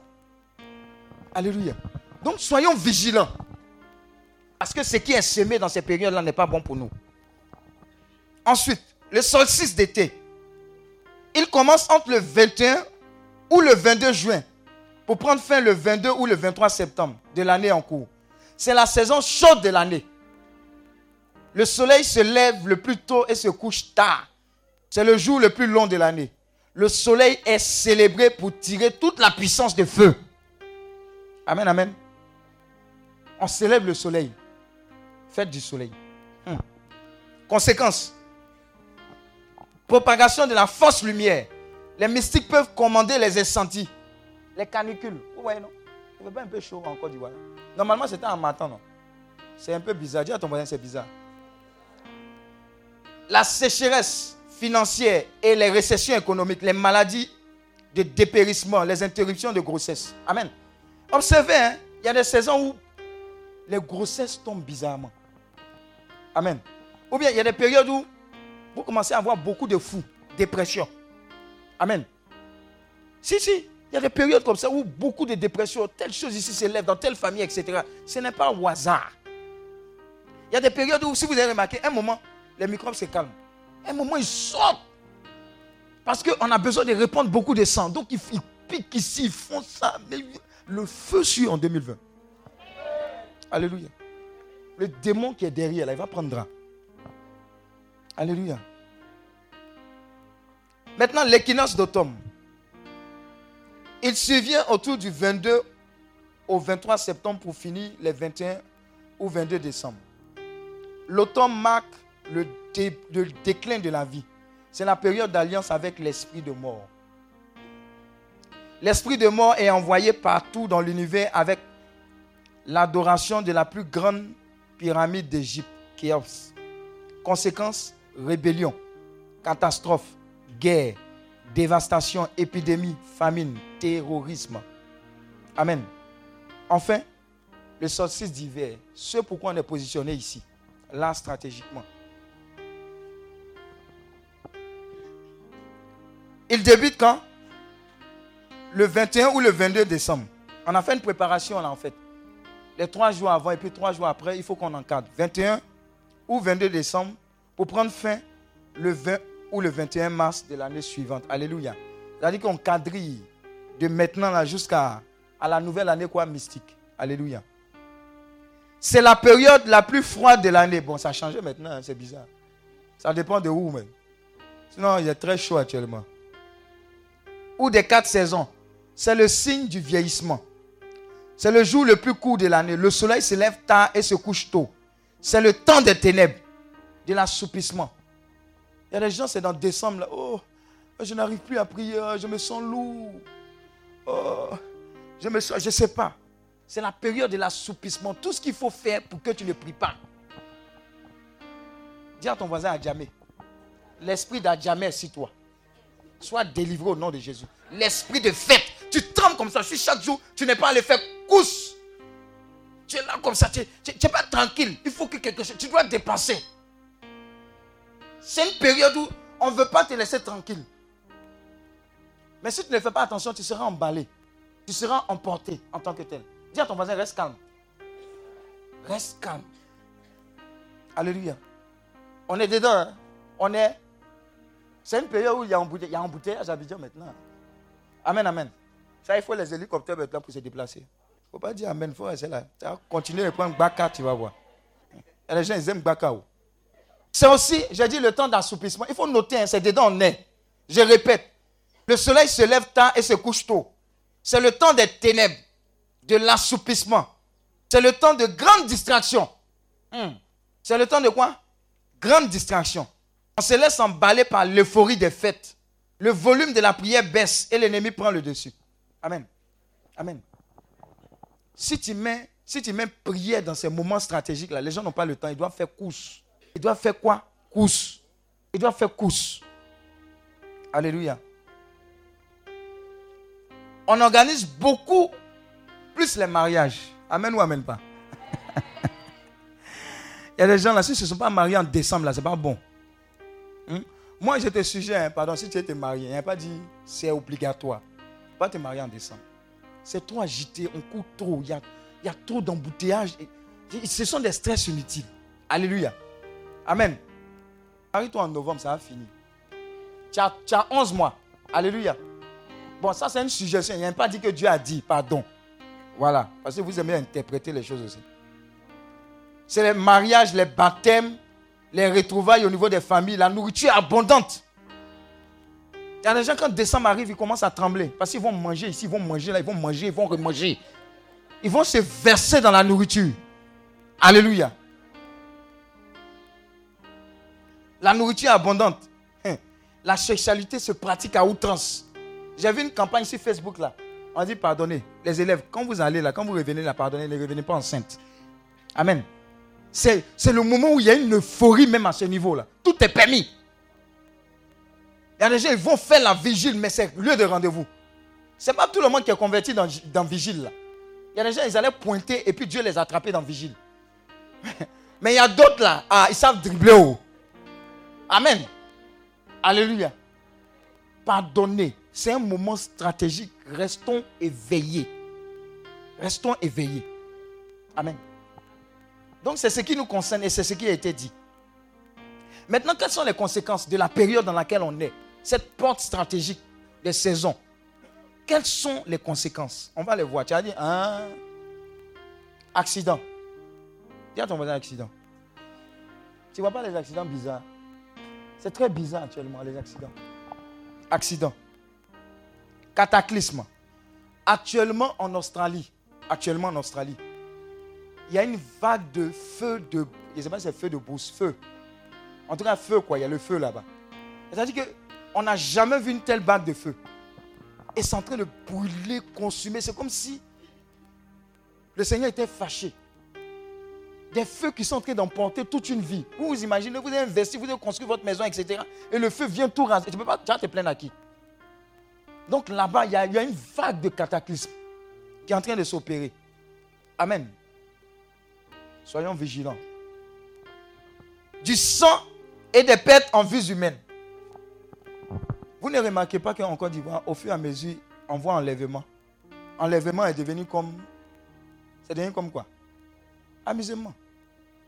Alléluia. Donc soyons vigilants. Parce que ce qui est semé dans ces périodes-là n'est pas bon pour nous. Ensuite, le solstice d'été. Il commence entre le 21 ou le 22 juin pour prendre fin le 22 ou le 23 septembre de l'année en cours. C'est la saison chaude de l'année. Le soleil se lève le plus tôt et se couche tard. C'est le jour le plus long de l'année. Le soleil est célébré pour tirer toute la puissance de feu. Amen, amen. On célèbre le soleil. Fête du soleil. Hmm. Conséquence. Propagation de la fausse lumière. Les mystiques peuvent commander les incendies. Les canicules. Vous voyez, non? Fait pas un peu chaud en Côte d'Ivoire. Normalement, c'était en matin, non? C'est un peu bizarre. Dis à ton voisin, c'est bizarre. La sécheresse financière et les récessions économiques, les maladies de dépérissement, les interruptions de grossesse. Amen. Observez, hein, il y a des saisons où les grossesses tombent bizarrement. Amen. Ou bien il y a des périodes où vous commencez à avoir beaucoup de fous, dépression. Amen. Si, si, Il y a des périodes comme ça où beaucoup de dépression, telle chose ici s'élève dans telle famille, etc. Ce n'est pas au hasard. Il y a des périodes où, si vous avez remarqué, un moment, les microbes se calment. Un moment, ils sortent. Parce qu'on a besoin de répandre beaucoup de sang. Donc, ils, piquent ici, ils font ça. Mais le feu suit en 2020. Alléluia. Le démon qui est derrière, là, il va prendre Alléluia. Maintenant, l'équinoxe d'automne. Il survient autour du 22 au 23 septembre pour finir les 21 ou 22 décembre. L'automne marque le, déclin de la vie. C'est la période d'alliance avec l'esprit de mort. L'esprit de mort est envoyé partout dans l'univers avec l'adoration de la plus grande pyramide d'Égypte, Khéops. Conséquence, rébellion, catastrophe, guerre, dévastation, épidémie, famine, terrorisme. Amen. Enfin, le solstice d'hiver, ce pourquoi on est positionné ici, là stratégiquement. Il débute quand? Le 21 ou le 22 décembre. On a fait une préparation là en fait. Les trois jours avant et puis trois jours après, il faut qu'on encadre. 21 ou 22 décembre pour prendre fin le 20 ou le 21 mars de l'année suivante. Alléluia. C'est-à-dire qu'on quadrille de maintenant jusqu'à à la nouvelle année quoi mystique. Alléluia. C'est la période la plus froide de l'année. Bon, ça a changé maintenant, hein, c'est bizarre. Ça dépend de où même. Sinon, il est très chaud actuellement. Ou des quatre saisons. C'est le signe du vieillissement. C'est le jour le plus court de l'année. Le soleil se lève tard et se couche tôt. C'est le temps des ténèbres, de l'assoupissement. Il y a des gens, c'est dans décembre, là, oh, je n'arrive plus à prier, je me sens lourd. Oh, je ne je sais pas. C'est la période de l'assoupissement. Tout ce qu'il faut faire pour que tu ne pries pas. Dis à ton voisin Adjamé. L'esprit d'Adjamé est toi. Sois délivré au nom de Jésus. L'esprit de fête. Tu trembles comme ça. Si chaque jour, tu n'es pas allé faire cousse. Tu es là comme ça. Tu n'es pas tranquille. Il faut que quelque chose. Tu dois dépasser. C'est une période où on ne veut pas te laisser tranquille. Mais si tu ne fais pas attention, tu seras emballé. Tu seras emporté en tant que tel. Dis à ton voisin, reste calme. Reste calme. Alléluia. On est dedans. Hein? On est. C'est une période où il y a un bouteillage à Abidjan maintenant. Amen, amen. Ça, il faut les hélicoptères maintenant pour se déplacer. Il ne faut pas dire amen, il faut rester là. Continuer à prendre Baka, tu vas voir. Les gens, ils aiment Baka. C'est aussi, j'ai dit, le temps d'assoupissement. Il faut noter, hein, c'est dedans on est. Je répète, le soleil se lève tard et se couche tôt. C'est le temps des ténèbres, de l'assoupissement. C'est le temps de grande distraction. Hmm. C'est le temps de quoi? Grande distraction. On se laisse emballer par l'euphorie des fêtes. Le volume de la prière baisse et l'ennemi prend le dessus. Amen. Amen. Si tu mets, si tu mets prière dans ces moments stratégiques-là, les gens n'ont pas le temps. Ils doivent faire course. Il doit faire quoi? Course. Il doit faire course. Alléluia. On organise beaucoup plus les mariages. Amen ou amen pas? Il y a des gens là, si ne se sont pas mariés en décembre, là, c'est pas bon. Hmm? Moi, j'étais sujet, hein, pardon, si tu étais marié, il n'y a pas dit c'est obligatoire. Pas te marier en décembre. C'est trop agité, on court trop, il y a, y a trop d'embouteillages. Ce sont des stress inutiles. Alléluia. Amen. Marie-toi en novembre, ça va finir. Tu as, tu as 11 mois. Alléluia. Bon, ça c'est une suggestion. Il n'y a pas dit que Dieu a dit, pardon. Voilà. Parce que vous aimez interpréter les choses aussi. C'est les mariages, les baptêmes, les retrouvailles au niveau des familles, la nourriture abondante. Il y a des gens, quand décembre arrive, ils commencent à trembler. Parce qu'ils vont manger ici, ils vont manger là, ils vont manger, ils vont remanger. Ils vont se verser dans la nourriture. Alléluia. La nourriture est abondante. Hein. La sexualité se pratique à outrance. J'ai vu une campagne sur Facebook là. On dit pardonnez. Les élèves, quand vous allez là, quand vous revenez là, pardonnez, ne revenez pas enceinte. Amen. C'est, le moment où il y a une euphorie même à ce niveau-là. Tout est permis. Il y a des gens, ils vont faire la vigile, mais c'est lieu de rendez-vous. Ce n'est pas tout le monde qui est converti dans, dans vigile. Là. Il y a des gens, ils allaient pointer et puis Dieu les a attrapés dans vigile. mais il y a d'autres là, ah, ils savent dribbler. haut. Amen. Alléluia. pardonner. C'est un moment stratégique. Restons éveillés. Restons éveillés. Amen. Donc c'est ce qui nous concerne et c'est ce qui a été dit. Maintenant, quelles sont les conséquences de la période dans laquelle on est? Cette porte stratégique des saisons. Quelles sont les conséquences? On va les voir. Tu as dit, un accident. Dis à ton voisin accident. Tu ne vois pas les accidents bizarres? C'est très bizarre actuellement, les accidents. Accident. Cataclysme. Actuellement en Australie, actuellement en Australie, il y a une vague de feu de. Je ne sais pas si c'est feu de brousse, feu. En tout cas, feu, quoi. Il y a le feu là-bas. C'est-à-dire qu'on n'a jamais vu une telle vague de feu. Et c'est en train de brûler, consumer. C'est comme si le Seigneur était fâché. Des feux qui sont en train d'emporter toute une vie. Vous vous imaginez, vous avez investi, vous avez construit votre maison, etc. Et le feu vient tout raser. Tu ne peux pas te plaindre à qui? Donc là-bas, il y, a, une vague de cataclysme qui est en train de s'opérer. Amen. Soyons vigilants. Du sang et des pertes en vie humaine. Vous ne remarquez pas qu'en Côte d'Ivoire, au fur et à mesure, on voit enlèvement. Enlèvement est devenu comme. C'est devenu comme quoi? Amusement.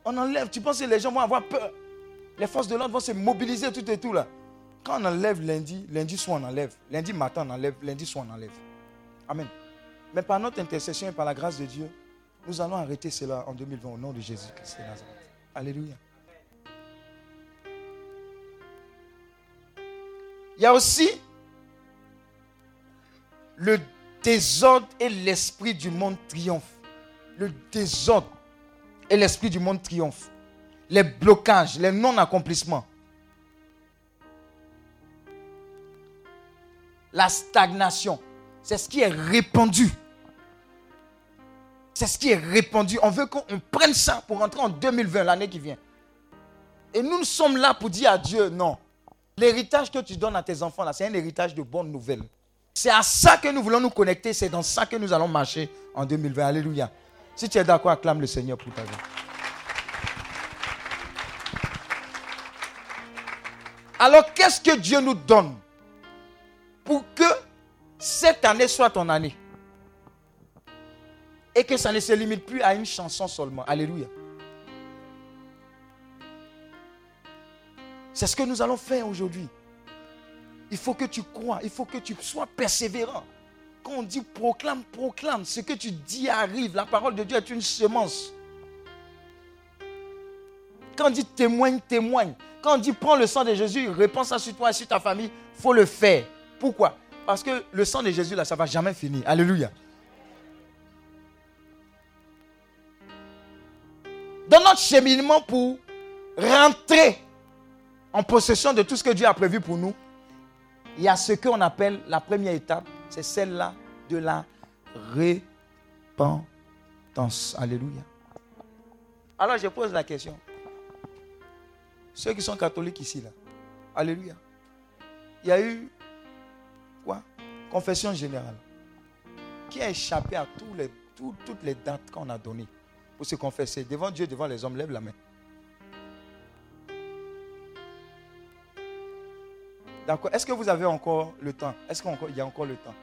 On enlève. Tu penses que les gens vont avoir peur? Les forces de l'ordre vont se mobiliser tout et tout là. Quand on enlève lundi, lundi soir on enlève. Lundi matin on enlève. Lundi soir on enlève. Amen. Mais par notre intercession et par la grâce de Dieu, nous allons arrêter cela en 2020 au nom de Jésus-Christ Alléluia. Il y a aussi le désordre et l'esprit du monde triomphe. Le désordre et l'esprit du monde triomphe. Les blocages, les non-accomplissements. La stagnation. C'est ce qui est répandu c'est ce qui est répandu. On veut qu'on prenne ça pour rentrer en 2020, l'année qui vient. Et nous, nous sommes là pour dire à Dieu, non. L'héritage que tu donnes à tes enfants, là, c'est un héritage de bonnes nouvelles. C'est à ça que nous voulons nous connecter. C'est dans ça que nous allons marcher en 2020. Alléluia. Si tu es d'accord, acclame le Seigneur pour ta vie. Alors, qu'est-ce que Dieu nous donne pour que cette année soit ton année et que ça ne se limite plus à une chanson seulement? Alléluia. C'est ce que nous allons faire aujourd'hui. Il faut que tu crois, il faut que tu sois persévérant. Quand on dit proclame, proclame, ce que tu dis arrive. La parole de Dieu est une semence. Quand on dit témoigne, témoigne. Quand on dit prends le sang de Jésus, répands ça sur toi et sur ta famille, il faut le faire. Pourquoi? Parce que le sang de Jésus, là, ça ne va jamais finir. Alléluia. dans notre cheminement pour rentrer en possession de tout ce que Dieu a prévu pour nous, il y a ce qu'on appelle la première étape, c'est celle-là de la repentance. Alléluia. Alors je pose la question. Ceux qui sont catholiques ici, là, Alléluia. Il y a eu quoi? Confession générale. Qui a échappé à toutes les dates qu'on a données pour se confesser devant Dieu, devant les hommes, lève la main. D'accord. Est-ce que vous avez encore le temps? Est-ce qu'il y a encore le temps?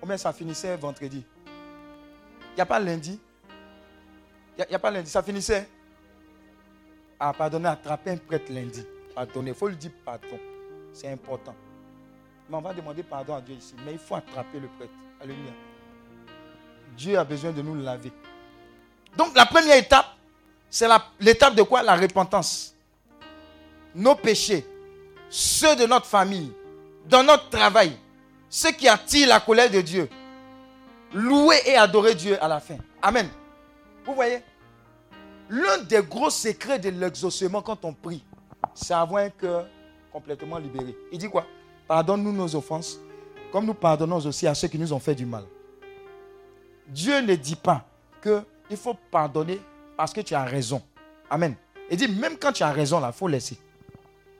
Combien ça finissait vendredi Il n'y a pas lundi Il n'y a, pas lundi. Ça finissait Ah, pardonnez, attraper un prêtre lundi. Pardonnez. Il faut le dire pardon. C'est important. Mais on va demander pardon à Dieu ici. Mais il faut attraper le prêtre. Alléluia. Dieu a besoin de nous laver. Donc la première étape, c'est l'étape de quoi? La repentance. Nos péchés, ceux de notre famille, dans notre travail, ceux qui attirent la colère de Dieu. Louer et adorer Dieu à la fin. Amen. Vous voyez? L'un des gros secrets de l'exaucement quand on prie, c'est avoir un cœur complètement libéré. Il dit quoi? Pardonne-nous nos offenses, comme nous pardonnons aussi à ceux qui nous ont fait du mal. Dieu ne dit pas que il faut pardonner parce que tu as raison. Amen. Il dit, même quand tu as raison, il faut laisser.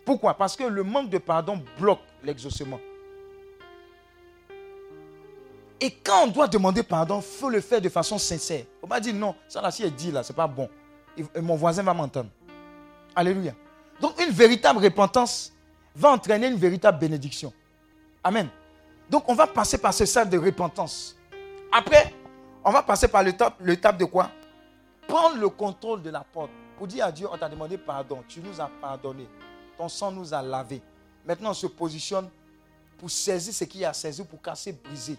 Pourquoi? Parce que le manque de pardon bloque l'exaucement. Et quand on doit demander pardon, il faut le faire de façon sincère. On va dire non, ça là, si elle dit là, c'est pas bon. mon voisin va m'entendre. Alléluia. Donc une véritable repentance, va entraîner une véritable bénédiction. Amen. Donc on va passer par ce stade de repentance. Après, on va passer par l'étape, l'étape de quoi? Prendre le contrôle de la porte. Pour dire à Dieu, on t'a demandé pardon. Tu nous as pardonné. Ton sang nous a lavé. Maintenant, on se positionne pour saisir ce qu'il y a à saisir, pour casser, briser,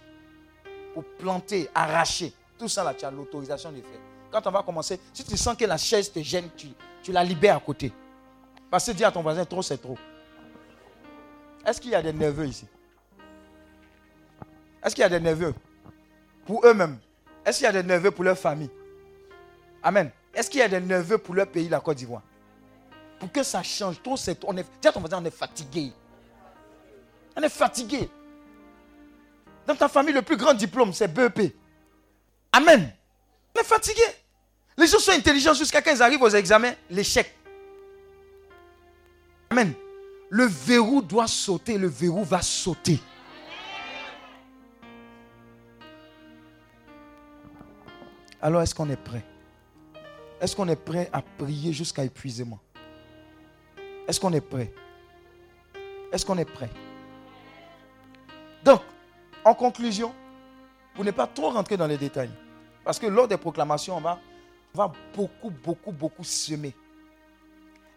pour planter, arracher. Tout ça, là, tu as l'autorisation de faire. Quand on va commencer, si tu sens que la chaise te gêne, tu, tu la libères à côté. Parce que dis à ton voisin, trop c'est trop. Est-ce qu'il y a des nerveux ici? Est-ce qu'il y a des nerveux Pour eux-mêmes. Est-ce qu'il y a des nerveux pour leur famille? Amen. Est-ce qu'il y a des nerveux pour leur pays, la Côte d'Ivoire? Pour que ça change, trop c'est trop. Dis à ton voisin, on est fatigué. On est fatigué. Dans ta famille, le plus grand diplôme, c'est BEP. Amen. Est fatigué. Les gens sont intelligents jusqu'à quand ils arrivent aux examens, l'échec. Amen. Le verrou doit sauter, le verrou va sauter. Alors est-ce qu'on est prêt? Est-ce qu'on est prêt à prier jusqu'à épuisement? Est-ce qu'on est prêt? Est-ce qu'on est prêt? Donc, en conclusion, pour ne pas trop rentrer dans les détails, parce que lors des proclamations, on va, va beaucoup, beaucoup, beaucoup semer.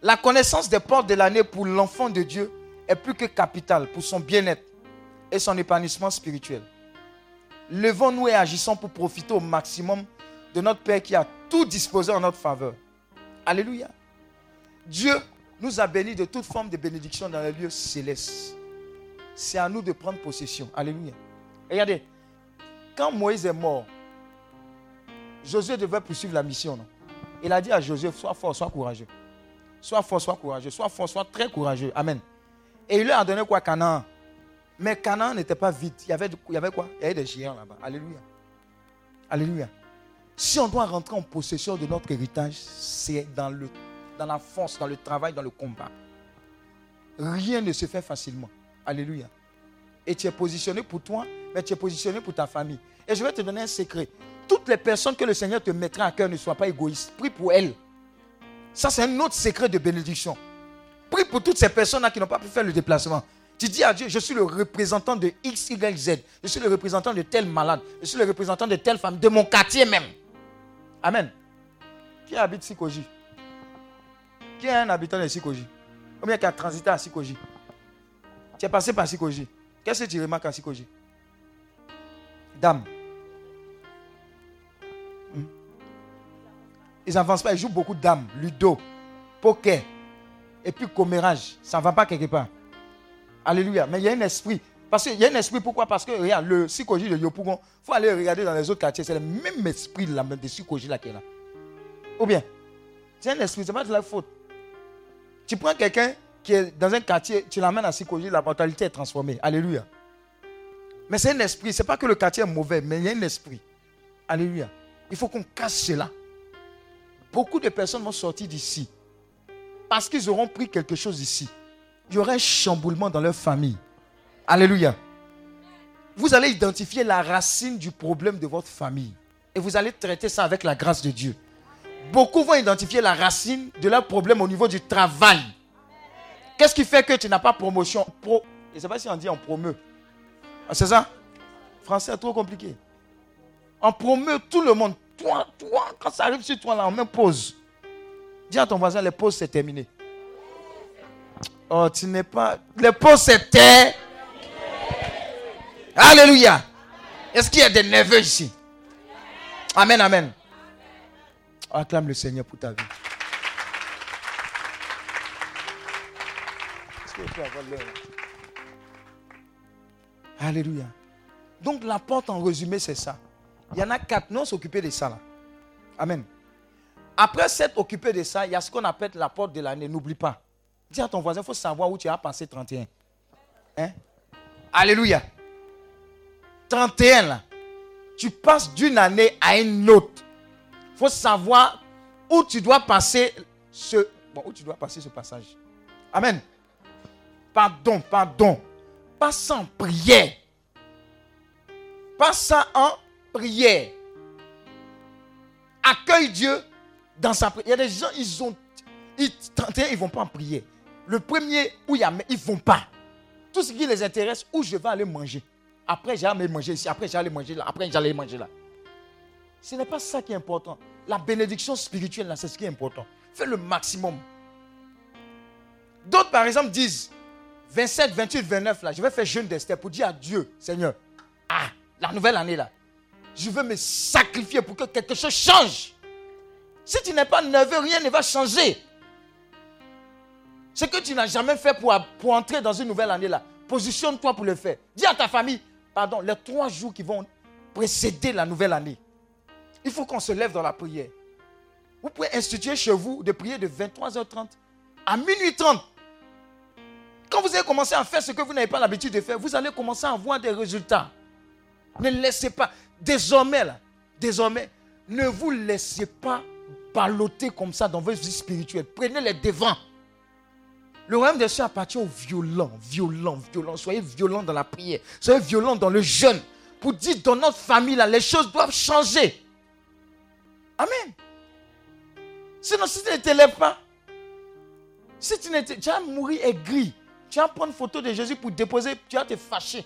La connaissance des portes de l'année pour l'enfant de Dieu est plus que capitale pour son bien-être et son épanouissement spirituel. Levons-nous et agissons pour profiter au maximum de notre Père qui a tout disposé en notre faveur. Alléluia. Dieu nous a bénis de toute forme de bénédiction dans les lieux célestes. C'est à nous de prendre possession. Alléluia. Regardez, quand Moïse est mort, Josué devait poursuivre la mission. Il a dit à Josué, sois fort, sois courageux. Sois fort, sois courageux. Sois fort, sois très courageux. Amen. Et il lui a donné quoi? Canaan. Mais Canaan n'était pas vide. Il y, avait, il y avait quoi? Il y avait des géants là-bas. Alléluia. Alléluia. Si on doit rentrer en possession de notre héritage, c'est dans, le, dans la force, dans le travail, dans le combat. Rien ne se fait facilement. Alléluia. Et tu es positionné pour toi, mais tu es positionné pour ta famille. Et je vais te donner un secret. Toutes les personnes que le Seigneur te mettra à cœur ne soient pas égoïstes. Prie pour elles. Ça, c'est un autre secret de bénédiction. Prie pour toutes ces personnes-là qui n'ont pas pu faire le déplacement. Tu dis à Dieu, je suis le représentant de X, Y, Z. Je suis le représentant de tel malade. Je suis le représentant de telle femme, de mon quartier même. Amen. Qui habite Sikoji? Qui est un habitant de Sikoji? Combien qui a transité à Sikoji? Tu es passé par Sikoji? Qu'est-ce que tu remarques à Sikoji Dame. Hmm? Ils n'avancent pas, ils jouent beaucoup de dames, ludo, poker, et puis commérage. Ça ne va pas quelque part. Alléluia. Mais il y a un esprit. Parce qu'il y a un esprit, pourquoi? Parce que regarde, le Sikoji de Yopougon, il faut aller regarder dans les autres quartiers. C'est le même esprit de, la, Sikoji là qui est là. Ou bien, c'est un esprit, ce n'est pas de la faute. Tu prends quelqu'un qui est dans un quartier, tu l'amènes à Sikoji, la mentalité est transformée. Alléluia. Mais c'est un esprit. Ce n'est pas que le quartier est mauvais, mais il y a un esprit. Alléluia. Il faut qu'on cache cela. Beaucoup de personnes vont sortir d'ici parce qu'ils auront pris quelque chose ici. Il y aura un chamboulement dans leur famille. Alléluia. Vous allez identifier la racine du problème de votre famille. Et vous allez traiter ça avec la grâce de Dieu. Beaucoup vont identifier la racine de leur problème au niveau du travail. Qu'est-ce qui fait que tu n'as pas promotion? Pro, Je ne sais pas si on dit en promeut. Ah, c'est ça? Français trop compliqué. On promeut tout le monde. Toi, toi, quand ça arrive sur toi, là, on met pause. Dis à ton voisin, les pauses, c'est terminé. Oh, tu n'es pas. Les pauses, c'était. Alléluia. Est-ce qu'il y a des nerveux ici? Amen, amen. Acclame le Seigneur pour ta vie. Alléluia. Donc la porte en résumé, c'est ça. Il y en a quatre. Nous, on s'occuper de ça là. Amen. Après s'être occupé de ça, il y a ce qu'on appelle la porte de l'année. N'oublie pas. Dis à ton voisin, il faut savoir où tu as passé 31. Hein? Alléluia. 31 là. Tu passes d'une année à une autre. Il faut savoir où tu dois passer ce, bon, où tu dois passer ce passage. Amen. Pardon, pardon. Pas sans prière. Pas ça en prière. Accueille Dieu dans sa prière. Il y a des gens, ils ont. Ils, 31, ils vont pas en prière. le premier où il y a, ils vont pas. Tout ce qui les intéresse, où je vais aller manger. Après, j'allais manger ici. Après, j'allais manger là. Après, j'allais manger là. Ce n'est pas ça qui est important. La bénédiction spirituelle, c'est ce qui est important. Fais le maximum. D'autres, par exemple, disent 27, 28, 29, là, je vais faire jeûne d'Esther pour dire à Dieu, Seigneur, ah, la nouvelle année, là, je veux me sacrifier pour que quelque chose change. Si tu n'es pas nerveux, rien ne va changer. Ce que tu n'as jamais fait pour, pour entrer dans une nouvelle année, là, positionne-toi pour le faire. Dis à ta famille, pardon, les trois jours qui vont précéder la nouvelle année, il faut qu'on se lève dans la prière. Vous pouvez instituer chez vous de prier de 23h30 à minuit 30. Quand vous allez commencer à faire ce que vous n'avez pas l'habitude de faire, vous allez commencer à avoir des résultats. Ne laissez pas, désormais, là, désormais, ne vous laissez pas balloter comme ça dans votre vie spirituelle. Prenez les devants. Le royaume des cieux appartient aux violents, violents, violents. Soyez violents dans la prière. Soyez violents dans le jeûne. Pour dire dans notre famille, là, les choses doivent changer. Amen. Sinon, si tu ne te lèves pas, si tu, tu vas mourir aigri, tu vas prendre photo de Jésus pour déposer, tu vas te fâcher.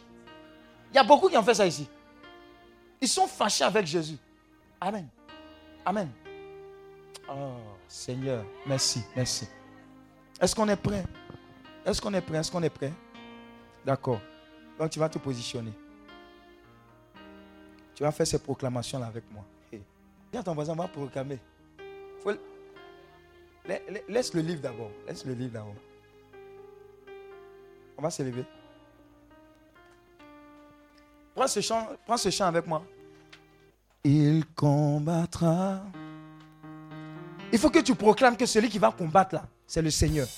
Il y a beaucoup qui ont fait ça ici. Ils sont fâchés avec Jésus. Amen. Amen. Oh, Seigneur, merci, merci. Est-ce qu'on est prêt? Est-ce qu'on est prêt? Est-ce qu'on est prêt? D'accord. Donc tu vas te positionner. Tu vas faire ces proclamations-là avec moi. Viens ton voisin, va proclamer. Laisse le livre d'abord. Laisse le livre d'abord. On va se lever. Prends ce chant, prends ce chant avec moi. Il combattra. Il faut que tu proclames que celui qui va combattre là, c'est le Seigneur.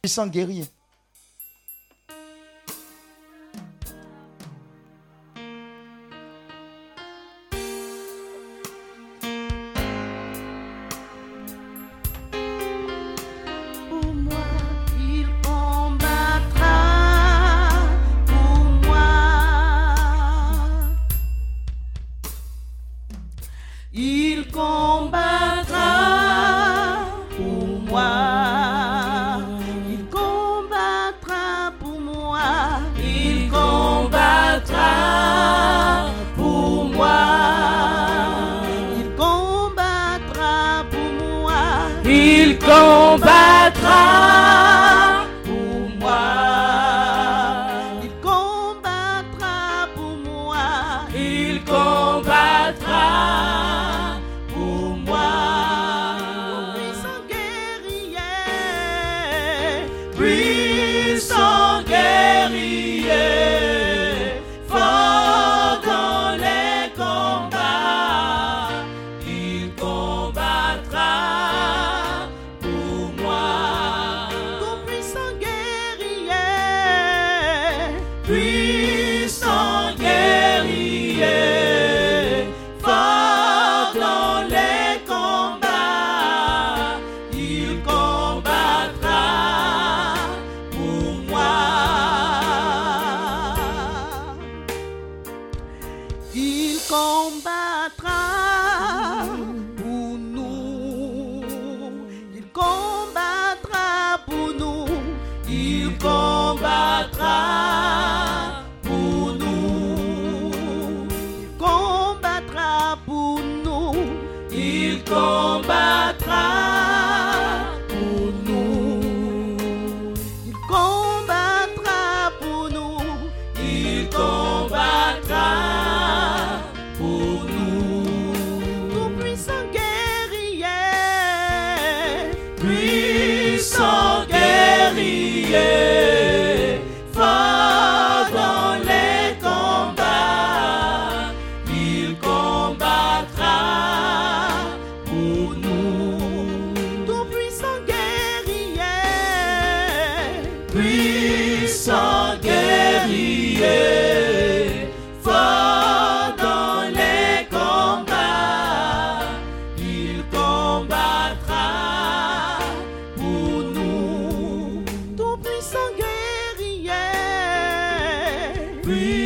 Puissant guerrier. Fort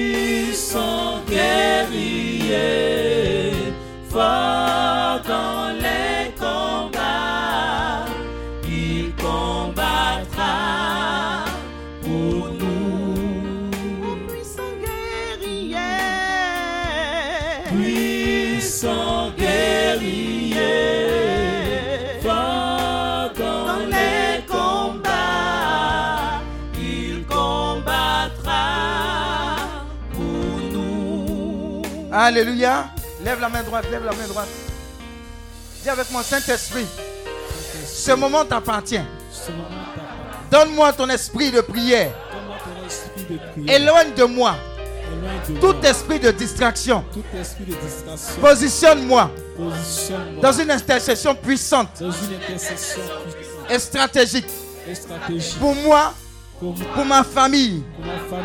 Alléluia. Lève la main droite, lève la main droite. Dis avec mon Saint-Esprit. Ce moment t'appartient. Donne-moi ton esprit de prière. Éloigne de moi tout esprit de distraction. Positionne-moi dans une intercession puissante et stratégique pour moi, pour ma famille,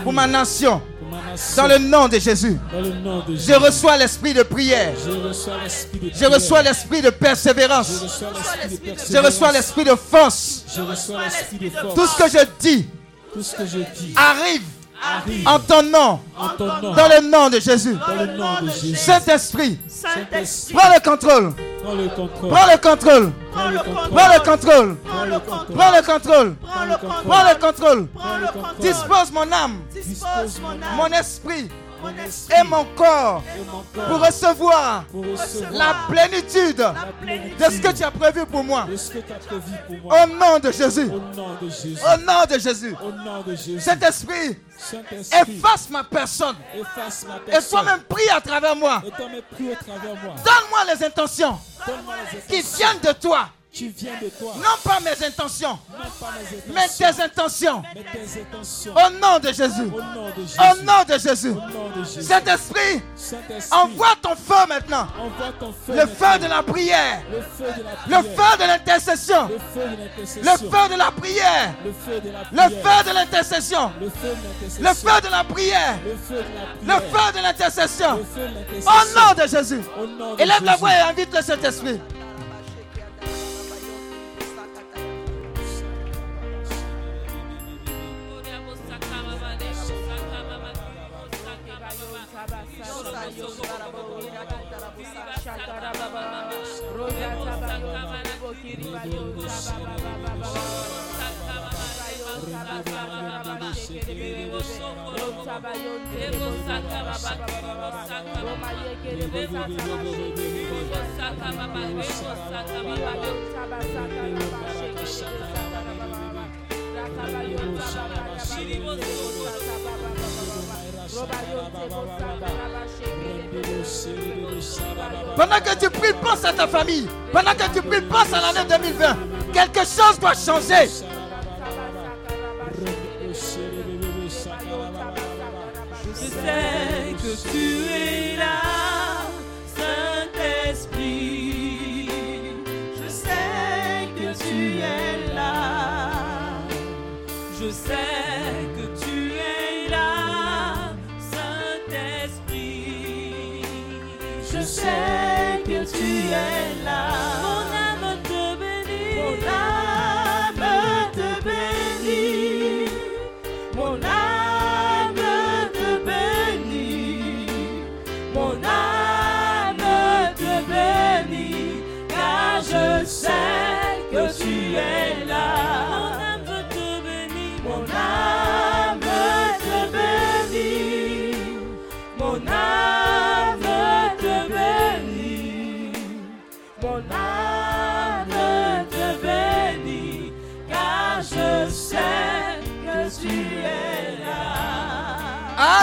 pour ma nation. Dans le nom de Jésus. Je reçois l'esprit de prière. Je reçois l'esprit de persévérance. Je reçois l'esprit de force. Tout ce que je dis arrive en ton nom. Dans le nom de Jésus. Saint-Esprit. Prends le contrôle. Prends le contrôle. Prends le contrôle. Prends le contrôle. Prends le contrôle. Dispose mon âme. Mon esprit et mon corps pour recevoir la plénitude de ce que tu as prévu pour moi. Au nom de Jésus. Au nom de Jésus. Cet esprit efface ma personne. Et toi-même prie à travers moi. Donne-moi les intentions qui viennent de toi. Tu viens de toi. Non pas mes intentions, mais tes intentions. Au nom de Jésus. Au nom de Jésus. Cet esprit, envoie ton feu maintenant. Le feu de la prière. Le feu de l'intercession. Le feu de la prière. Le feu de l'intercession. Le feu de la prière. Le feu de l'intercession. Au nom de Jésus. Élève la voix et invite le Saint-Esprit. Pendant que tu pries, pense à ta famille. Pendant que tu pries, pense à l'année 2020. Quelque chose doit changer. Sais que tu es là, Saint-Esprit. Je sais que tu es là. Je sais que tu es là, Saint-Esprit. Je sais que tu es là.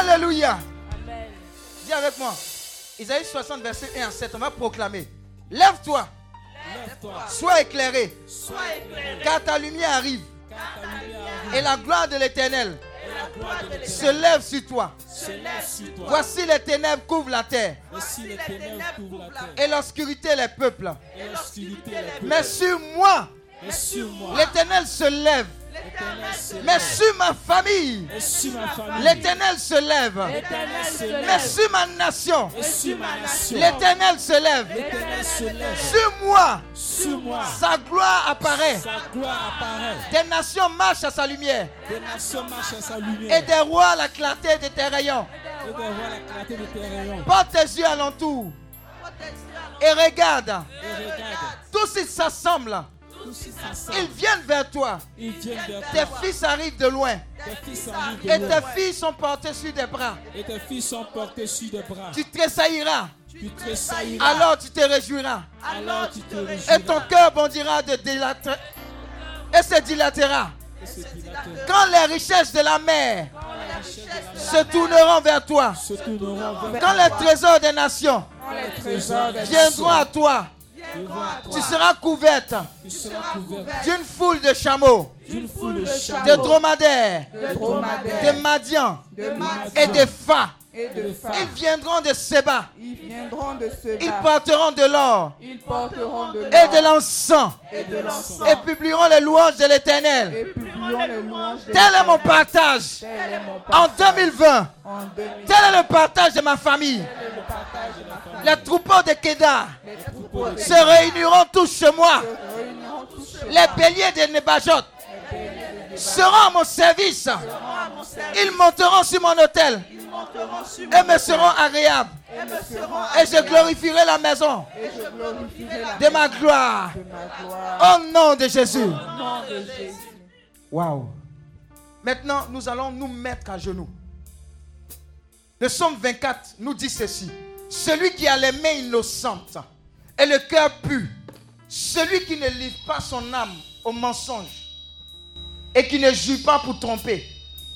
Alléluia. Dis avec moi. Isaïe 60, verset 1 à 7. On va proclamer. Lève-toi. Sois éclairé. Car ta lumière arrive. Et la gloire de l'éternel se lève sur toi. Voici les ténèbres couvrent la terre. Et l'obscurité les peuples. Mais sur moi, l'éternel se lève. Mais sur ma famille, l'éternel se lève. Mais sur ma nation, l'éternel se lève. Sur moi, sa gloire apparaît. Des nations marchent à sa lumière. Et des rois à la clarté de tes rayons. Porte tes yeux alentour. Et regarde. Tous ils s'assemblent. Ils viennent vers toi. Tes fils arrivent de loin. Et tes filles sont portées sur des bras. Et tes filles sont portées sur des bras. Tu tressailliras. Tu tressailliras. Alors tu te réjouiras. Alors tu te réjouiras. Et ton cœur bondira de dilater. Et se dilatera. Quand les richesses de la mer se tourneront vers toi. Quand les trésors des nations viendront à toi, tu seras couverte. D'une foule de chameaux, de dromadaires, de madians. Et de Ils viendront de Séba. Ils porteront de l'or. Et de l'encens. Et publieront les louanges de l'éternel. Tel est mon partage. En 2020. Tel est le partage de ma famille. Les troupeaux de Kedar se réuniront tous chez moi. Les béliers de Nebajot seront à mon service. Ils monteront sur mon hôtel et me seront agréables. Et je glorifierai la maison de ma gloire. Au nom de Jésus. Waouh. Maintenant, nous allons nous mettre à genoux. Le psaume 24 nous dit ceci. Celui qui a les mains innocentes et le cœur pur, celui qui ne livre pas son âme au mensonge et qui ne jure pas pour tromper,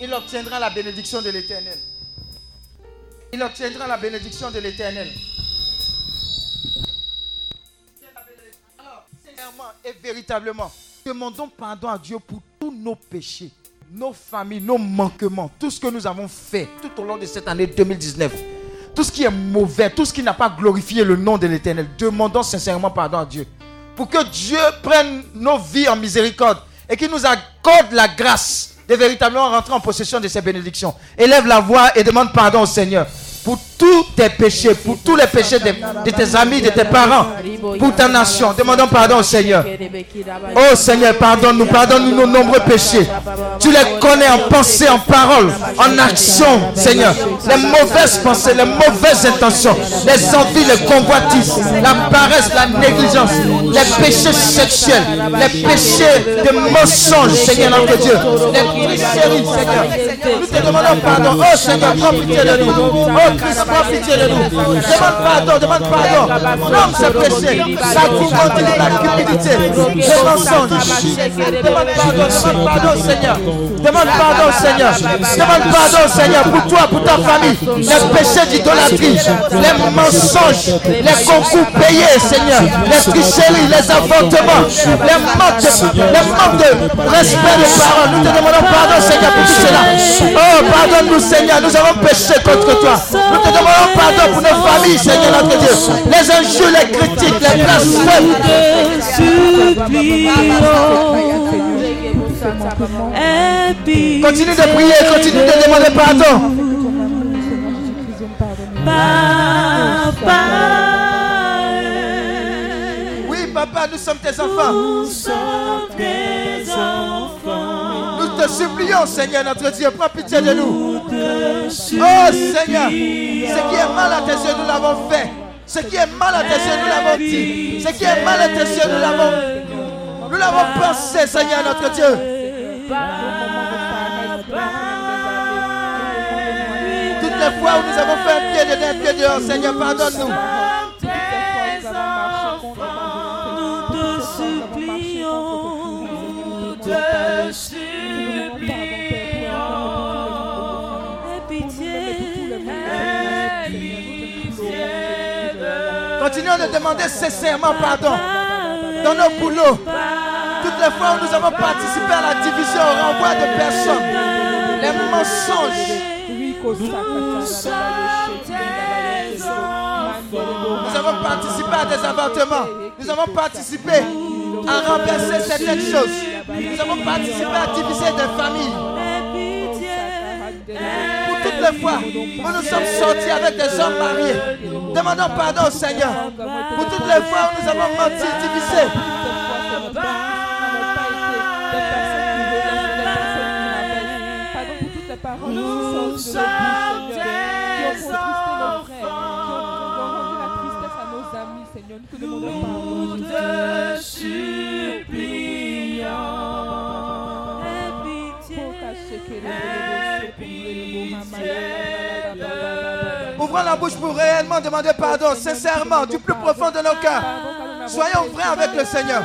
il obtiendra la bénédiction de l'Éternel. Il obtiendra la bénédiction de l'Éternel. Alors, sincèrement et véritablement, demandons pardon à Dieu pour tous nos péchés, nos familles, nos manquements, tout ce que nous avons fait tout au long de cette année 2019. Tout ce qui est mauvais, tout ce qui n'a pas glorifié le nom de l'Éternel. Demandons sincèrement pardon à Dieu. Pour que Dieu prenne nos vies en miséricorde et qu'il nous accorde la grâce de véritablement rentrer en possession de ses bénédictions. Élève la voix et demande pardon au Seigneur pour tous tes péchés, pour tous les péchés de, tes amis, de tes parents, pour ta nation. Demandons pardon au Seigneur. Oh Seigneur, pardonne-nous, pardonne-nous nos nombreux péchés. Tu les connais en pensée, en parole, en action, Seigneur. Les mauvaises pensées, les mauvaises intentions, les envies, les convoitises, la paresse, la négligence, les péchés sexuels, les péchés de mensonges, Seigneur notre Dieu, les tricheries, Seigneur. Nous te demandons pardon. Oh Seigneur, prends pitié de nous. Oh Christ, prends pitié de nous. Demande pardon, demande pardon. Non, c'est péché. Gourmandise, la cupidité, le mensonge. Demande pardon, demande pardon, Seigneur. Demande pardon, Seigneur. Demande pardon, Seigneur, pour toi, pour ta famille. Les péchés d'idolâtrie, les mensonges, les concours payés, Seigneur. Les tricheries, les avortements, les manques de, les manques de respect des paroles. Nous te demandons pardon, Seigneur, pour tout cela. Oh, pardonne-nous, Seigneur. Nous avons péché contre toi. Nous te demandons pardon pour nos familles, Seigneur notre Dieu. Les injures, les critiques, les blasphèmes. Continue de prier, continue de demander pardon. Oui, papa, nous sommes tes enfants. Nous sommes tes enfants. Te supplions, Seigneur notre Dieu, prends pitié de nous. Oh Seigneur, ce qui est mal à tes yeux, nous l'avons fait. Ce qui est mal à tes yeux, nous l'avons dit. Ce qui est mal à tes yeux, nous l'avons nous l'avons pensé, Seigneur notre Dieu. Toutes les fois où nous avons fait un pied dedans, un pied dehors, Seigneur, pardonne-nous. Continuons de demander sincèrement pardon dans nos boulots. Toutes les fois où nous avons participé à la division, au renvoi de personnes, les mensonges. Nous avons participé à des avortements. Nous avons participé à renverser certaines choses. Nous avons participé à diviser des familles. Pour toutes les fois où nous sommes sortis avec des hommes mariés, demandons pardon Seigneur. Pour toutes les fois où nous avons menti, divisé. Nous sommes tes enfants. Nous te. Ouvrons la bouche pour réellement demander pardon, sincèrement, du plus profond de nos cœurs. Soyons vrais avec le Seigneur.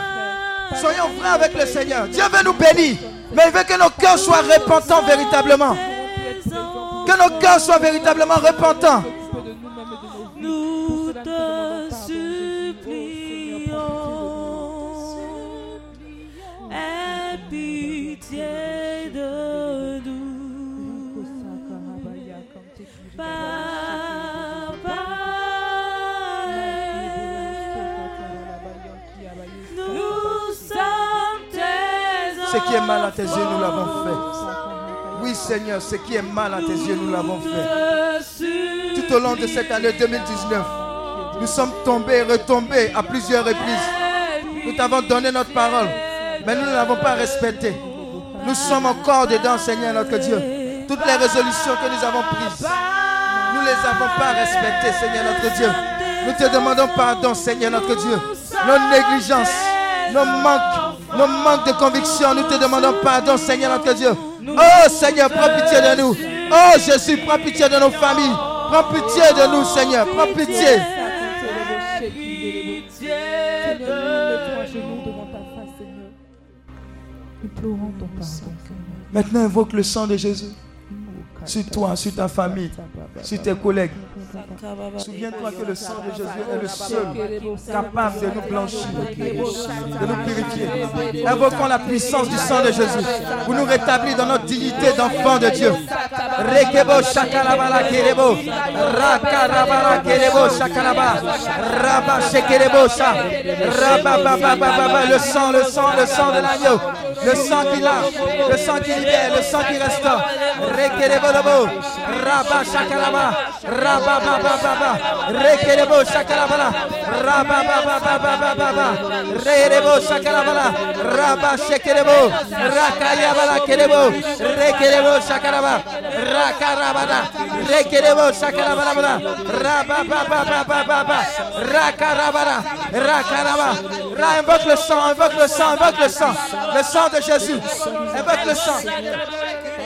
Soyons vrais avec le Seigneur. Dieu veut nous bénir, mais il veut que nos cœurs soient repentants véritablement. Que nos cœurs soient véritablement repentants. Nous Ce qui est mal à tes yeux, nous l'avons fait. Oui, Seigneur, ce qui est mal à tes yeux, nous l'avons fait. Tout au long de cette année 2019, nous sommes tombés et retombés à plusieurs reprises. Nous t'avons donné notre parole, mais nous ne l'avons pas respectée. Nous sommes encore dedans, Seigneur notre Dieu. Toutes les résolutions que nous avons prises, nous ne les avons pas respectées, Seigneur notre Dieu. Nous te demandons pardon, Seigneur notre Dieu. Nos négligences, nos manques, nos manques de conviction, nous te demandons pardon, Seigneur notre Dieu. Oh Seigneur, prends pitié de nous. Oh Jésus, prends pitié de nos familles. Prends pitié de nous, Seigneur. Prends pitié. Maintenant, invoque le sang de Jésus sur toi, sur ta famille, sur tes collègues. Souviens-toi que le sang de Jésus est le seul capable de nous blanchir, de nous purifier. Invoquons la puissance du sang de Jésus. Pour nous rétablir dans notre dignité d'enfant de Dieu. Rekebo shakalabala kerebo, rakarabala kerebo shakalaba, raba shekerebo sha, raba baba baba le sang, le sang, le sang de l'agneau, le sang qui lave, le sang qui libère, le sang qui restaure. Rekerebo raba shakalaba, raba raba baba baba baba, rerebo shakalabala, raba kerebo, rekerebo shakalaba, rakarabada, rekerebo shakalabala, raba baba baba baba, rakarabada, rakaraba, Ra, invoque le sang, invoque le sang, invoque le sang, le sang de Jésus, invoque le sang.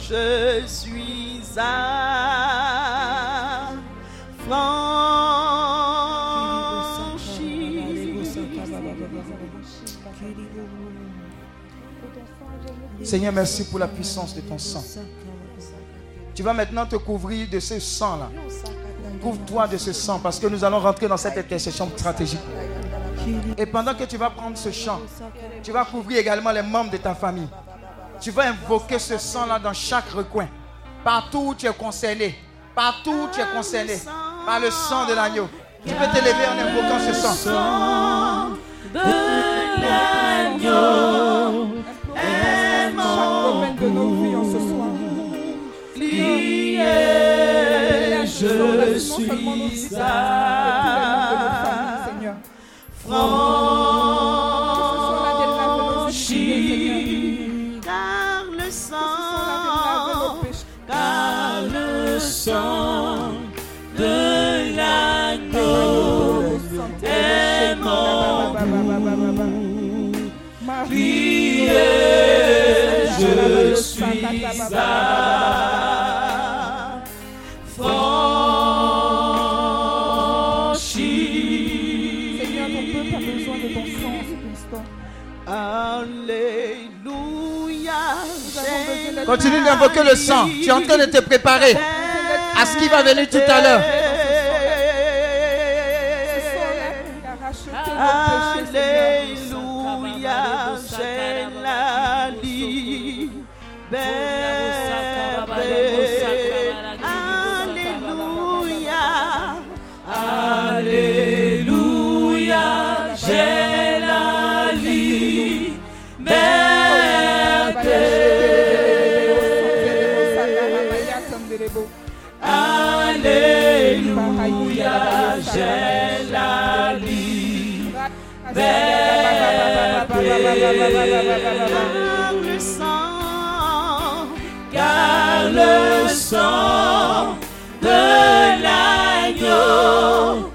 Je suis à Seigneur, merci pour la puissance de ton sang. Tu vas maintenant te couvrir de ce sang-là. Couvre-toi de ce sang parce que nous allons rentrer dans cette intercession stratégique. Et pendant que tu vas prendre ce chant, tu vas couvrir également les membres de ta famille. Tu vas invoquer ce sang-là dans chaque recoin. Partout où tu es concerné. Partout où tu es concerné par le sang de l'agneau. Tu peux t'élever en invoquant ce sang. de l'agneau est mon Lié, je suis à franchi car le sang car le sang de l'agneau est mon Lié, je suis à Continue d'invoquer le sang. Tu es en train de te préparer à ce qui va venir tout à l'heure. Car le sang, car le sang de l'agneau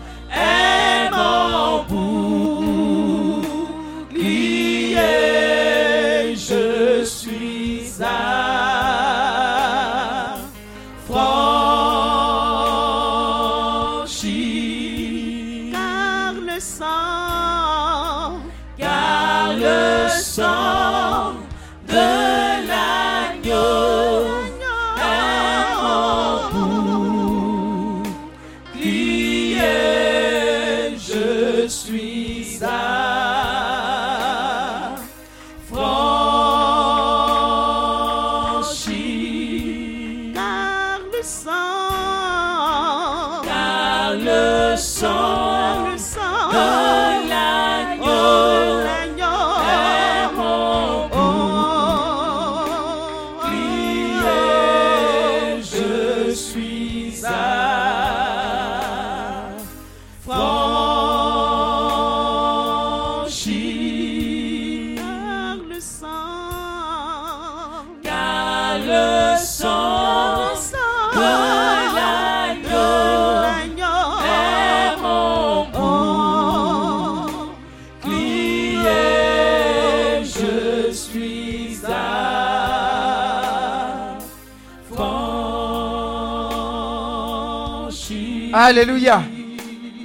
Alléluia.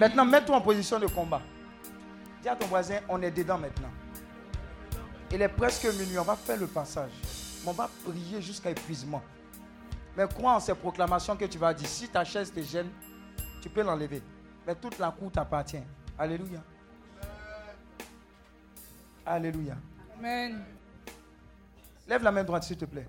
Maintenant, mets-toi en position de combat. Dis à ton voisin, on est dedans maintenant. Il est presque minuit, on va faire le passage. Mais on va prier jusqu'à épuisement. Mais crois en ces proclamations que tu vas dire. Si ta chaise te gêne, tu peux l'enlever. Mais toute la cour t'appartient. Alléluia. Alléluia. Amen. Lève la main droite, s'il te plaît.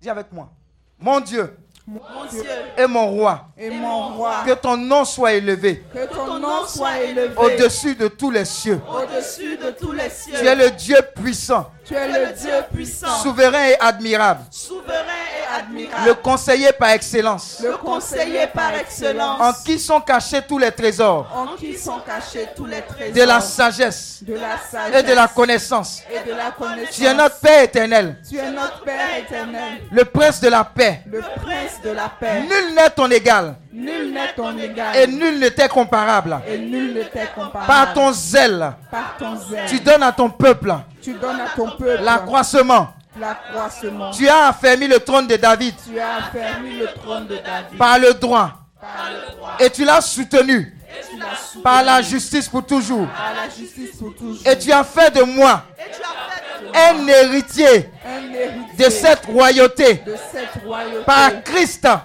Dis avec moi. Mon Dieu Mon Dieu. Et mon roi, et mon roi, que ton nom soit élevé. Que ton nom soit élevé. Au-dessus de tous les cieux. au-dessus de tous les cieux. Tu es le Dieu puissant, Tu es le Dieu puissant, souverain et admirable, souverain et admirable, le conseiller par excellence, le conseiller par excellence, en qui sont cachés tous les trésors? En qui sont cachés tous les trésors? De la sagesse. De la sagesse. Et de la connaissance. et de la connaissance. Tu es notre Père éternel, Tu es notre Père éternel, le prince de la paix. le prince de la paix. Nul n'est ton égal. Nul n'est ton égal. Et nul ne t'est comparable. et nul ne t'est comparable. Par ton zèle, Par ton zèle, tu donnes à ton peuple tu donnes à ton peuple l'accroissement. l'accroissement. Tu as affermi le trône de David Tu as affermi le trône de David par le droit par le droit. et tu l'as soutenu Et tu l'as soutenu par la justice pour toujours. par la justice pour toujours. Et tu as fait de moi Et tu as fait de un héritier un héritier de cette royauté de cette royauté par Christ, par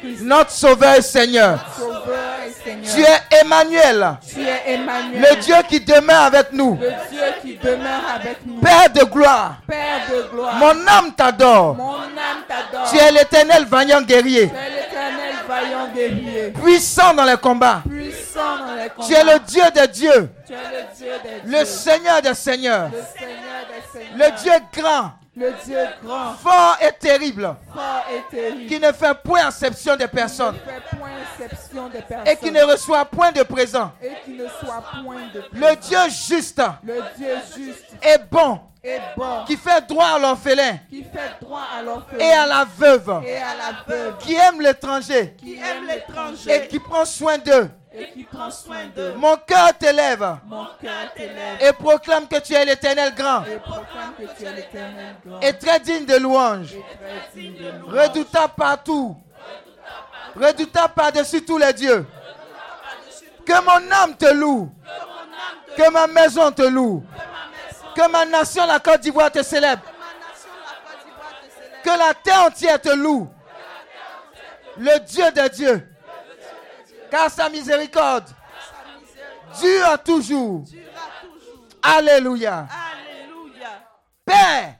Christ, notre Sauveur et Seigneur. Sauveur et Seigneur. Tu es Emmanuel, Tu es Emmanuel, le Dieu qui demeure avec nous. le Dieu qui demeure avec nous. Père de gloire, Père de gloire, mon âme t'adore. Tu es l'éternel vaillant guerrier, puissant dans les combats. puissant dans les combats. Tu es le Dieu des dieux, Tu es le Dieu des le dieux, Seigneur des seigneurs, le Seigneur des seigneurs, le Dieu grand, le Dieu grand, fort et terrible, fort et terrible, qui ne fait point exception des personnes. Des et qui ne reçoit point de présent. et qui ne soit point de Le Dieu juste. Le Dieu juste. Et bon, et bon, qui fait droit à l'orphelin. Et à la veuve, et à la veuve, qui aime l'étranger. Qui aime l'étranger. Et qui prend soin d'eux. Et qui prend soin d'eux. Mon cœur t'élève. Mon cœur t'élève. Et proclame que tu es l'éternel grand. Et proclame que tu es l'éternel grand. Et très digne de louange, redoutable partout, redoutable par-dessus tous les dieux. Que mon âme te loue, que ma maison te loue, que ma nation, la Côte d'Ivoire, te célèbre, que la terre entière te loue. Le Dieu de Dieu, car sa miséricorde dure toujours. Alléluia. Alléluia. Père,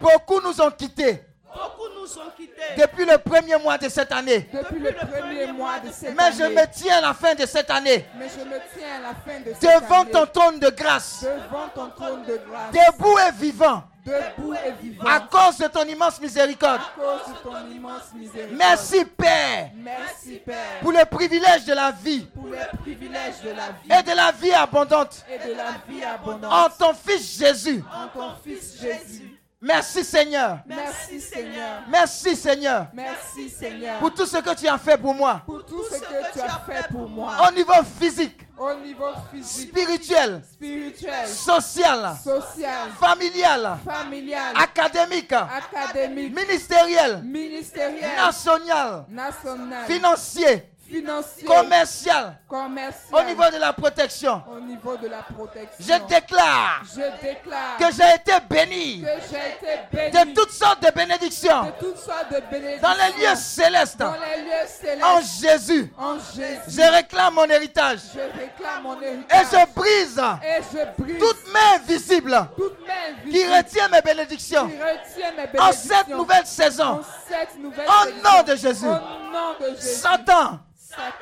beaucoup nous ont quittés. Beaucoup nous ont quittés. Depuis le premier mois de cette année. depuis le premier mois de cette Mais je me tiens à la fin de cette année. Mais je me tiens à la fin de cette devant année. ton trône de grâce, devant ton trône de grâce, debout et vivant, debout et vivant. À cause de ton immense miséricorde. À cause de ton immense miséricorde. Merci Père. Merci Père. Pour le privilège de la vie. Pour les privilèges de la vie. Et de la vie abondante. Et de la vie abondante. En ton Fils Jésus. En ton Fils Jésus. Merci Seigneur. Merci Seigneur. Merci Seigneur. Merci Seigneur. Pour tout ce que tu as fait pour moi. Pour tout ce que tu as fait pour moi. Au niveau physique. Au niveau physique. Spirituel. Spirituel. Social. Social. Familial. Familial. Académique. Académique. Ministériel. Ministériel. National. National. Financier. Financier. Commercial. Commercial. Au niveau de la protection. Au niveau de la protection. Je déclare. Je déclare. Que j'ai été béni. Que j'ai été béni. De toutes sortes de bénédictions. De toutes sortes de bénédictions. Dans les lieux célestes. Dans les lieux célestes. En Jésus. En Jésus. Je réclame mon héritage. Je réclame mon héritage. Et je brise. Et je brise. Toute main invisible. Toute main invisible. Qui retient mes bénédictions. Qui retient mes bénédictions. En cette nouvelle saison. En cette nouvelle Au saison. nom de Jésus. Au nom de Jésus. Satan.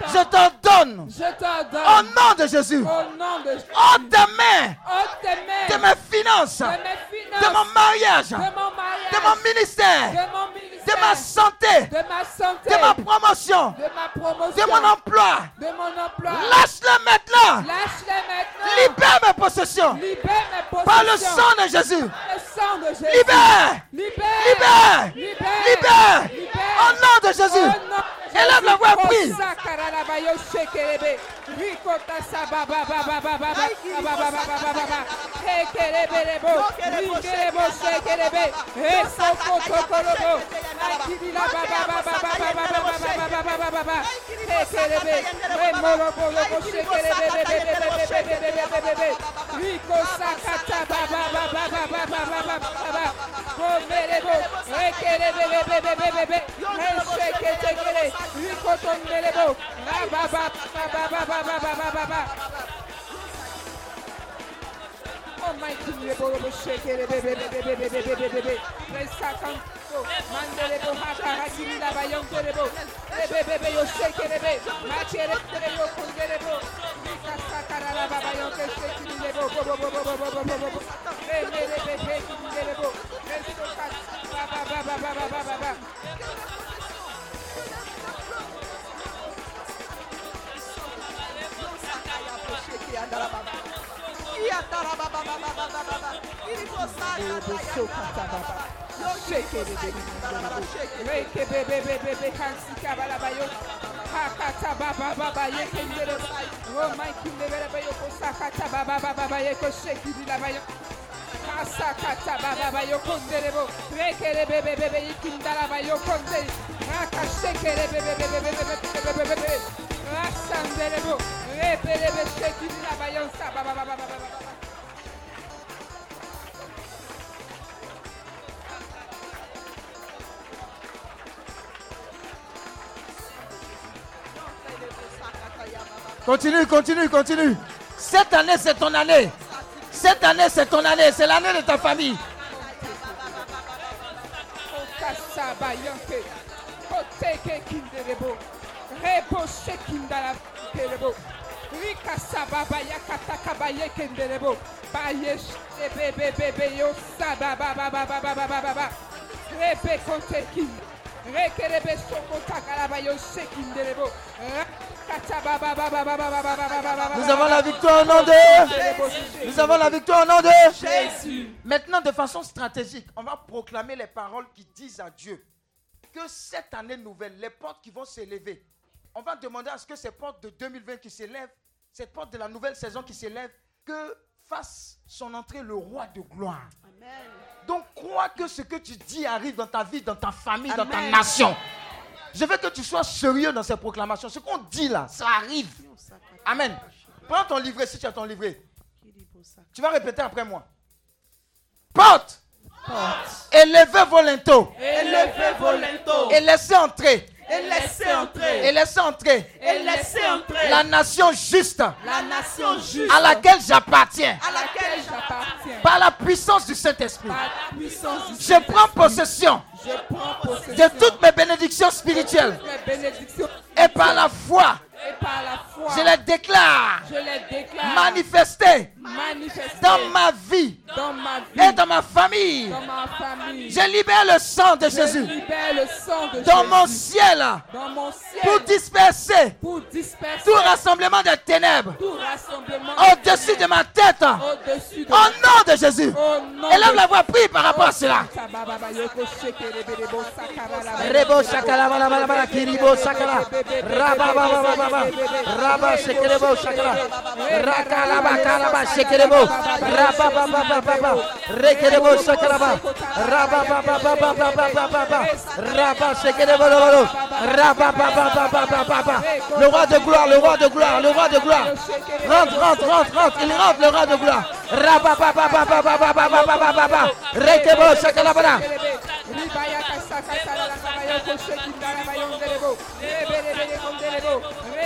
Je t'ordonne. Je t'ordonne. Au nom de Jésus. Au nom de Jésus. Ôte tes mains. Ôte tes mains. De mes finances. De mes finances. De mon mariage. De mon mariage. De mon ministère. De mon ministère. De ma santé. De ma santé. De ma promotion. De ma promotion. De mon emploi. De mon emploi. Lâche-le maintenant. Lâche-les maintenant. Libère mes possessions. Libère mes possessions. Par le sang de Jésus. Le sang de Jésus. Libère. Libère. Libère. Libère. Libère. Au nom de Jésus. Élève la voix, prie. Ricota sababa baba baba baba baba shekelebe baba baba baba tekele Almighty Rebo Baba Baba Baba Baba Baba Baba Sakata baba ba yokonderebo rekere bebe bebe ikindala ba yokondere rakashekere bebe bebe bebe bebe bebe Continue, continue, continue. Cette année, c'est ton année. Cette année, c'est ton année. C'est l'année de ta famille. Nous avons la victoire au nom de. Nous. Maintenant, de façon stratégique, on va proclamer les paroles qui disent à Dieu que cette année nouvelle, les portes qui vont s'élever, on va demander à ce que ces portes de 2020 qui s'élèvent, cette porte de la nouvelle saison qui s'élève, que fasse son entrée le roi de gloire. Donc crois que ce que tu dis arrive dans ta vie, dans ta famille, dans ta nation. Je veux que tu sois sérieux dans ces proclamations. Ce qu'on dit là, ça arrive. Amen. Prends ton livret si tu as ton livret. Tu vas répéter après moi. Porte. Élevez vos linteaux. Élevez vos linteaux. Et laissez entrer. Et laissez entrer. Et laissez entrer. Et laissez entrer. La nation juste. La nation juste. À laquelle j'appartiens. À laquelle j'appartiens. Par la puissance du Saint-Esprit. Par la puissance du Je prends possession Je prends possession de toutes mes bénédictions spirituelles. mes bénédictions Et par la foi, et par la foi, je les déclare je les déclare manifestées manifestées dans ma vie, dans dans ma vie et dans ma famille. dans ma famille. Je libère le sang de Je Jésus libère le sang de dans Jésus mon ciel dans mon ciel pour disperser pour disperser tout rassemblement de ténèbres au-dessus de ma tête. de Au nom de Jésus. Nom Élève la voix, prie par rapport à cela. Rebo raba shekerebo ba shekerebo raba ba raba le roi de gloire le roi de gloire le roi de gloire rentre rentre rentre rentre il rentre le roi de gloire raba konderebo.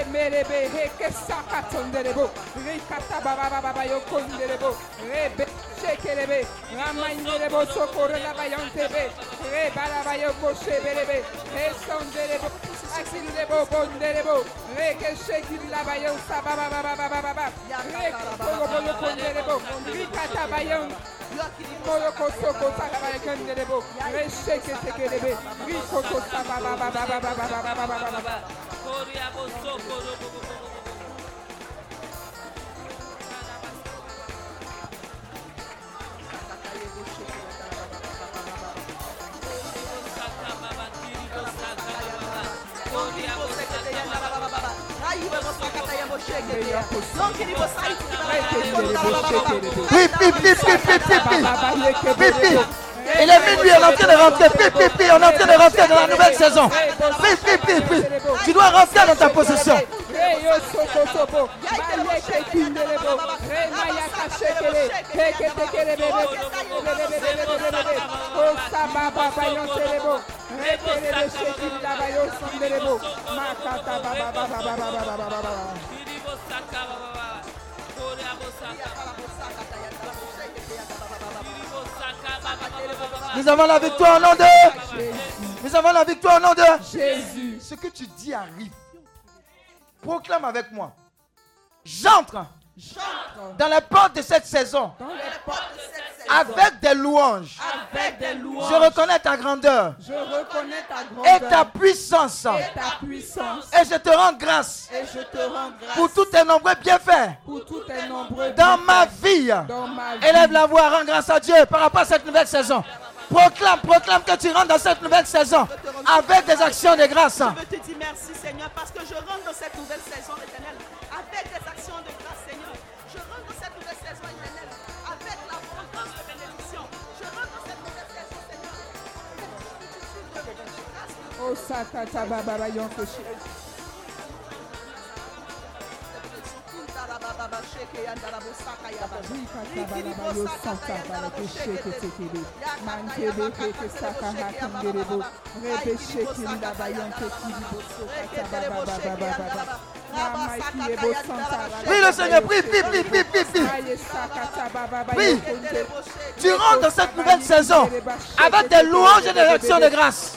Emelebe heke sakatondelebo. Rikata baba baba. Rebe shekelebe. Ramaindelebo sokore la bayantebe. Reba la bayo koshebelebe. Reke shekil la bayo sababa baba baba baba. Rikata bayon. Moroko soko baba baba baba baba baba. Hip, hip, hip, hip, hip, hip, hip. Il est minuit, on est en train de rentrer. On est en train de rentrer dans la nouvelle saison. Tu dois rentrer dans ta position. Nous avons la victoire au nom de. Nous avons la victoire au nom de. Jésus. Ce que tu dis arrive. Proclame avec moi. J'entre dans les portes de cette saison Dans les portes de cette saison, avec des louanges. avec des louanges, Je reconnais ta grandeur je reconnais ta et grandeur ta puissance. et ta puissance, Et je te rends grâce et je te rends grâce pour tous tes nombreux bienfaits pour tous tes nombreux dans bienfaits ma vie. dans ma vie. Élève la voix, rends grâce à Dieu par rapport à cette nouvelle saison. Proclame, proclame que tu rentres dans cette nouvelle saison avec des actions de grâce. Je veux te dire merci Seigneur parce que je rentre dans cette nouvelle saison éternelle avec des actions de grâce Seigneur. Je rentre dans cette nouvelle saison éternelle avec l'abondance de bénédiction. Je rentre dans cette nouvelle saison Seigneur. Oh oui, le Seigneur, prie, prie, prie, prie, prie, prie. Prie. Tu rentres dans cette nouvelle saison avec des louanges et des actions de grâce.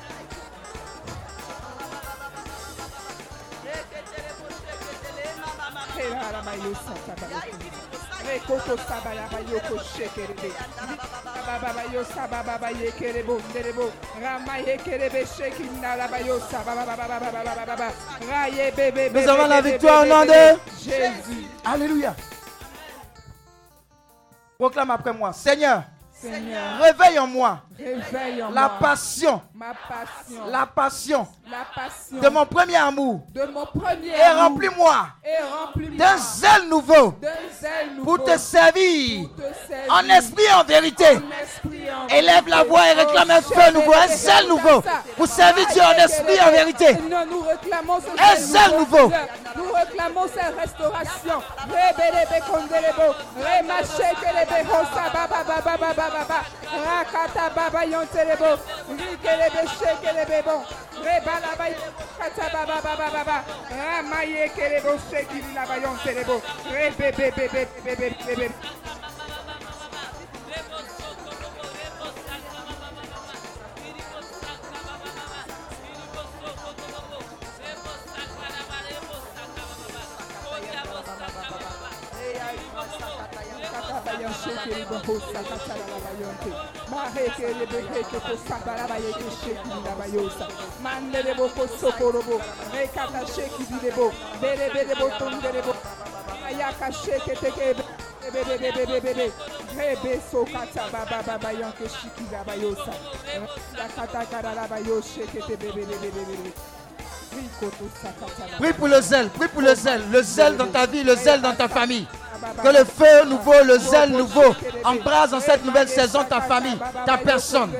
Rekoko Raye. Nous avons la victoire au nom de Jésus. Alléluia. Proclame après moi. Seigneur, Seigneur, réveille en moi réveille en la moi passion, ma passion, la passion. La passion. De mon premier amour. De mon premier et remplis-moi. Et remplis-moi. D'un zèle nouveau. Zèle nouveau. Pour te servir. Pour te servir. En esprit et en vérité. En esprit et en Élève la voix et réclame un feu nouveau, un zèle nouveau. Pour servir Dieu en esprit et en vérité. Nous réclamons Un zèle nouveau. Nous réclamons cette restauration. Rakata baba yontelebo. Rikelebe shekelebe bon. Rebalaba kata baba baba baba. Ramaye kelebo shekili laba yontelebo. Rebebe bebe bebe bebe. shekeli bohosa katala la bayonte. Mahekele beheke kosata la bayeke shekeli la bayosa. Mandele boko sokorobo. Mekata sheki bidebo. Bere bere boton derebo. Ayaka sheke tekebe. bebebebebebebe rebe sokata bababa yanke shikiza bayosa dakatakara la bayoshe kete bebebebebebe Prie pour le zèle, prie pour le zèle, le zèle dans ta vie, le zèle dans ta famille. Que le feu nouveau, le zèle nouveau embrase dans cette nouvelle saison ta famille, ta personne.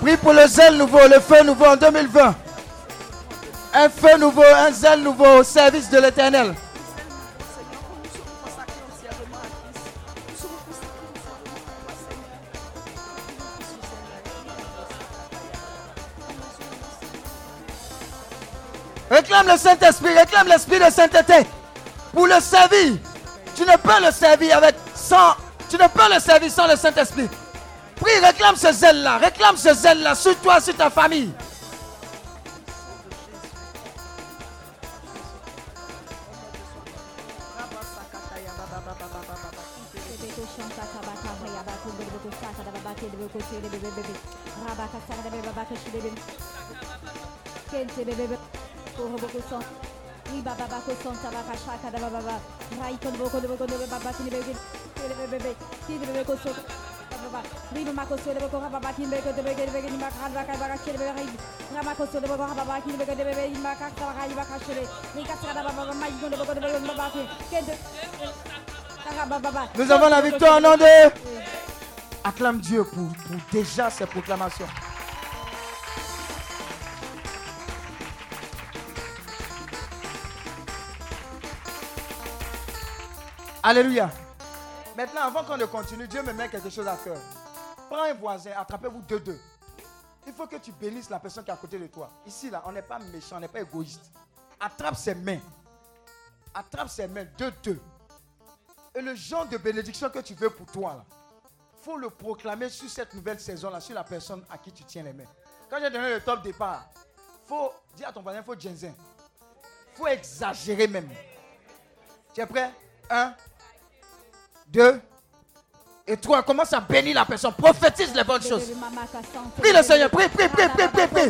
Prie pour le zèle nouveau, le feu nouveau en 2020. Un feu nouveau, un zèle nouveau au service de l'éternel. Réclame le Saint-Esprit, réclame l'Esprit de sainteté pour le servir. Tu ne peux le servir avec sans, tu ne peux le servir sans le Saint-Esprit. Prie, réclame ce zèle-là, réclame ce zèle-là sur toi, sur ta famille. Nous avons la victoire en nom de... Acclame Dieu pour, pour déjà ces proclamations. Alléluia. Maintenant, avant qu'on ne continue, Dieu me met quelque chose à cœur. Prends un voisin, attrapez-vous deux deux. Il faut que tu bénisses la personne qui est à côté de toi. Ici, là, on n'est pas méchant, on n'est pas égoïste. Attrape ses mains. Attrape ses mains, deux deux. Et le genre de bénédiction que tu veux pour toi, là, faut le proclamer sur cette nouvelle saison-là, sur la personne à qui tu tiens les mains. Quand j'ai donné le top départ, faut dire à ton voisin, il faut ginseng. faut exagérer même. Tu es prêt? Un, deux, et toi, commence à bénir la personne. Prophétise les bonnes choses. Prie le Seigneur. Prie, prie, prie, prie, prie.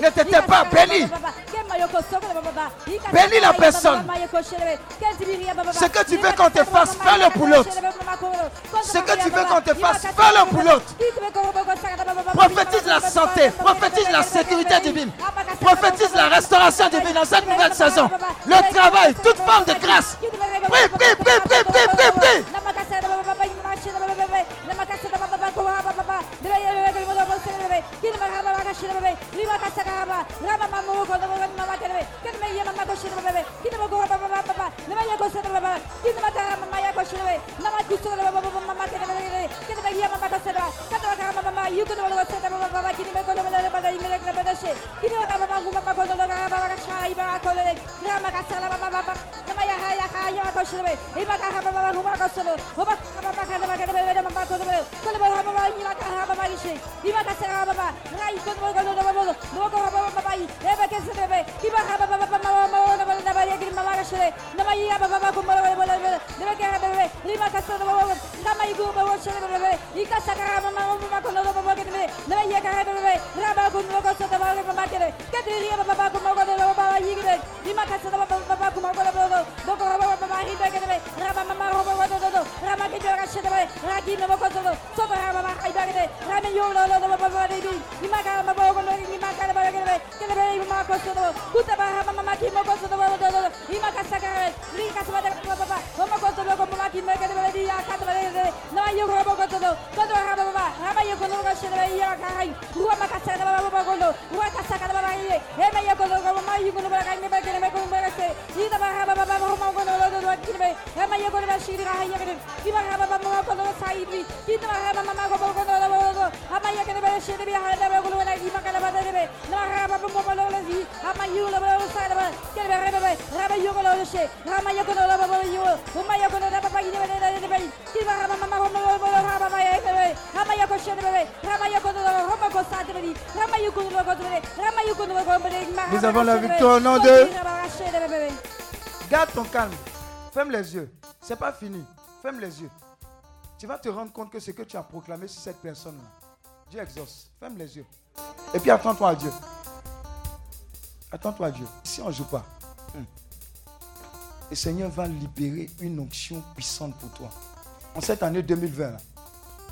Ne t'étais pas béni. Bénis la personne. Ce que tu veux qu'on te fasse, fais-le pour l'autre. Ce que tu veux qu'on te fasse, fais-le pour l'autre. Prophétise la santé, prophétise la sécurité divine, prophétise la restauration divine dans cette nouvelle saison. Le travail, toute forme de grâce. Prie, prie, prie, prie, prie, prie. yuko no lo sata baba baba kini me kono mele baba ime le klapa dashe kini baba baba baba lo baba baba le no baba no baba baba i eba baba baba no baba ya kini Lima kasta da bawa Nama igu bawa shere bawa bawa Ika sakara mama mama mama kono da bawa kete Nama iya kare bawa bawa Raba kun mwa Lima kasta da bawa bawa kuma kote bawa bawa Doko bawa bawa bawa hita kete bawa Raba mama roba bawa dodo Rama kete bawa au nom de. Garde ton calme. Ferme les yeux. C'est pas fini. Ferme les yeux. Tu vas te rendre compte que ce que tu as proclamé sur cette personne-là, Dieu exauce. Ferme les yeux. Et puis attends-toi à Dieu. Attends-toi à Dieu. Si on ne joue pas, hum, le Seigneur va libérer une onction puissante pour toi. En cette année 2020,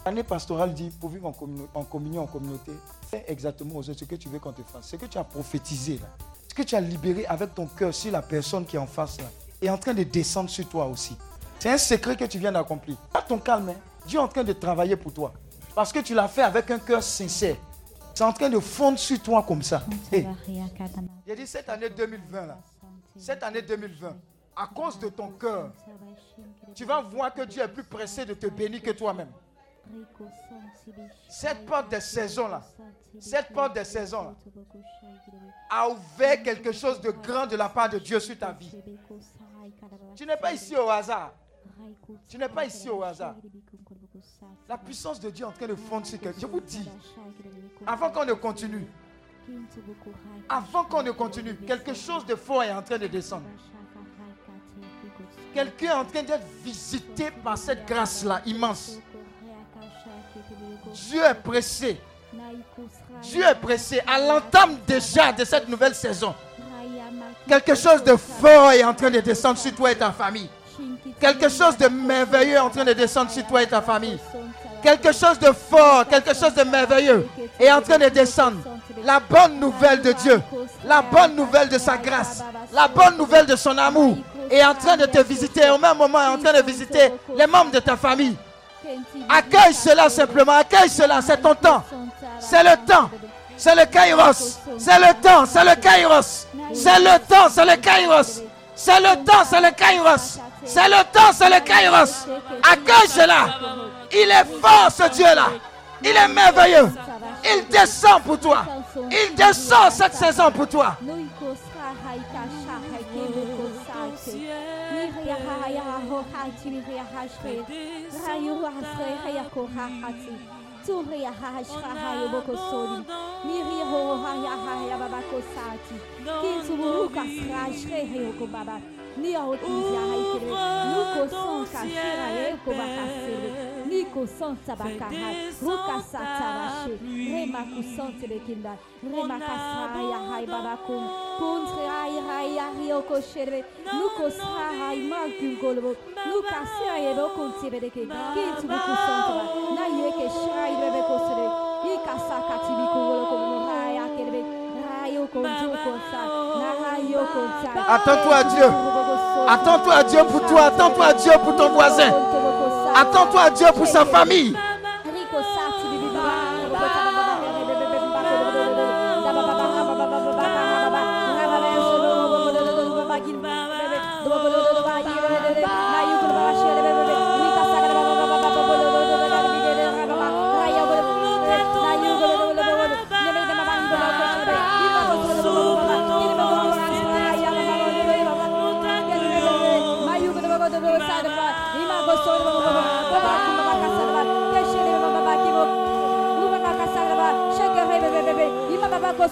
l'année pastorale dit pour vivre en, en communion, en communauté, fais exactement aux autres ce que tu veux qu'on te fasse. Ce que tu as prophétisé là, que tu as libéré avec ton cœur sur la personne qui est en face là, est en train de descendre sur toi aussi. C'est un secret que tu viens d'accomplir. Pas ton calme, hein. Dieu est en train de travailler pour toi. Parce que tu l'as fait avec un cœur sincère. C'est en train de fondre sur toi comme ça. Hey. J'ai dit cette année 2020 là. Cette année 2020, à cause de ton cœur, tu vas voir que Dieu est plus pressé de te bénir que toi-même. Cette porte des saisons là, cette porte des saisons là, a ouvert quelque chose de grand de la part de Dieu sur ta vie. Tu n'es pas ici au hasard. Tu n'es pas ici au hasard. La puissance de Dieu est en train de fondre sur quelqu'un. Je vous dis, avant qu'on ne continue, avant qu'on ne continue, quelque chose de fort est en train de descendre. Quelqu'un est en train d'être visité par cette grâce-là immense. Dieu est pressé. Dieu est pressé à l'entame déjà de cette nouvelle saison. Quelque chose de fort est en train de descendre sur toi et ta famille. Quelque chose de merveilleux est en train de descendre sur toi et ta famille. Quelque chose de fort, quelque chose de merveilleux est en train de descendre. La bonne nouvelle de Dieu, la bonne nouvelle de sa grâce, la bonne nouvelle de son amour est en train de te visiter. Au même moment, est en train de visiter les membres de ta famille. Accueille cela simplement, accueille cela, c'est ton temps. C'est le temps. C'est le kairos. C'est le temps, c'est le kairos. C'est le temps, c'est le kairos. C'est le temps, c'est le kairos. C'est le temps, c'est le kairos. Accueille cela. Il est fort ce Dieu-là. Il est merveilleux. Il descend pour toi. Il descend cette saison pour toi. surre a rajfarra e bocossori, mirri roha e a raia babacossati, quinto buruca o ferreu com babá, nia rotizia raikere, nuco som, caxira eu com bacaceiro, Niko son tabakaha. Ruka satabashe. Rema kusonte bekinda. Rema kasaya hay babakun. Kuntre hay hay yoko shere. Nuko saha magul golbo. Nuka sira yebo kuntibe deke. Kinsu buku sonte Na yeke shira bebe kosere. Ika sakati biku wolo komo haya kerebe. Rayo konjo konsa. Na hayo konsa. Attends-toi à Dieu. Attends-toi à Dieu pour toi. Attends-toi à Dieu pour ton voisin. Attends-toi à Dieu pour sa famille.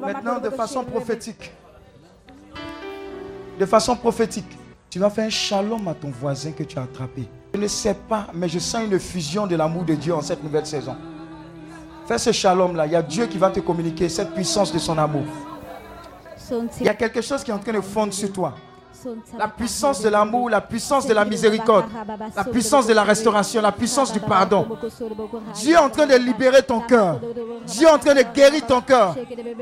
Maintenant, de façon prophétique. De façon prophétique. Tu vas faire un shalom à ton voisin que tu as attrapé. Je ne sais pas, mais je sens une fusion de l'amour de Dieu en cette nouvelle saison. Fais ce shalom-là. Il y a Dieu qui va te communiquer cette puissance de son amour. Il y a quelque chose qui est en train de fondre sur toi. La puissance de l'amour, la puissance de la miséricorde, la puissance de la restauration, la puissance du pardon. Dieu est en train de libérer ton cœur. Dieu est en train de guérir ton cœur.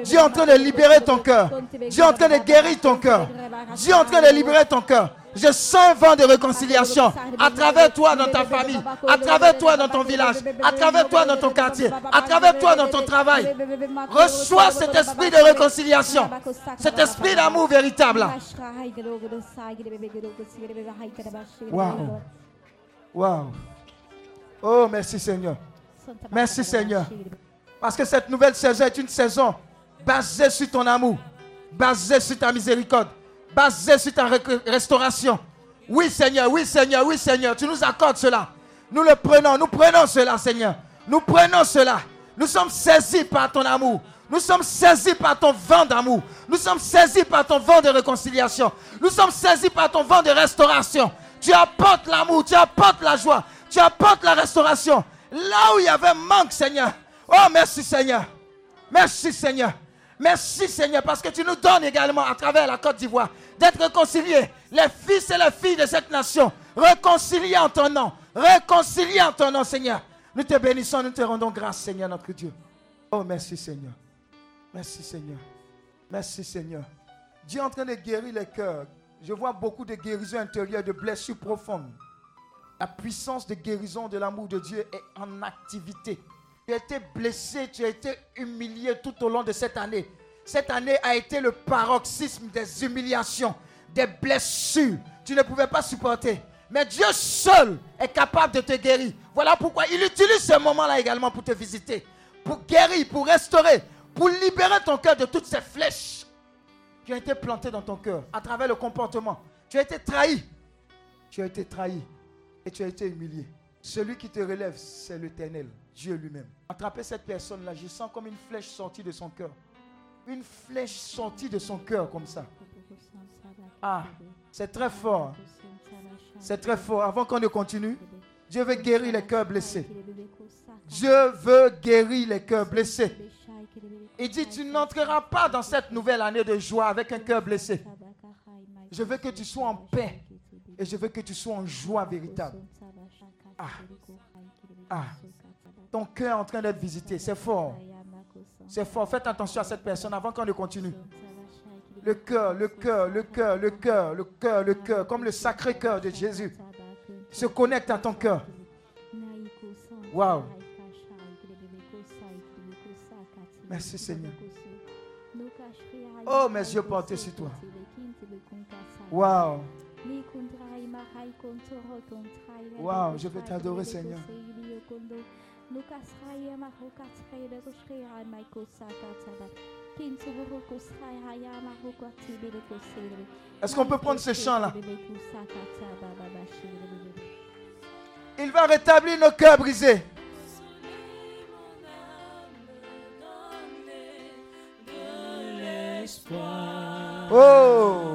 Dieu est en train de libérer ton cœur. Dieu est en train de guérir ton cœur. Dieu est en train de libérer ton cœur. Je sens un vent de réconciliation à travers toi dans ta famille, à travers toi dans ton village, à travers toi dans ton quartier, à travers toi dans ton travail. Reçois cet esprit de réconciliation, cet esprit d'amour véritable. Wow. Wow. Oh, merci Seigneur. Merci Seigneur. Parce que cette nouvelle saison est une saison basée sur ton amour, basée sur ta miséricorde basé sur ta restauration. Oui, Seigneur, oui, Seigneur, oui, Seigneur, tu nous accordes cela. Nous le prenons, nous prenons cela, Seigneur. Nous prenons cela. Nous sommes saisis par ton amour. Nous sommes saisis par ton vent d'amour. Nous sommes saisis par ton vent de réconciliation. Nous sommes saisis par ton vent de restauration. Tu apportes l'amour, tu apportes la joie, tu apportes la restauration. Là où il y avait manque, Seigneur. Oh, merci, Seigneur. Merci, Seigneur. Merci Seigneur parce que tu nous donnes également à travers la Côte d'Ivoire d'être réconciliés, les fils et les filles de cette nation, réconciliés en ton nom, réconciliés en ton nom Seigneur. Nous te bénissons, nous te rendons grâce Seigneur notre Dieu. Oh merci Seigneur. Merci Seigneur. Merci Seigneur. Dieu est en train de guérir les cœurs. Je vois beaucoup de guérisons intérieures, de blessures profondes. La puissance de guérison de l'amour de Dieu est en activité. Tu as été blessé, tu as été humilié tout au long de cette année. Cette année a été le paroxysme des humiliations, des blessures. Tu ne pouvais pas supporter. Mais Dieu seul est capable de te guérir. Voilà pourquoi il utilise ce moment-là également pour te visiter, pour guérir, pour restaurer, pour libérer ton cœur de toutes ces flèches qui ont été plantées dans ton cœur à travers le comportement. Tu as été trahi. Tu as été trahi et tu as été humilié. Celui qui te relève, c'est l'éternel. Dieu lui-même. Attraper cette personne-là, je sens comme une flèche sortie de son cœur. Une flèche sortie de son cœur comme ça. Ah, c'est très fort. C'est très fort. Avant qu'on ne continue, Dieu veut guérir les cœurs blessés. Dieu veut guérir les cœurs blessés. Il dit, tu n'entreras pas dans cette nouvelle année de joie avec un cœur blessé. Je veux que tu sois en paix et je veux que tu sois en joie véritable. Ah, ah ton cœur est en train d'être visité. C'est fort. C'est fort. Faites attention à cette personne avant qu'on ne continue. Le cœur, le cœur, le cœur, le cœur, le cœur, le cœur, comme le sacré cœur de Jésus se connecte à ton cœur. Waouh. Merci Seigneur. Oh, mes yeux portés sur toi. Waouh. Waouh, je veux t'adorer Seigneur. Est-ce qu'on peut prendre ce chant-là Il va rétablir nos cœurs brisés. Oh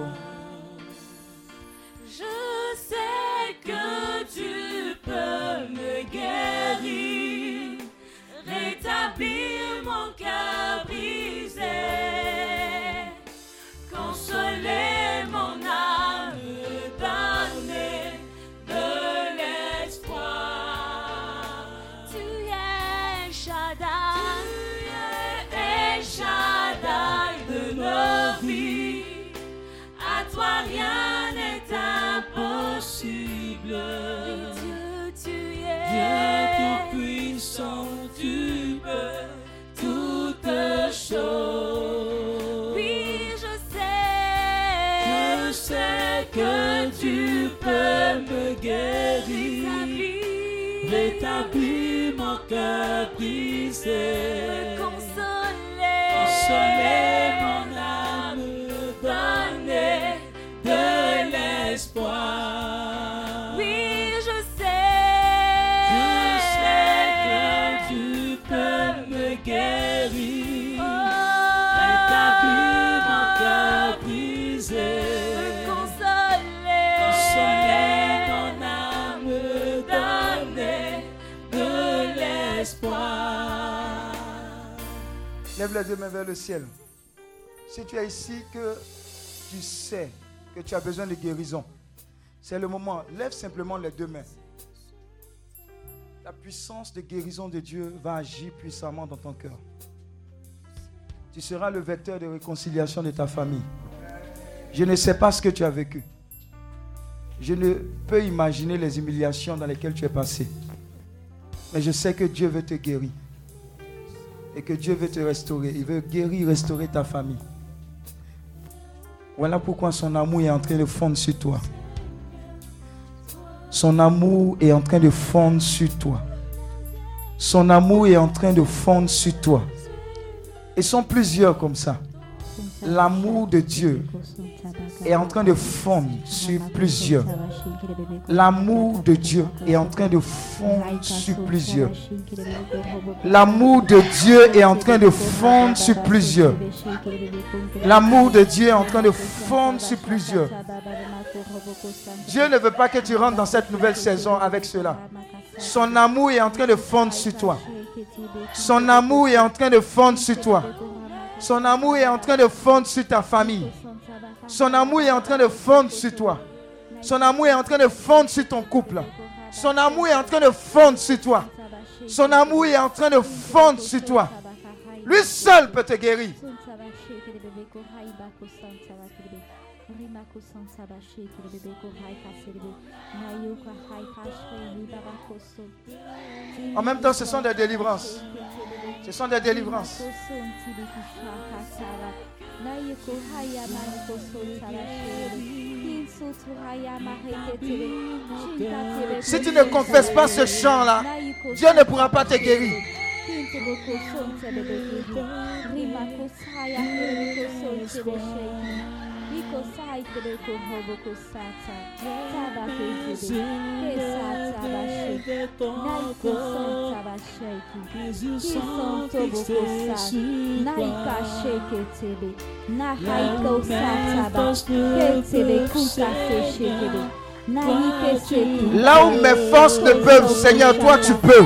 Oui, je sais, je sais que tu peux me guérir, rétablir mon cœur brisé, me consoler, consoler mon âme, donner de l'espoir. Les deux mains vers le ciel. Si tu es ici, que tu sais que tu as besoin de guérison, c'est le moment. Lève simplement les deux mains. La puissance de guérison de Dieu va agir puissamment dans ton cœur. Tu seras le vecteur de réconciliation de ta famille. Je ne sais pas ce que tu as vécu. Je ne peux imaginer les humiliations dans lesquelles tu es passé. Mais je sais que Dieu veut te guérir et que Dieu veut te restaurer. Il veut guérir, restaurer ta famille. Voilà pourquoi son amour est en train de fondre sur toi. Son amour est en train de fondre sur toi. Son amour est en train de fondre sur toi. Ils sont plusieurs comme ça. L'amour de Dieu est en train de fondre sur plusieurs. L'amour de Dieu est en train de fondre sur plusieurs. L'amour de Dieu est en train de fondre sur plusieurs. L'amour de Dieu est en train de fondre sur plusieurs. Dieu ne veut pas que tu rentres dans cette nouvelle saison avec cela. Son amour est en train de fondre sur toi. Son amour est en train de fondre sur toi. Son amour est en train de fondre sur ta famille. Son amour est en train de fondre sur toi. Son amour est en train de fondre sur ton couple. Son amour est en train de fondre sur toi. Son amour est en train de fondre sur toi. Lui seul peut te guérir. En même temps, ce sont des délivrances. Ce sont des délivrances. Si tu ne confesses pas ce chant-là, Dieu ne pourra pas te guérir. Là où mes forces ne peuvent, Seigneur, toi tu peux.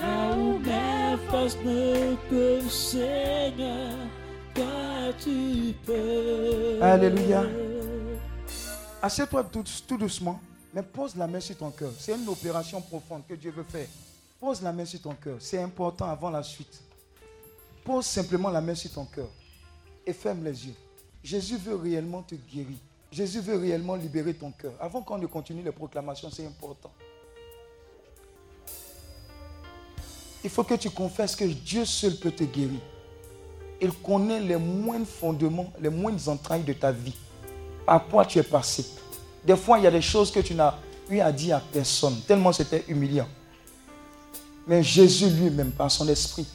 Où ne Seigneur, tu peux. Alléluia. Assieds-toi tout, tout doucement. Mais pose la main sur ton cœur. C'est une opération profonde que Dieu veut faire. Pose la main sur ton cœur. C'est important avant la suite. Pose simplement la main sur ton cœur et ferme les yeux. Jésus veut réellement te guérir. Jésus veut réellement libérer ton cœur. Avant qu'on ne continue les proclamations, c'est important. Il faut que tu confesses que Dieu seul peut te guérir. Il connaît les moindres fondements, les moindres entrailles de ta vie. Par quoi tu es passé? Des fois, il y a des choses que tu n'as eu à dire à personne, tellement c'était humiliant. Mais Jésus lui-même, par son esprit,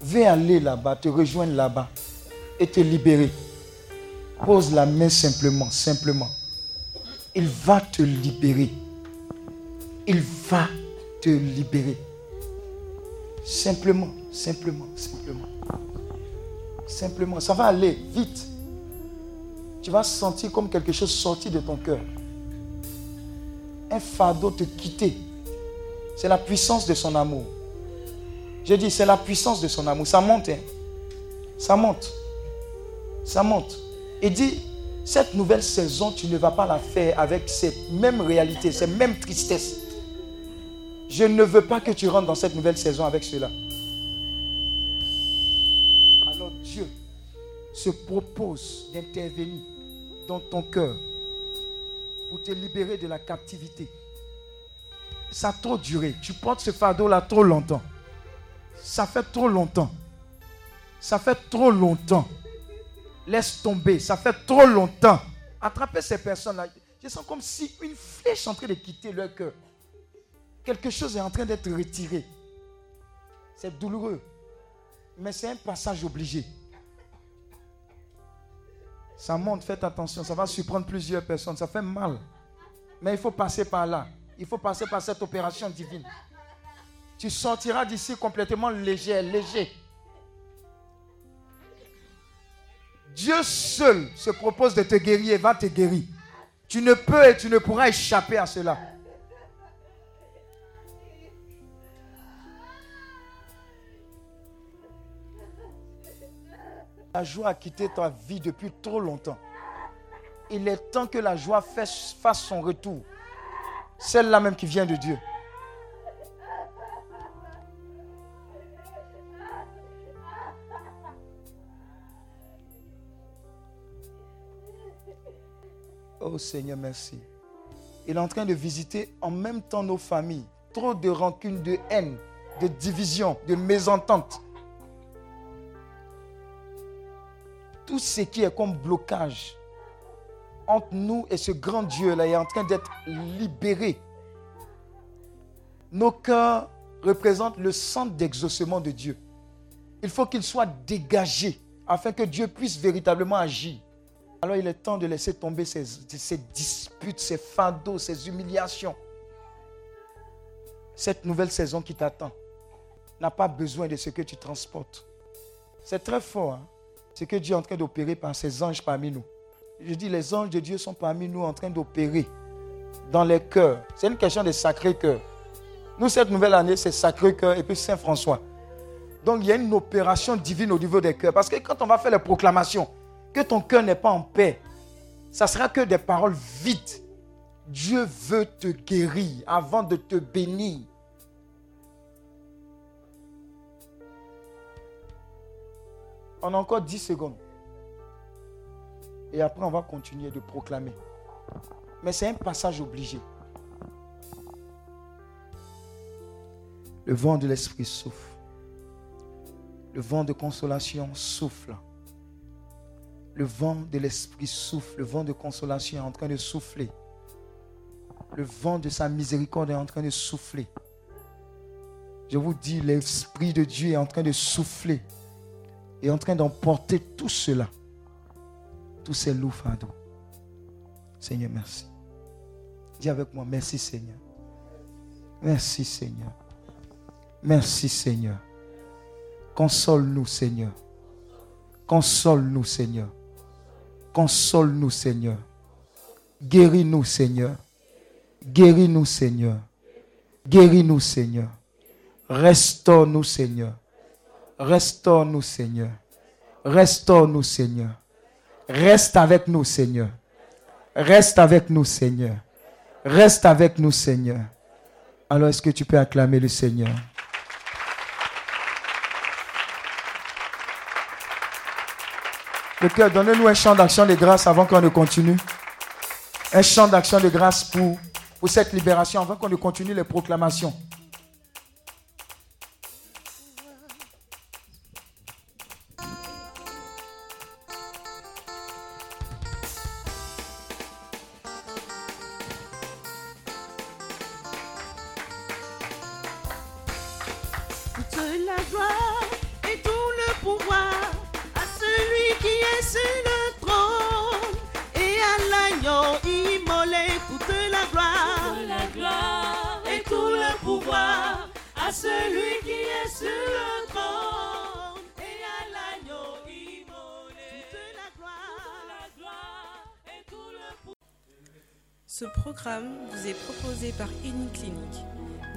veut aller là-bas, te rejoindre là-bas et te libérer. Pose la main simplement, simplement. Il va te libérer. Il va te libérer. Simplement, simplement, simplement. Simplement, ça va aller vite. Tu vas sentir comme quelque chose sorti de ton cœur. Un fardeau te quitter. C'est la puissance de son amour. Je dis, c'est la puissance de son amour. Ça monte. Hein? Ça monte. Ça monte. Et dit, cette nouvelle saison, tu ne vas pas la faire avec cette même réalité, cette même tristesse. Je ne veux pas que tu rentres dans cette nouvelle saison avec cela. Alors Dieu se propose d'intervenir dans ton cœur pour te libérer de la captivité. Ça a trop duré. Tu portes ce fardeau-là trop longtemps. Ça fait trop longtemps. Ça fait trop longtemps. Laisse tomber. Ça fait trop longtemps. Attrapez ces personnes-là. Je sens comme si une flèche est en train de quitter leur cœur. Quelque chose est en train d'être retiré. C'est douloureux. Mais c'est un passage obligé. Ça monte, faites attention. Ça va surprendre plusieurs personnes. Ça fait mal. Mais il faut passer par là. Il faut passer par cette opération divine. Tu sortiras d'ici complètement léger, léger. Dieu seul se propose de te guérir et va te guérir. Tu ne peux et tu ne pourras échapper à cela. La joie a quitté ta vie depuis trop longtemps. Il est temps que la joie fasse son retour. Celle-là même qui vient de Dieu. Oh Seigneur, merci. Il est en train de visiter en même temps nos familles. Trop de rancune, de haine, de division, de mésentente. Tout ce qui est comme blocage entre nous et ce grand Dieu-là est en train d'être libéré. Nos cœurs représentent le centre d'exaucement de Dieu. Il faut qu'il soit dégagé afin que Dieu puisse véritablement agir. Alors il est temps de laisser tomber ces, disputes, ces fardeaux, ces humiliations. Cette nouvelle saison qui t'attend n'a pas besoin de ce que tu transportes. C'est très fort, hein? Ce que Dieu est en train d'opérer par ses anges parmi nous. Je dis, les anges de Dieu sont parmi nous en train d'opérer dans les cœurs. C'est une question de sacré cœur. Nous, cette nouvelle année, c'est sacré cœur et puis Saint-François. Donc, il y a une opération divine au niveau des cœurs. Parce que quand on va faire les proclamations, que ton cœur n'est pas en paix, ça sera que des paroles vides. Dieu veut te guérir avant de te bénir. On a encore 10 secondes. Et après, on va continuer de proclamer. Mais c'est un passage obligé. Le vent de l'esprit souffle. Le vent de consolation souffle. Le vent de l'Esprit souffle, le vent de consolation est en train de souffler. Le vent de sa miséricorde est en train de souffler. Je vous dis, l'Esprit de Dieu est en train de souffler. Et en train d'emporter tout cela. Tous ces loups fardeaux. Seigneur, merci. Dis avec moi, merci Seigneur. Merci Seigneur. Merci Seigneur. Console-nous Seigneur. Console-nous Seigneur. Console-nous, Seigneur. Guéris-nous, Seigneur. Guéris-nous, Seigneur. Guéris-nous, Seigneur. Restaure-nous, Seigneur. Restaure-nous, Seigneur. Restaure-nous, Seigneur. Reste avec nous, Seigneur. Reste avec nous, Seigneur. Reste avec nous, Seigneur. Alors, est-ce que tu peux acclamer le Seigneur? Le cœur, donnez-nous un chant d'action de grâce avant qu'on ne continue. Un chant d'action de grâce pour, pour cette libération avant qu'on ne continue les proclamations.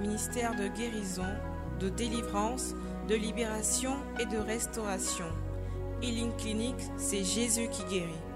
Ministère de guérison, de délivrance, de libération et de restauration. Healing Clinic, c'est Jésus qui guérit.